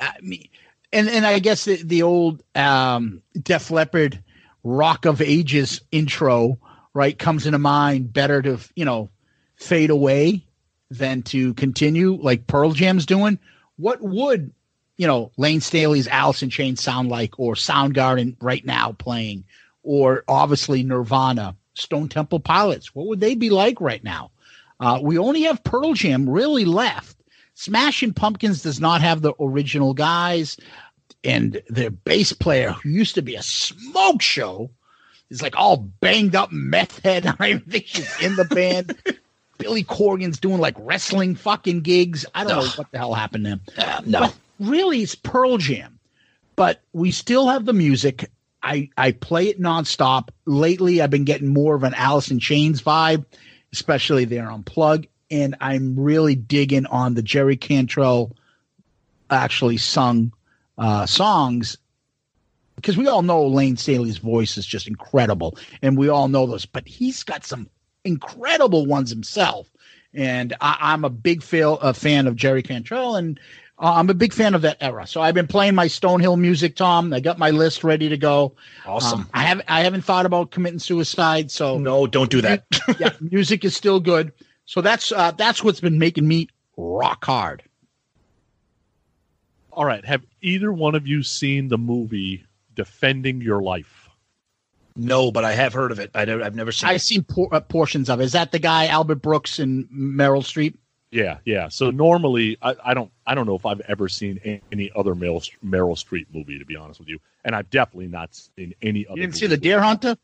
I mean, and and I guess the, the old um, Def Leppard Rock of Ages intro right comes into mind better to you know fade away than to continue like Pearl Jam's doing. What would you know Layne Staley's Alice in Chains sound like, or Soundgarden right now playing, or obviously Nirvana, Stone Temple Pilots? What would they be like right now? Uh, we only have Pearl Jam really left. Smashing Pumpkins does not have the original guys, and their bass player, who used to be a smoke show, is like all banged up meth head. I don't think she's in the band. Billy Corgan's doing like wrestling fucking gigs. I don't know what the hell happened to him. Uh, no. But really, it's Pearl Jam. But we still have the music. I, I play it nonstop. Lately, I've been getting more of an Alice in Chains vibe, especially there Unplugged. And I'm really digging on the Jerry Cantrell actually sung uh, songs because we all know Layne Staley's voice is just incredible, and we all know those. But he's got some incredible ones himself, and I, am a big feel, a fan of Jerry Cantrell, and uh, I'm a big fan of that era. So I've been playing my Stonehill music, Tom. I got my list ready to go. Awesome. Um, I haven't I haven't thought about committing suicide, so no, don't do that. yeah, music is still good. So that's uh, that's what's been making me rock hard. All right. Have either one of you seen the movie Defending Your Life? No, but I have heard of it. I have never seen. I've it. seen por- uh, portions of. it. Is that the guy Albert Brooks and Meryl Streep? Yeah, yeah. So normally, I, I don't, I don't know if I've ever seen any other Meryl, Meryl Streep movie, to be honest with you, and I've definitely not seen any other. You didn't see The Deer Hunter?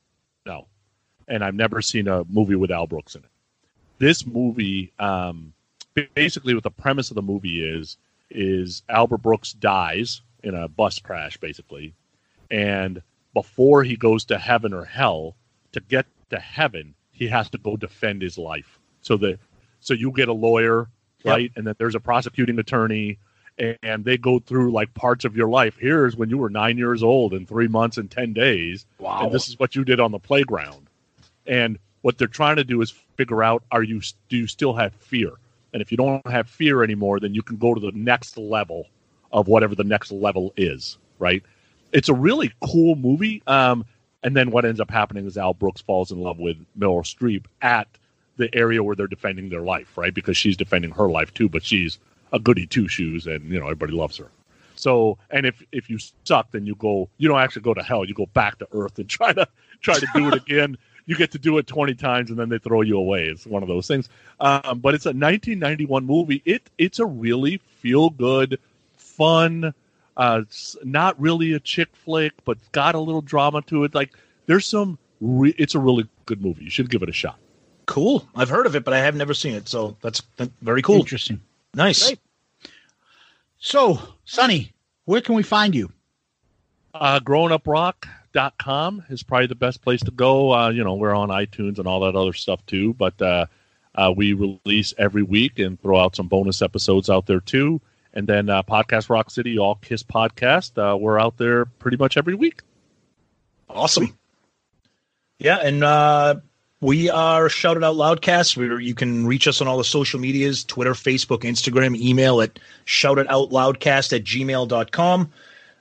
No, and I've never seen a movie with Al Brooks in it. This movie, um, basically, what the premise of the movie is, is Albert Brooks dies in a bus crash, basically, and before he goes to heaven or hell, to get to heaven, he has to go defend his life. So that so you get a lawyer, right? And then there's a prosecuting attorney, and they go through like parts of your life. Here's when you were nine years old and three months and ten days. Wow. And this is what you did on the playground. And what they're trying to do is figure out: Are you do you still have fear? And if you don't have fear anymore, then you can go to the next level of whatever the next level is, right? It's a really cool movie. Um, and then what ends up happening is Al Brooks falls in love with Meryl Streep at the area where they're defending their life, right? Because she's defending her life too, but she's a goody two shoes, and you know everybody loves her. So, and if if you suck, then you go. You don't actually go to hell. You go back to Earth and try to try to do it again. You get to do it twenty times, and then they throw you away. It's one of those things. Um, but it's a 1991 movie. It it's a really feel good, fun. Uh, it's not really a chick flick, but got a little drama to it. Like there's some. Re- it's a really good movie. You should give it a shot. Cool. I've heard of it, but I have never seen it. So that's, that's very cool. Interesting. Nice. Great. So, Sonny, where can we find you? Uh, growinguprock.com is probably the best place to go. Uh, you know, we're on iTunes and all that other stuff too, but uh, uh, we release every week and throw out some bonus episodes out there too. And then uh, Podcast Rock City, All Kiss Podcast, uh, we're out there pretty much every week. Awesome. Yeah, and uh, we are Shout It Out Loudcast. Where you can reach us on all the social medias Twitter, Facebook, Instagram, email at shoutitoutloudcast at gmail.com.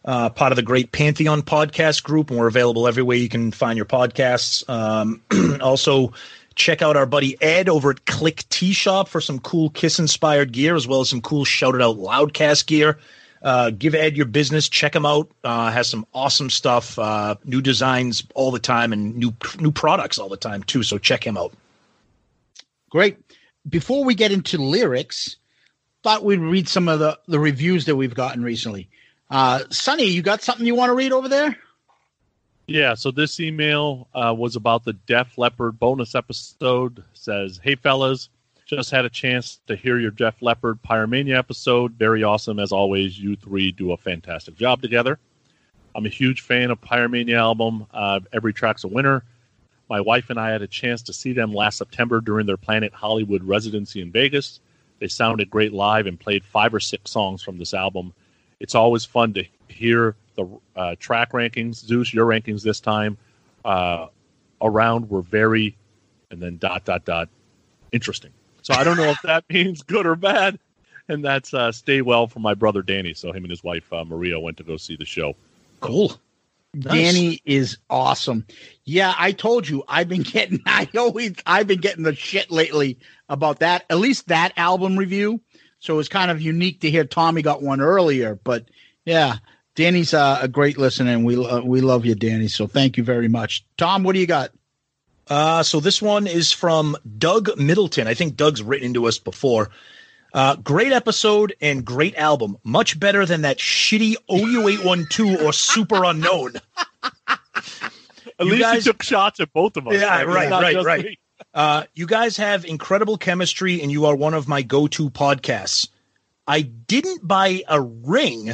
Uh, part of the great Pantheon podcast group, and we're available everywhere you can find your podcasts. Um, also, check out our buddy Ed over at Click T Shop for some cool Kiss inspired gear, as well as some cool Shout It Out Loudcast gear. Uh, give Ed your business. Check him out. Uh, has some awesome stuff, uh, new designs all the time, and new new products all the time too. So check him out. Great. Before we get into lyrics, thought we'd read some of the, the reviews that we've gotten recently. Uh, Sonny, you got something you want to read over there? Yeah, so this email uh, was about the Def Leppard bonus episode. Says, "Hey fellas, just had a chance to hear your Def Leppard Pyromania episode. Very awesome as always. You three do a fantastic job together. I'm a huge fan of Pyromania album. Uh, every track's a winner. My wife and I had a chance to see them last September during their Planet Hollywood residency in Vegas. They sounded great live and played five or six songs from this album. It's always fun to hear the uh, track rankings. Zeus, your rankings this time uh, around were very, and then dot dot dot, interesting. So I don't know if that means good or bad. And that's uh, stay well for my brother Danny. So him and his wife uh, Maria went to go see the show. Cool. Danny is awesome. Yeah, I told you I've been getting I always I've been getting the shit lately about that. At least that album review. So it's kind of unique to hear Tommy got one earlier, but yeah, Danny's uh, a great listener and we uh, we love you Danny. So thank you very much. Tom, what do you got? Uh, so this one is from Doug Middleton. I think Doug's written into us before. Uh, great episode and great album. Much better than that shitty OU812 or Superunknown. At You least guys- he took shots at both of us. Yeah, mean, right, right, right. Uh, you guys have incredible chemistry, and you are one of my go-to podcasts. I didn't buy a ring,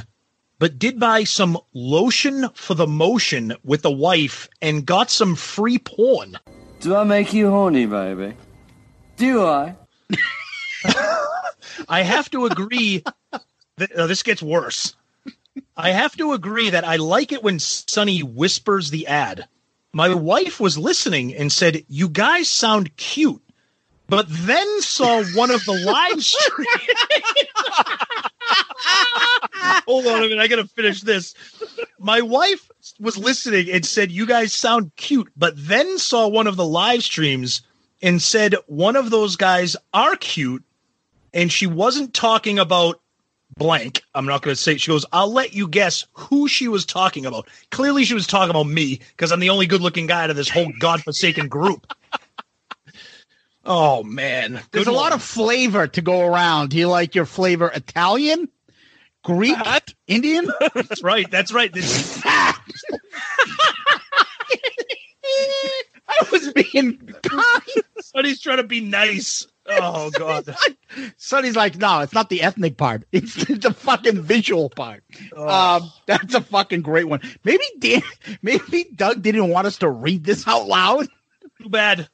but did buy some lotion for the motion with the wife, and got some free porn. Do I make you horny, baby? Do I? I have to agree. That, this gets worse. I have to agree that I like it when Sonny whispers the ad. My wife was listening and said, "You guys sound cute," but then saw one of the live streams. Hold on a minute, I gotta finish this. My wife was listening and said, "You guys sound cute," but then saw one of the live streams and said, "One of those guys are cute." and she wasn't talking about blank. I'm not going to say. She goes, "I'll let you guess who she was talking about." Clearly, she was talking about me because I'm the only good-looking guy out of this whole godforsaken group. Oh man, There's a lot of flavor to go around. Do you like your flavor Italian, Greek, Indian? That's right. That's right. This- I was being kind. Sonny's trying to be nice. Oh god. Sonny's like, no, it's not the ethnic part. It's the, the fucking visual part. Oh. Um, that's a fucking great one. Maybe Dan, maybe Doug didn't want us to read this out loud. Too bad.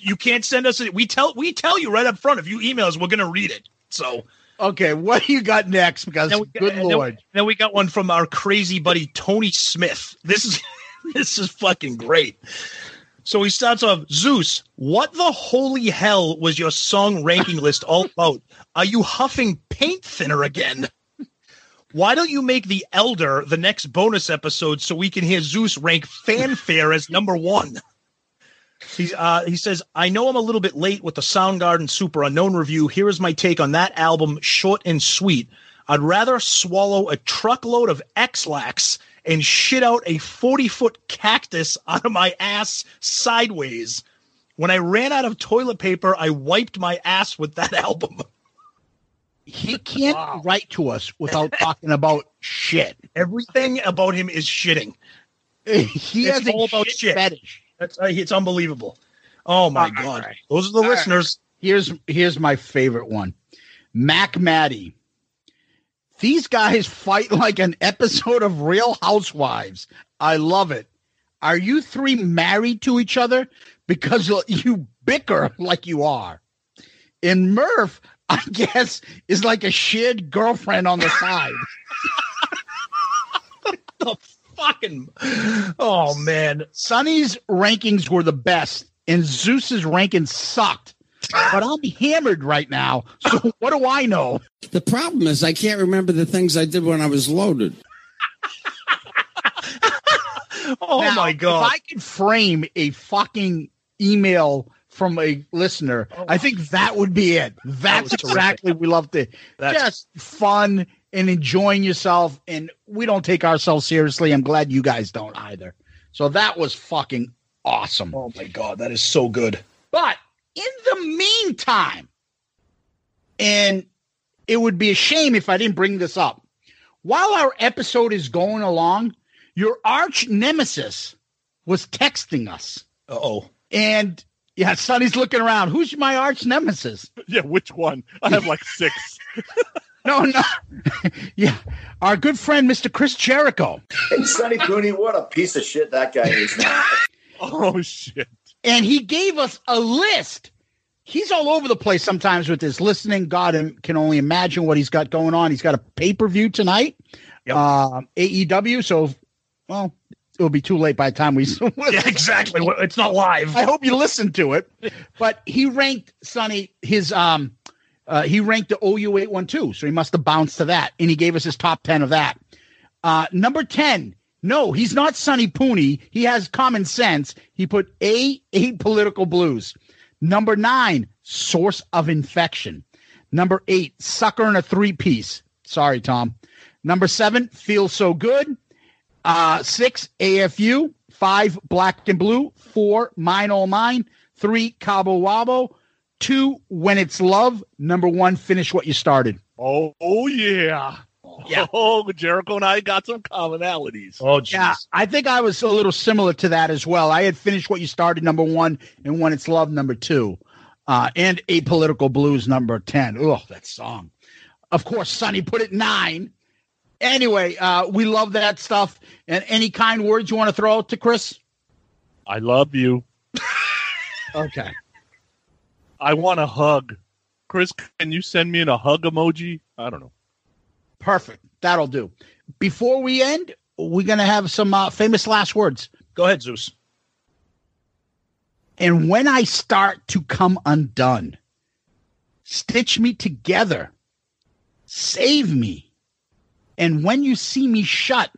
You can't send us. A, we tell we tell you right up front if you email us, we're going to read it. So Okay, what do you got next? Because we, good and then- lord, Then, we got one from our crazy buddy Tony Smith. This is this is fucking great. So he starts off, Zeus, what the holy hell was your song ranking list all about? Are you huffing paint thinner again? Why don't you make the Elder the next bonus episode so we can hear Zeus rank fanfare as number one? He's, uh, he says, I know I'm a little bit late with the Soundgarden Superunknown review. Here is my take on that album, short and sweet. I'd rather swallow a truckload of X-Lax and shit out a 40 foot cactus out of my ass sideways. When I ran out of toilet paper, I wiped my ass with that album. He can't write to us without talking about shit. Everything about him is shitting. He It's has a all about shit, shit. fetish. That's uh, it's unbelievable. Oh my god, those are the listeners. Here's here's my favorite one. Mac Maddie. These guys fight like an episode of Real Housewives. I love it. Are you three married to each other? Because you bicker like you are. And Murph, I guess, is like a shared girlfriend on the side. the fucking oh man sonny's rankings were the best and zeus's rankings sucked but i'm hammered right now so what do i know The problem is I can't remember the things I did when I was loaded. Oh Now, my god! if i could frame a fucking email from a listener i think that would be it that's was terrific. exactly we love to That's- just fun and enjoying yourself and we don't take ourselves seriously i'm glad you guys don't either so that was fucking awesome oh my god, that is so good. But in the meantime, and it would be a shame if I didn't bring this up. While our episode is going along, your arch nemesis was texting us. Uh oh. And yeah, Sonny's looking around. Who's my arch nemesis? Yeah, which one? I have like six. No, no. yeah, our good friend, Mr. Chris Jericho. Hey, Sonny Cooney, what a piece of shit that guy is now. oh shit! and he gave us a list. He's all over the place sometimes with his listening. God im- can only imagine what he's got going on. He's got a pay per view tonight, um, AEW. So, well, it'll be too late by the time we. Yeah, exactly. It's not live. I hope you listen to it. But he ranked Sonny his um uh, he ranked the OU eight one two, so he must have bounced to that, and he gave us his top ten of that. Uh, number ten. No, he's not Sonny Pooney. He has common sense. He put A eight political blues. Number nine, source of infection. Number eight, sucker in a three piece. Sorry, Tom. Number seven, feel so good. Uh, six, AFU. Five, black and blue. Four, mine all mine. Three, Cabo Wabo. Two, when it's love. Number one, finish what you started. Oh, oh yeah. Yeah. Oh, Jericho and I got some commonalities. Oh, Yeah, I think I was a little similar to that as well. I had finished what you started, number one, and when it's love, number two, uh, and apolitical blues, number ten. Oh, that song. Of course, Sonny put it nine. Anyway, uh, we love that stuff. And any kind words you want to throw out to Chris? I love you. Okay. I want a hug. Chris, can you send me in a hug emoji? I don't know. Perfect. That'll do. Before we end, we're going to have some uh, famous last words. Go ahead, Zeus. And when I start to come undone, stitch me together, save me. And when you see me shut,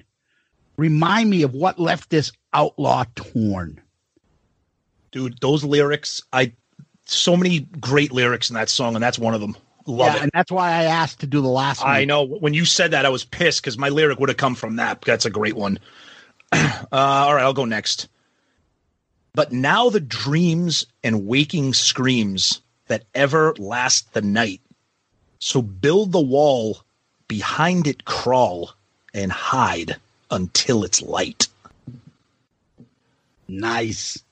remind me of what left this outlaw torn. Dude, those lyrics, I so many great lyrics in that song, and that's one of them. Love yeah, it. and that's why I asked to do the last one. I know. When you said that, I was pissed because my lyric would have come from that. That's a great one. uh, all right, I'll go next. But now the dreams and waking screams that ever last the night. So build the wall, behind it crawl, and hide until it's light. Nice.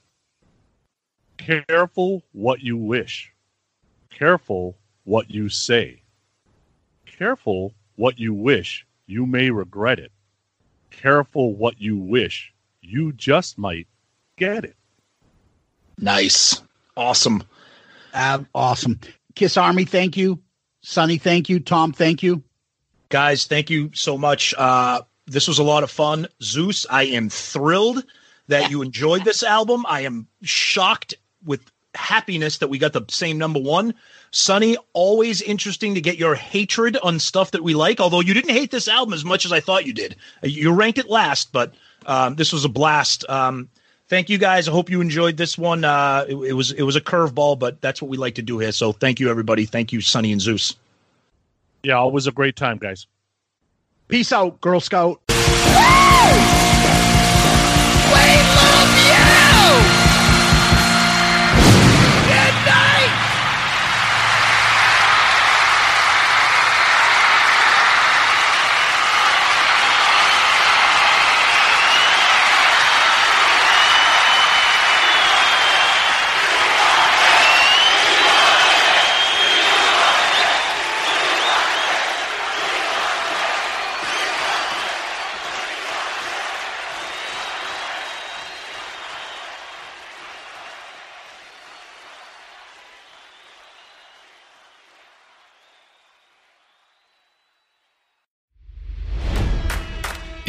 Careful what you wish. Careful what you say. Careful what you wish. You may regret it. Careful what you wish. You just might get it. Nice. Awesome. Uh, awesome. Kiss Army, thank you. Sonny, thank you. Tom, thank you. Guys, thank you so much. Uh, this was a lot of fun. Zeus, I am thrilled that you enjoyed this album. I am shocked with happiness that we got the same number one. Sonny, always interesting to get your hatred on stuff that we like, although you didn't hate this album as much as I thought you did. You ranked it last, but um, this was a blast. Um, thank you guys. I hope you enjoyed this one. Uh, it, it was it was a curveball, but that's what we like to do here. So thank you, everybody. Thank you, Sonny and Zeus. Yeah, always a great time, guys. Peace out, Girl Scout.